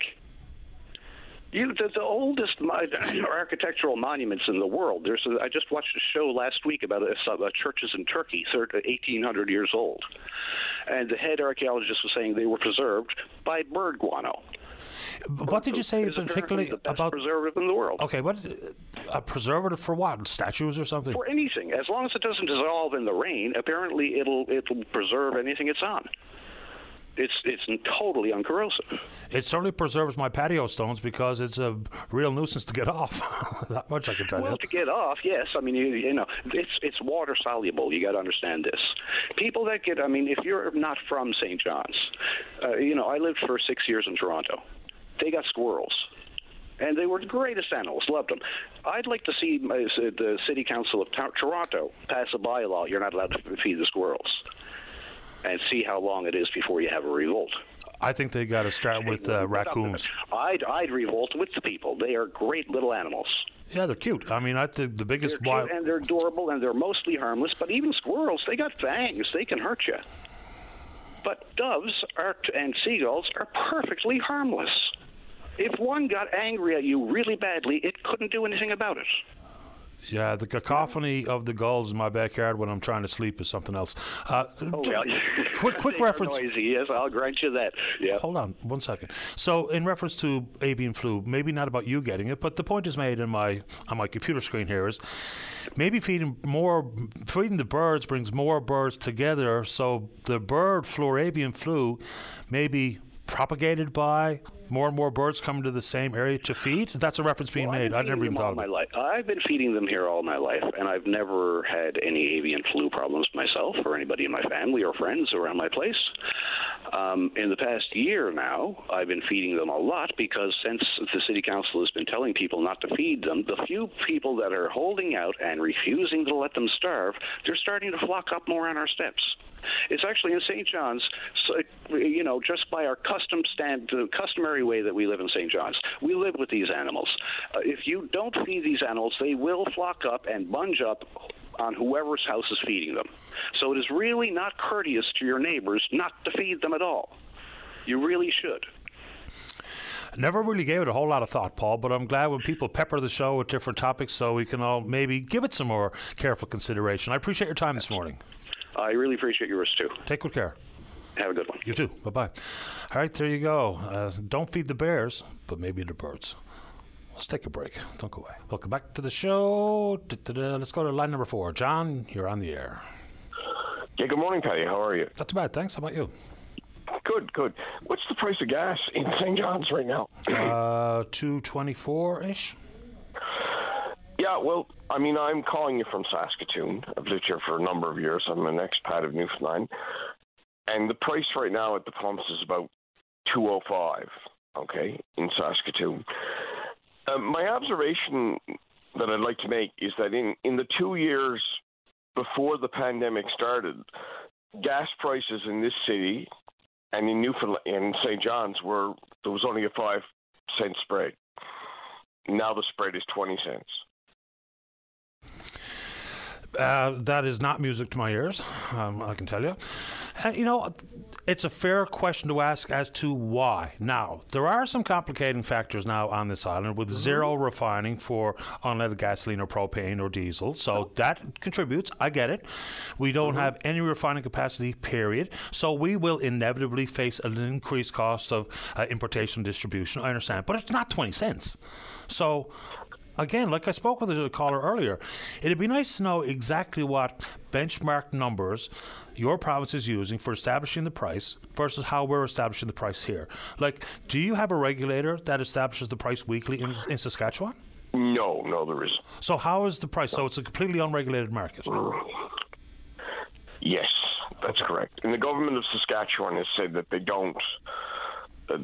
You, the, the oldest architectural monuments in the world. There's a, I just watched a show last week about a, a churches in Turkey, 1800 years old, and the head archaeologist was saying they were preserved by bird guano. What did you say particularly about preservative in the world? Okay, what uh, a preservative for what? Statues or something? For anything, as long as it doesn't dissolve in the rain. Apparently, it'll it'll preserve anything it's on it's it's totally uncorrosive. It certainly preserves my patio stones because it's a real nuisance to get off. that much I can tell well, you. to get off, yes. I mean, you, you know, it's it's water soluble. You got to understand this. People that get, I mean, if you're not from St. John's, uh, you know, I lived for six years in Toronto. They got squirrels and they were the greatest animals. Loved them. I'd like to see uh, the City Council of Toronto pass a bylaw: you're not allowed to feed the squirrels and see how long it is before you have a revolt. I think they got to start with uh, raccoons. I'd I'd revolt with the people. They are great little animals. Yeah, they're cute. I mean, I think the biggest They're wild. and they're adorable and they're mostly harmless. But even squirrels, they got fangs. They can hurt you. But doves are, and seagulls are perfectly harmless. If one got angry at you really badly, it couldn't do anything about it. Yeah, the cacophony of the gulls in my backyard when I'm trying to sleep is something else. Uh, Oh, well, quick, quick reference. Noisy, yes, I'll grant you that. Yeah. Hold on one second. So, in reference to avian flu, maybe not about you getting it, but the point is made in my on my computer screen here is maybe feeding more, feeding the birds brings more birds together. So the bird flu or avian flu may be propagated by more and more birds come to the same area to feed. That's a reference being Well, I've made. I never even thought of my it. life. I've been feeding them here all my life, and I've never had any avian flu problems myself or anybody in my family or friends around my place. Um, in the past year now, I've been feeding them a lot because since the city council has been telling people not to feed them, the few people that are holding out and refusing to let them starve, they're starting to flock up more on our steps. It's actually in St. John's, so, you know, just by our custom stand, the customary way that we live in St. John's. We live with these animals. Uh, if you don't feed these animals, they will flock up and bunge up on whoever's house is feeding them. So it is really not courteous to your neighbors not to feed them at all. You really should. Never really gave it a whole lot of thought, Paul, but I'm glad when people pepper the show with different topics so we can all maybe give it some more careful consideration. I appreciate your time this morning. I really appreciate yours too. Take good care. Have a good one. You too. Bye bye. All right, there you go. Uh, don't feed the bears, but maybe the birds. Let's take a break. Don't go away. Welcome back to the show. Da-da-da. Let's go to line number four. John, you're on the air. Yeah, good morning, Paddy. How are you? Not too bad, thanks. How about you? Good, good. What's the price of gas in St. John's right now? Uh, two twenty-four ish. Yeah, well, I mean, I'm calling you from Saskatoon. I've lived here for a number of years. I'm an expat of Newfoundland, and the price right now at the pumps is about two oh five. Okay, in Saskatoon. Um, my observation that I'd like to make is that in in the two years before the pandemic started, gas prices in this city and in Newfoundland and St. John's were there was only a five cent spread. Now the spread is twenty cents. Uh, that is not music to my ears, um, I can tell you. And, you know, it's a fair question to ask as to why. Now, there are some complicating factors now on this island with zero refining for unleaded gasoline or propane or diesel. So that contributes. I get it. We don't have any refining capacity, period. So we will inevitably face an increased cost of uh, importation and distribution. I understand. But it's not 20 cents. So again, like I spoke with a caller earlier, it'd be nice to know exactly what benchmark numbers your province is using for establishing the price versus how we're establishing the price here. Like, do you have a regulator that establishes the price weekly in, in Saskatchewan? No, no, there isn't. So how is the price? So it's a completely unregulated market. Yes, that's correct. And the government of Saskatchewan has said that they don't, uh,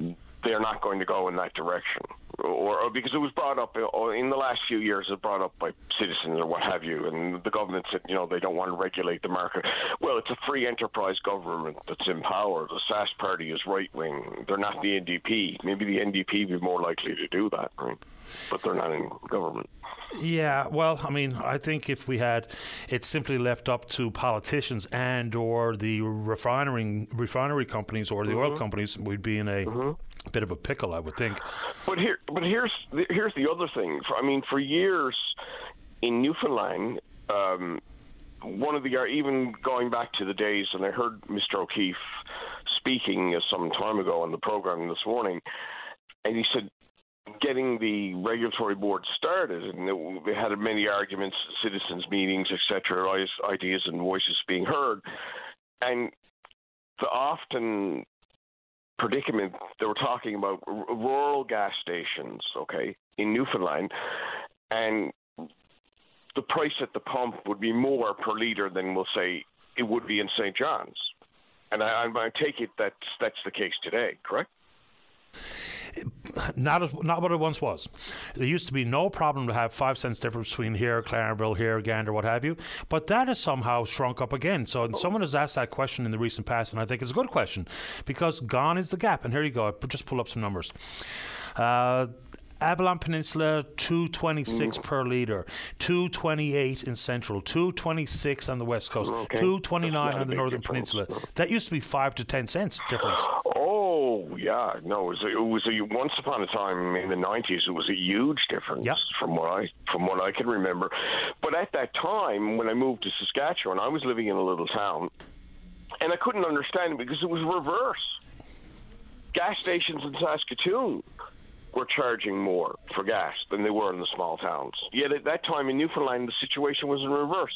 they're not going to go in that direction. Or, or because it was brought up in the last few years, it was brought up by citizens or what have you, and the government said, you know, they don't want to regulate the market. Well, it's a free enterprise government that's in power. The Sask Party is right wing. They're not the NDP. Maybe the NDP would be more likely to do that, right? But they're not in government. Yeah, well, I mean, I think if we had it simply left up to politicians and or the refinery refinery companies or the oil Mm-hmm. companies, we'd be in a bit of a pickle, I would think. But here, but here's here's the other thing. I mean, for years in Newfoundland, um, one of the even going back to the days, and I heard Mr. O'Keefe speaking some time ago on the program this morning, and he said getting the regulatory board started, and they had many arguments, citizens meetings, etc., ideas and voices being heard, and the often predicament they were talking about rural gas stations, okay, in Newfoundland, and the price at the pump would be more per liter than we'll say it would be in St. John's. And I, I take it that's that's the case today, correct? Not as, not what it once was. There used to be no problem to have five cents difference between here, Clarenville, here, Gander, what have you. But that has somehow shrunk up again. So someone has asked that question in the recent past, and I think it's a good question because gone is the gap. And here you go. I just pull up some numbers. Uh, Avalon Peninsula, two twenty six Mm. per liter, two twenty eight in Central, two twenty six on the West Coast, Okay. two twenty nine That's not a on the Northern difference. Peninsula. That used to be five to ten cents difference. Oh yeah, no, it was a, it was a once upon a time in the nineties. It was a huge difference from what I from what I can remember. But at that time, when I moved to Saskatchewan, I was living in a little town, and I couldn't understand it because it was reverse. Gas stations in Saskatoon were charging more for gas than they were in the small towns. Yet at that time in Newfoundland, the situation was in reverse.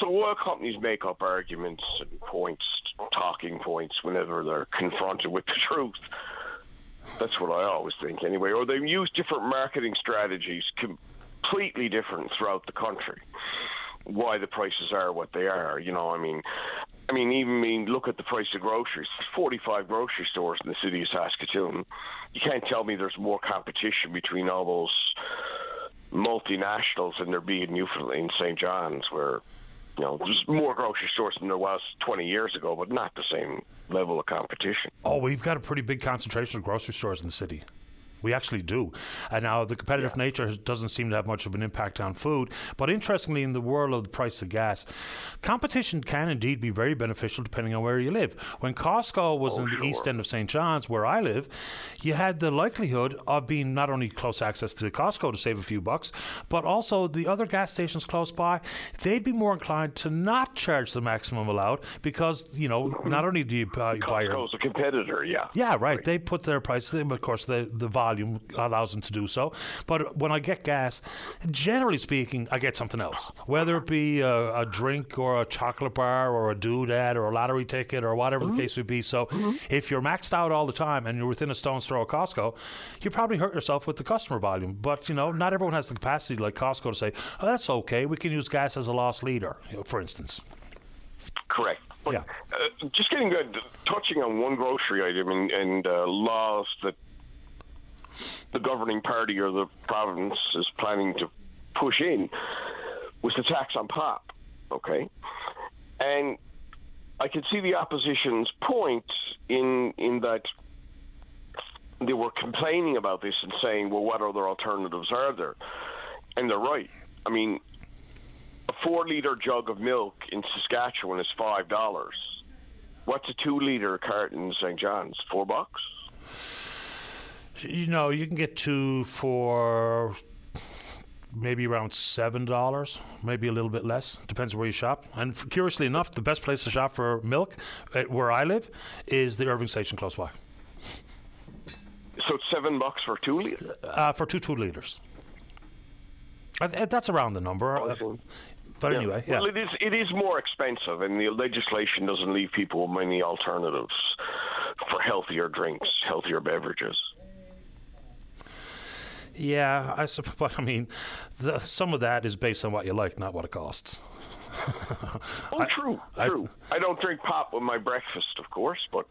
So oil companies make up arguments and points, talking points, whenever they're confronted with the truth. That's what I always think, anyway. Or they use different marketing strategies, completely different throughout the country. Why the prices are what they are, you know. I mean, I mean, even mean look at the price of groceries. There's 45 grocery stores in the city of Saskatoon. You can't tell me there's more competition between all those multinationals than there be in Newfoundland, in St. John's, where you know there's more grocery stores than there was 20 years ago, but not the same level of competition. Oh, we've got a pretty big concentration of grocery stores in the city. We actually do. And now the competitive nature doesn't seem to have much of an impact on food. But interestingly, in the world of the price of gas, competition can indeed be very beneficial depending on where you live. When Costco was oh, in the east end of St. John's, where I live, you had the likelihood of being not only close access to Costco to save a few bucks, but also the other gas stations close by, they'd be more inclined to not charge the maximum allowed because, you know, mm-hmm. not only do you buy, buy your Costco's a competitor, yeah. yeah, right. They put their price. Them, of course, the the volume allows them to do so. But when I get gas, generally speaking, I get something else. Whether it be a, a drink or a chocolate bar or a doodad or a lottery ticket or whatever the case would be. So, if you're maxed out all the time and you're within a stone's throw of Costco, you probably hurt yourself with the customer volume. But you know, not everyone has the capacity like Costco to say, "Oh, that's okay. We can use gas as a loss leader," you know, for instance. Correct. But, uh, just getting good, touching on one grocery item and, and uh, laws that the governing party or the province is planning to push in was the tax on pop. Okay, and I could see the opposition's point in in that they were complaining about this and saying, "Well, what other alternatives are there?" And they're right. I mean, a four liter jug of milk in Saskatchewan is five dollars. What's a two liter carton in St. John's? Four bucks. You know, you can get two for maybe around seven dollars, maybe a little bit less. Depends where you shop. And f- curiously enough, the best place to shop for milk, uh, where I live, is the Irving Station close by. So it's seven bucks for two liters. Uh, for two two liters. Th- that's around the number. uh, but anyway, yeah. Well, it is it is more expensive, and the legislation doesn't leave people with many alternatives for healthier drinks, healthier beverages. Yeah, I suppose. But I mean, the, some of that is based on what you like, not what it costs. Oh, true, true. I don't drink pop with my breakfast, of course, but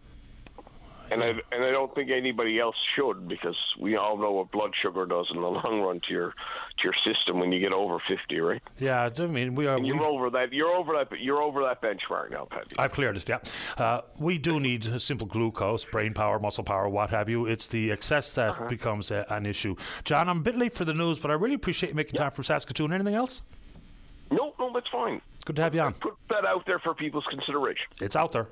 and I and I don't think anybody else should because we all know what blood sugar does in the long run to your to your system when you get over fifty, right? Yeah, I mean, we are. And you're over that. You're over that. You're over that benchmark now, Paddy. I've cleared it, yeah. Uh, we do need simple glucose, brain power, muscle power, what have you. It's the excess that Uh-huh. becomes a, an issue. John, I'm a bit late for the news, but I really appreciate you making time from Saskatoon. Anything else? No, no, that's fine. Good to have you on. Put that out there for people's consideration. It's out there.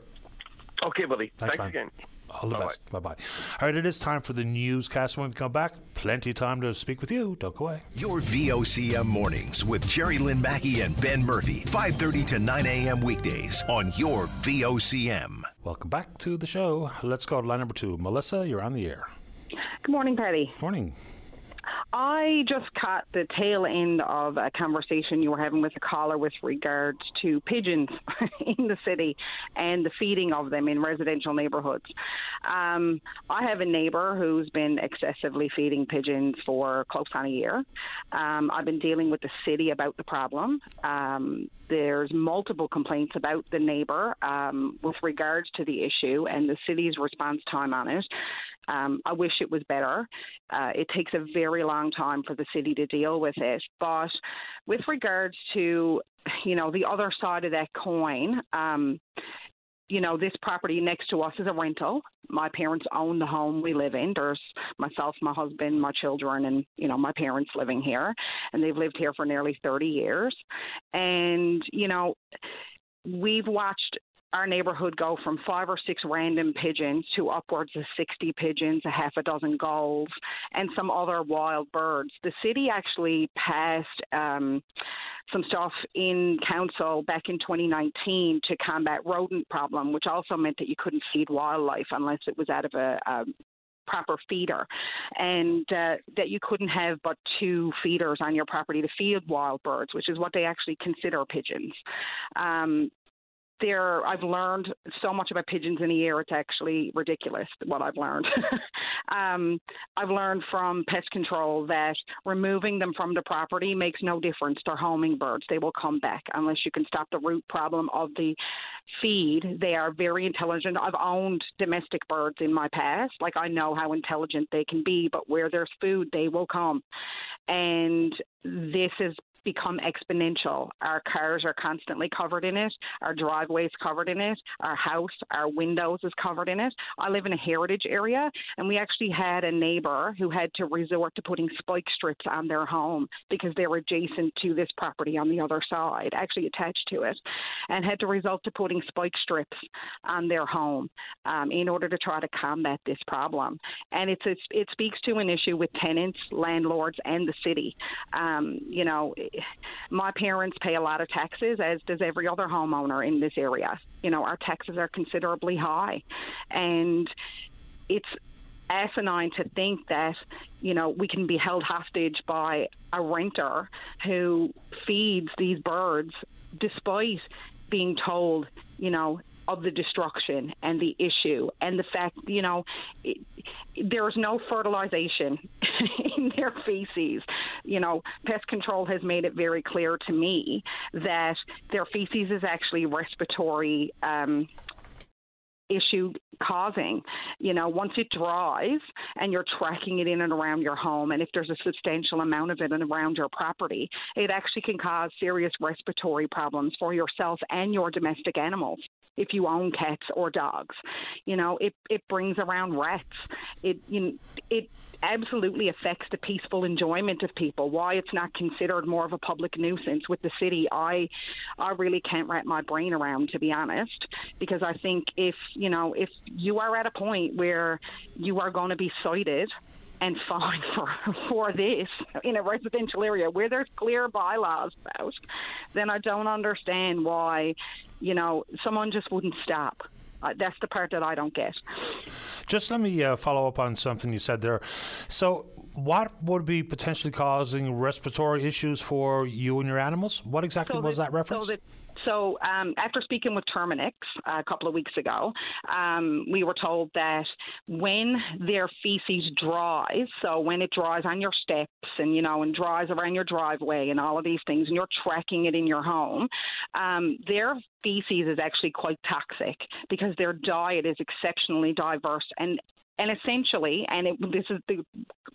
Okay, buddy. Thanks, Thanks, again. All the best. Bye bye. All right, it is time for the newscast. When we come back, plenty of time to speak with you. Don't go away. Your VOCM mornings with Jerry Lynn Mackey and Ben Murphy, 5:30 to 9 a.m. weekdays on your VOCM. Welcome back to the show. Let's go to line number two. Melissa, you're on the air. Good morning, Paddy. Morning. I just caught the tail end of a conversation you were having with a caller with regards to pigeons in the city and the feeding of them in residential neighborhoods. Um, I have a neighbor who's been excessively feeding pigeons for close on a year. Um, I've been dealing with the city about the problem. Um, there's multiple complaints about the neighbor um, with regards to the issue and the city's response time on it. Um, I wish it was better. Uh, it takes a very long time for the city to deal with it. But with regards to, you know, the other side of that coin, um, you know, this property next to us is a rental. My parents own the home we live in. There's myself, my husband, my children, and, you know, my parents living here. And they've lived here for nearly 30 years. And, you know, we've watched our neighborhood go from five or six random pigeons to upwards of 60 pigeons, a half a dozen gulls, and some other wild birds. The city actually passed um, some stuff in council back in 2019 to combat rodent problem, which also meant that you couldn't feed wildlife unless it was out of a, a proper feeder, and uh, that you couldn't have but two feeders on your property to feed wild birds, which is what they actually consider pigeons. Um, there I've learned so much about pigeons in a year it's actually ridiculous what I've learned. um, I've learned from pest control that removing them from the property makes no difference. They're homing birds. They will come back unless you can stop the root problem of the feed. They are very intelligent. I've owned domestic birds in my past. Like I know how intelligent they can be, but where there's food, they will come. And this is become exponential. Our cars are constantly covered in it. Our driveways covered in it. Our house, our windows is covered in it. I live in a heritage area, and we actually had a neighbor who had to resort to putting spike strips on their home because they were adjacent to this property on the other side, actually attached to it, and had to resort to putting spike strips on their home um, in order to try to combat this problem. And it's, it's it speaks to an issue with tenants, landlords, and the city. Um, you know, my parents pay a lot of taxes, as does every other homeowner in this area. You know, our taxes are considerably high, and it's asinine to think that you know we can be held hostage by a renter who feeds these birds despite being told you know of the destruction and the issue and the fact, you know, there's no fertilization in their feces. You know, pest control has made it very clear to me that their feces is actually respiratory. Um, issue causing. You know, once it dries and you're tracking it in and around your home, and if there's a substantial amount of it in around your property, it actually can cause serious respiratory problems for yourself and your domestic animals if you own cats or dogs. You know, it it brings around rats. It you know, it absolutely affects the peaceful enjoyment of people. Why it's not considered more of a public nuisance with the city, I I really can't wrap my brain around to be honest, because I think if, you know, if you are at a point where you are going to be cited and fined for for this in a residential area where there's clear bylaws about, then I don't understand why you know, someone just wouldn't stop. Uh, that's the part that I don't get. Just let me uh, follow up on something you said there. So, what would be potentially causing respiratory issues for you and your animals? What exactly so was that reference? So so um, after speaking with Terminix a couple of weeks ago, um, we were told that when their feces dries, so when it dries on your steps and you know and dries around your driveway and all of these things, and you're tracking it in your home, um, their feces is actually quite toxic because their diet is exceptionally diverse and and essentially, and it, this is the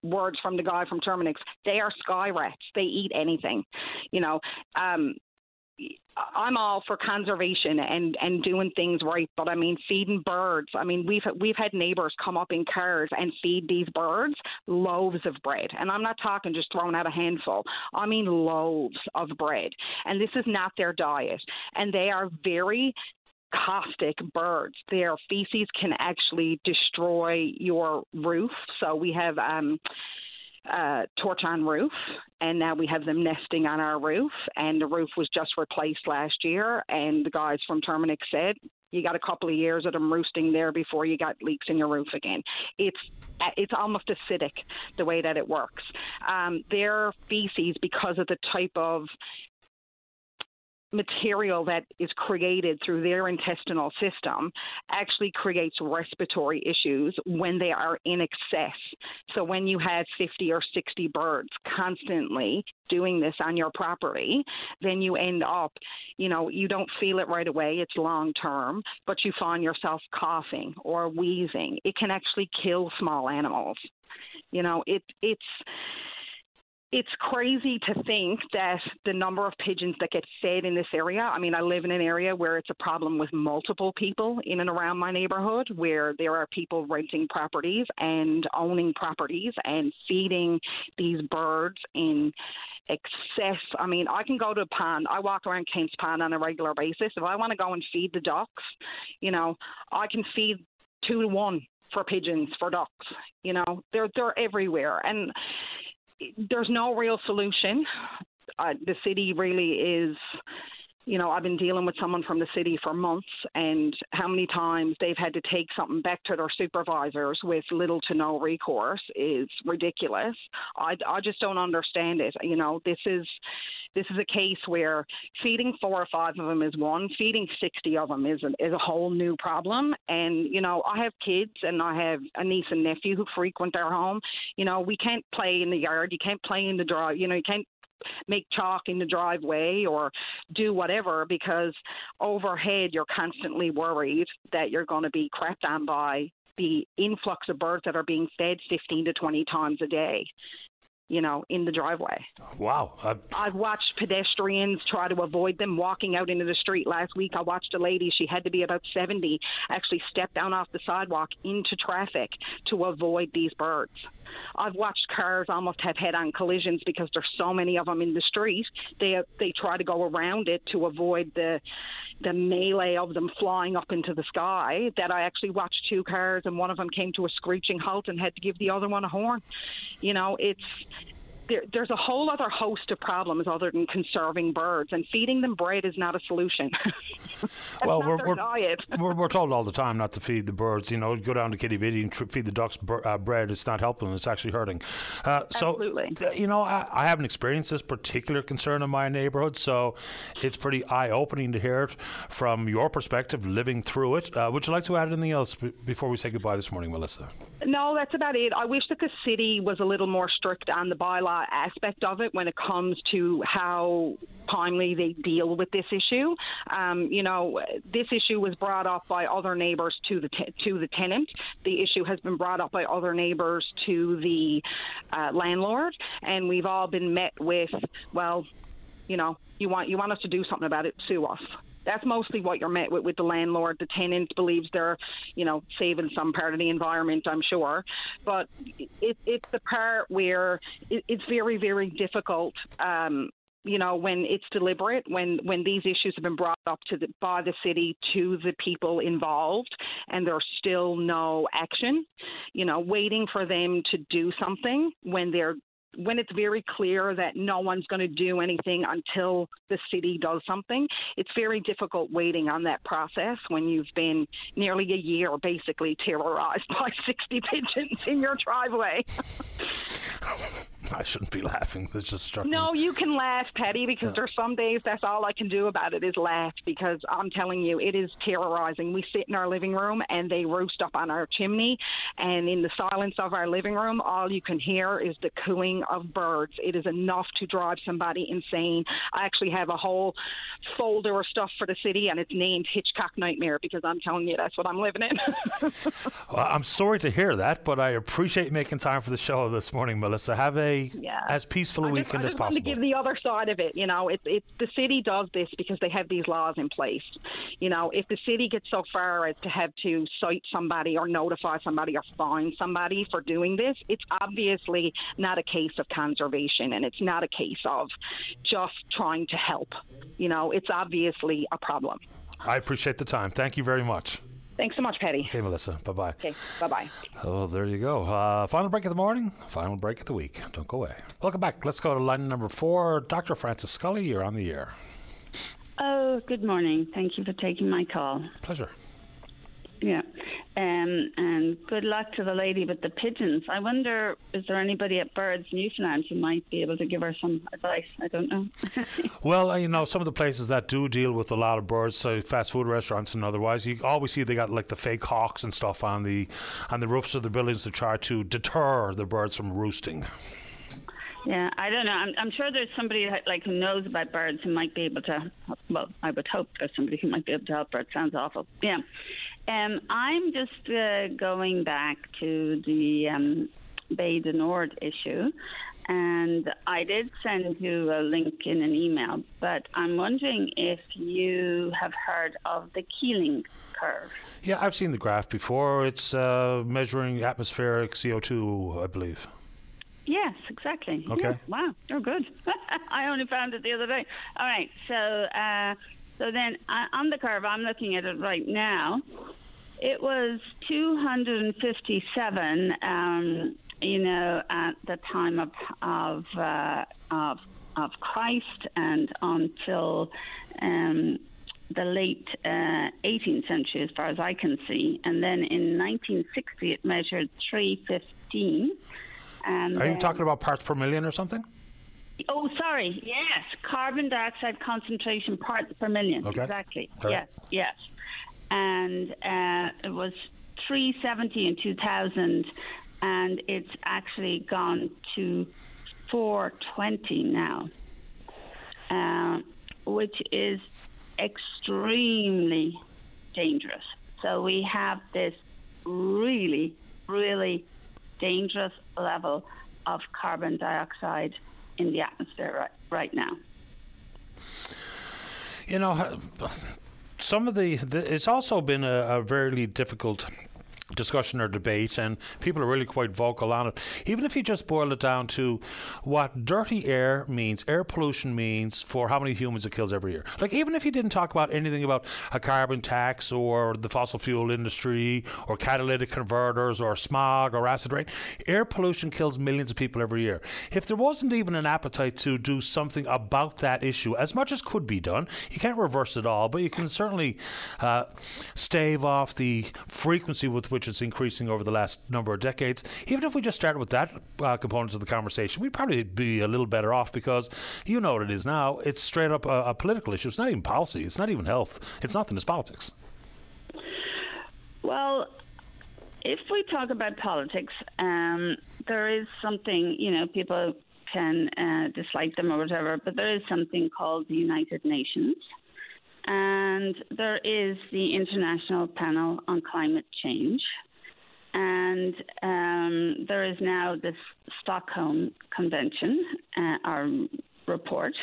words from the guy from Terminix, they are sky rats. They eat anything. You know, um, I'm all for conservation and and doing things right, but I mean feeding birds. I mean we've we've had neighbors come up in cars and feed these birds loaves of bread, and I'm not talking just throwing out a handful. I mean loaves of bread, and this is not their diet, and they are very caustic birds. Their feces can actually destroy your roof. So we have um, uh, torch on roof, and now we have them nesting on our roof. And the roof was just replaced last year, and the guys from Terminix said you got a couple of years of them roosting there before you got leaks in your roof again. It's it's almost acidic the way that it works. Um, their feces, because of the type of material that is created through their intestinal system actually creates respiratory issues when they are in excess. So when you have 50 or 60 birds constantly doing this on your property, then you end up, you know, you don't feel it right away, it's long term, but you find yourself coughing or wheezing. It can actually kill small animals. You know, it it's it's crazy to think that the number of pigeons that get fed in this area. I mean, I live in an area where it's a problem with multiple people in and around my neighborhood, where there are people renting properties and owning properties and feeding these birds in excess. I mean, I can go to a pond. I walk around Kent's Pond on a regular basis. If I want to go and feed the ducks, you know, I can feed two to one for pigeons, for ducks. You know, they're they're everywhere, and there's no real solution. Uh, the city really is you know, I've been dealing with someone from the city for months, and how many times they've had to take something back to their supervisors with little to no recourse is ridiculous. I, I just don't understand it. You know, this is this is a case where feeding four or five of them is one, feeding 60 of them is a, is a whole new problem. And, you know, I have kids and I have a niece and nephew who frequent our home. You know, we can't play in the yard. You can't play in the drive. You know, you can't make chalk in the driveway or do whatever because overhead you're constantly worried that you're going to be crapped on by the influx of birds that are being fed 15 to 20 times a day you know, in the driveway. Wow. I... I've watched pedestrians try to avoid them walking out into the street. Last week, I watched a lady, she had to be about 70, actually step down off the sidewalk into traffic to avoid these birds. I've watched cars almost have head-on collisions because there's so many of them in the street. They they try to go around it to avoid the the melee of them flying up into the sky. That I actually watched two cars and one of them came to a screeching halt and had to give the other one a horn. You know, it's there, there's a whole other host of problems other than conserving birds, and feeding them bread is not a solution. well, we're, we're, we're, we're, told all the time not to feed the birds. You know, go down to Quidi Vidi and tr- feed the ducks uh, bread. It's not helping; it's actually hurting. Uh, so, Absolutely. Th- you know, I, I, haven't experienced this particular concern in my neighborhood, so it's pretty eye-opening to hear it from your perspective, living through it. Uh, would you like to add anything else b- before we say goodbye this morning, Melissa? No, that's about it. I wish that the city was a little more strict on the bylaw aspect of it when it comes to how timely they deal with this issue. Um, you know, this issue was brought up by other neighbours to the te- to the tenant. The issue has been brought up by other neighbours to the uh, landlord, and we've all been met with, well, you know, you want you want us to do something about it, sue us. That's mostly what you're met with with the landlord. The tenant believes they're, you know, saving some part of the environment, I'm sure. But it, it's the part where it, it's very, very difficult um, you know when it's deliberate when when these issues have been brought up to the, by the city to the people involved and there's still no action you know waiting for them to do something when they're when it's very clear that no one's going to do anything until the city does something, it's very difficult waiting on that process when you've been nearly a year basically terrorized by 60 pigeons in your driveway. I shouldn't be laughing. This just struck No, me. you can laugh, Paddy, because Yeah. there's some days that's all I can do about it is laugh because I'm telling you, it is terrorizing. We sit in our living room and they roost up on our chimney, and in the silence of our living room, all you can hear is the cooing of birds. It is enough to drive somebody insane. I actually have a whole folder of stuff for the city, and it's named Hitchcock Nightmare because I'm telling you, that's what I'm living in. Well, I'm sorry to hear that, but I appreciate making time for the show this morning, Melissa. Have a Yeah. as peaceful a I just, weekend I as just to give the other side of it. You know, it's it's the city does this because they have these laws in place. You know, if the city gets so far as to have to cite somebody or notify somebody or fine somebody for doing this, it's obviously not a case of conservation and it's not a case of just trying to help. You know, it's obviously a problem. I appreciate the time. Thank you very much. Thanks so much, Paddy. Okay, Melissa. Bye bye. Okay, bye bye. Oh, there you go. Uh, final break of the morning, final break of the week. Don't go away. Welcome back. Let's go to line number four. Dr. Francis Scully, you're on the air. Oh, good morning. Thank you for taking my call. Pleasure. Yeah. Um, and good luck to the lady with the pigeons. I wonder, is there anybody at Birds Newfoundland who might be able to give her some advice? I don't know. Well, uh, you know, some of the places that do deal with a lot of birds, so fast food restaurants and otherwise, you always see they got like the fake hawks and stuff on the on the roofs of the buildings to try to deter the birds from roosting. Yeah, I don't know. I'm, I'm sure there's somebody like who knows about birds who might be able to. Well, I would hope there's somebody who might be able to help. It sounds awful. Yeah. Um, I'm just uh, going back to the um, Bay du Nord issue. and I did send you a link in an email, but I'm wondering if you have heard of the Keeling curve. Yeah, I've seen the graph before. It's uh, measuring atmospheric CO2, I believe. Yes, exactly. Okay. Yes. Wow, you're good. I only found it the other day. All right, so uh, so then uh, on the curve, I'm looking at it right now. It was 257, um, you know, at the time of of uh, of, of Christ and until um, the late uh, 18th century, as far as I can see. And then in 1960, it measured 315. And Are you then- talking about parts per million or something? Oh, sorry. Yes, carbon dioxide concentration parts per million. Okay. Exactly. Yes, yes. And uh, it was 370 in 2000, and it's actually gone to 420 now, uh, which is extremely dangerous. So we have this really, really dangerous level of carbon dioxide in the atmosphere right, right now. You know, some of the, the it's also been a, a very difficult discussion or debate and people are really quite vocal on it. Even if you just boil it down to what dirty air means air pollution means for how many humans it kills every year. Like even if you didn't talk about anything about a carbon tax or the fossil fuel industry or catalytic converters or smog or acid rain air pollution kills millions of people every year. If there wasn't even an appetite to do something about that issue as much as could be done you can't reverse it all but you can certainly uh, stave off the frequency with which it's increasing over the last number of decades. Even if we just started with that uh, component of the conversation, we'd probably be a little better off because you know what it is now. It's straight up a, a political issue. It's not even policy. It's not even health. It's nothing. It's politics. Well, if we talk about politics, um, there is something, you know, people can uh, dislike them or whatever, but there is something called the United Nations. And there is the International Panel on Climate Change. And um, there is now this Stockholm Convention, uh, our report.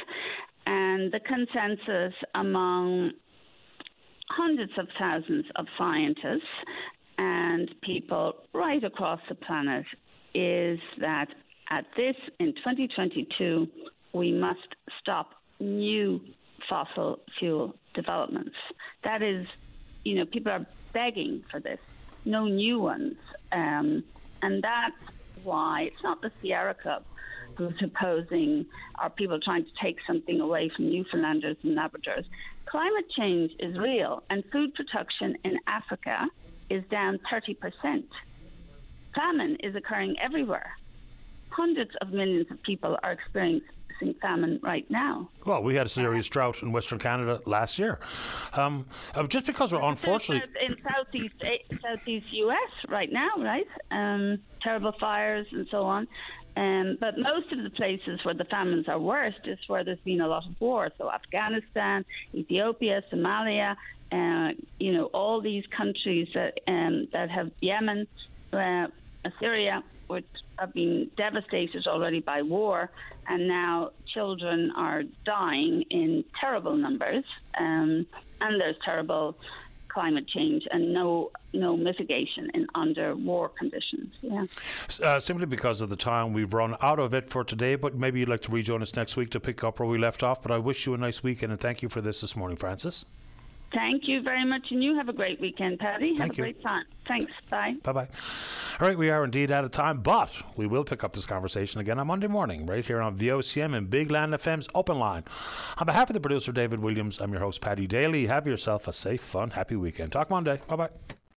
And the consensus among hundreds of thousands of scientists and people right across the planet is that at this in 2022 we must stop new fossil fuel developments. That is, you know, people are begging for this, no new ones, um, and that's why it's not the Sierra Club who's opposing are people trying to take something away from Newfoundlanders and Labradors. Climate change is real, and food production in Africa is down 30%. Famine is occurring everywhere. Hundreds of millions of people are experiencing famine right now. Well, we had a serious drought in Western Canada last year. Um, uh, just because we're unfortunately. in southeast southeast U.S. right now, right? Um, terrible fires and so on. Um, but most of the places where the famines are worst is where there's been a lot of war. So Afghanistan, Ethiopia, Somalia, uh, you know, all these countries that um, that have Yemen, uh, Syria, which have been devastated already by war, and now children are dying in terrible numbers, um, and there's terrible climate change and no no mitigation in under war conditions. Yeah. Uh, simply because of the time we've run out of it for today, but maybe you'd like to rejoin us next week to pick up where we left off. But I wish you a nice weekend and thank you for this this morning, Francis. Thank you very much, and you have a great weekend, Paddy. Thank have you. a great time. Thanks. Bye. Bye bye. All right, we are indeed out of time, but we will pick up this conversation again on Monday morning, right here on VOCM and Big Land FM's Open Line. On behalf of the producer, David Williams, I'm your host, Paddy Daly. Have yourself a safe, fun, happy weekend. Talk Monday. Bye bye.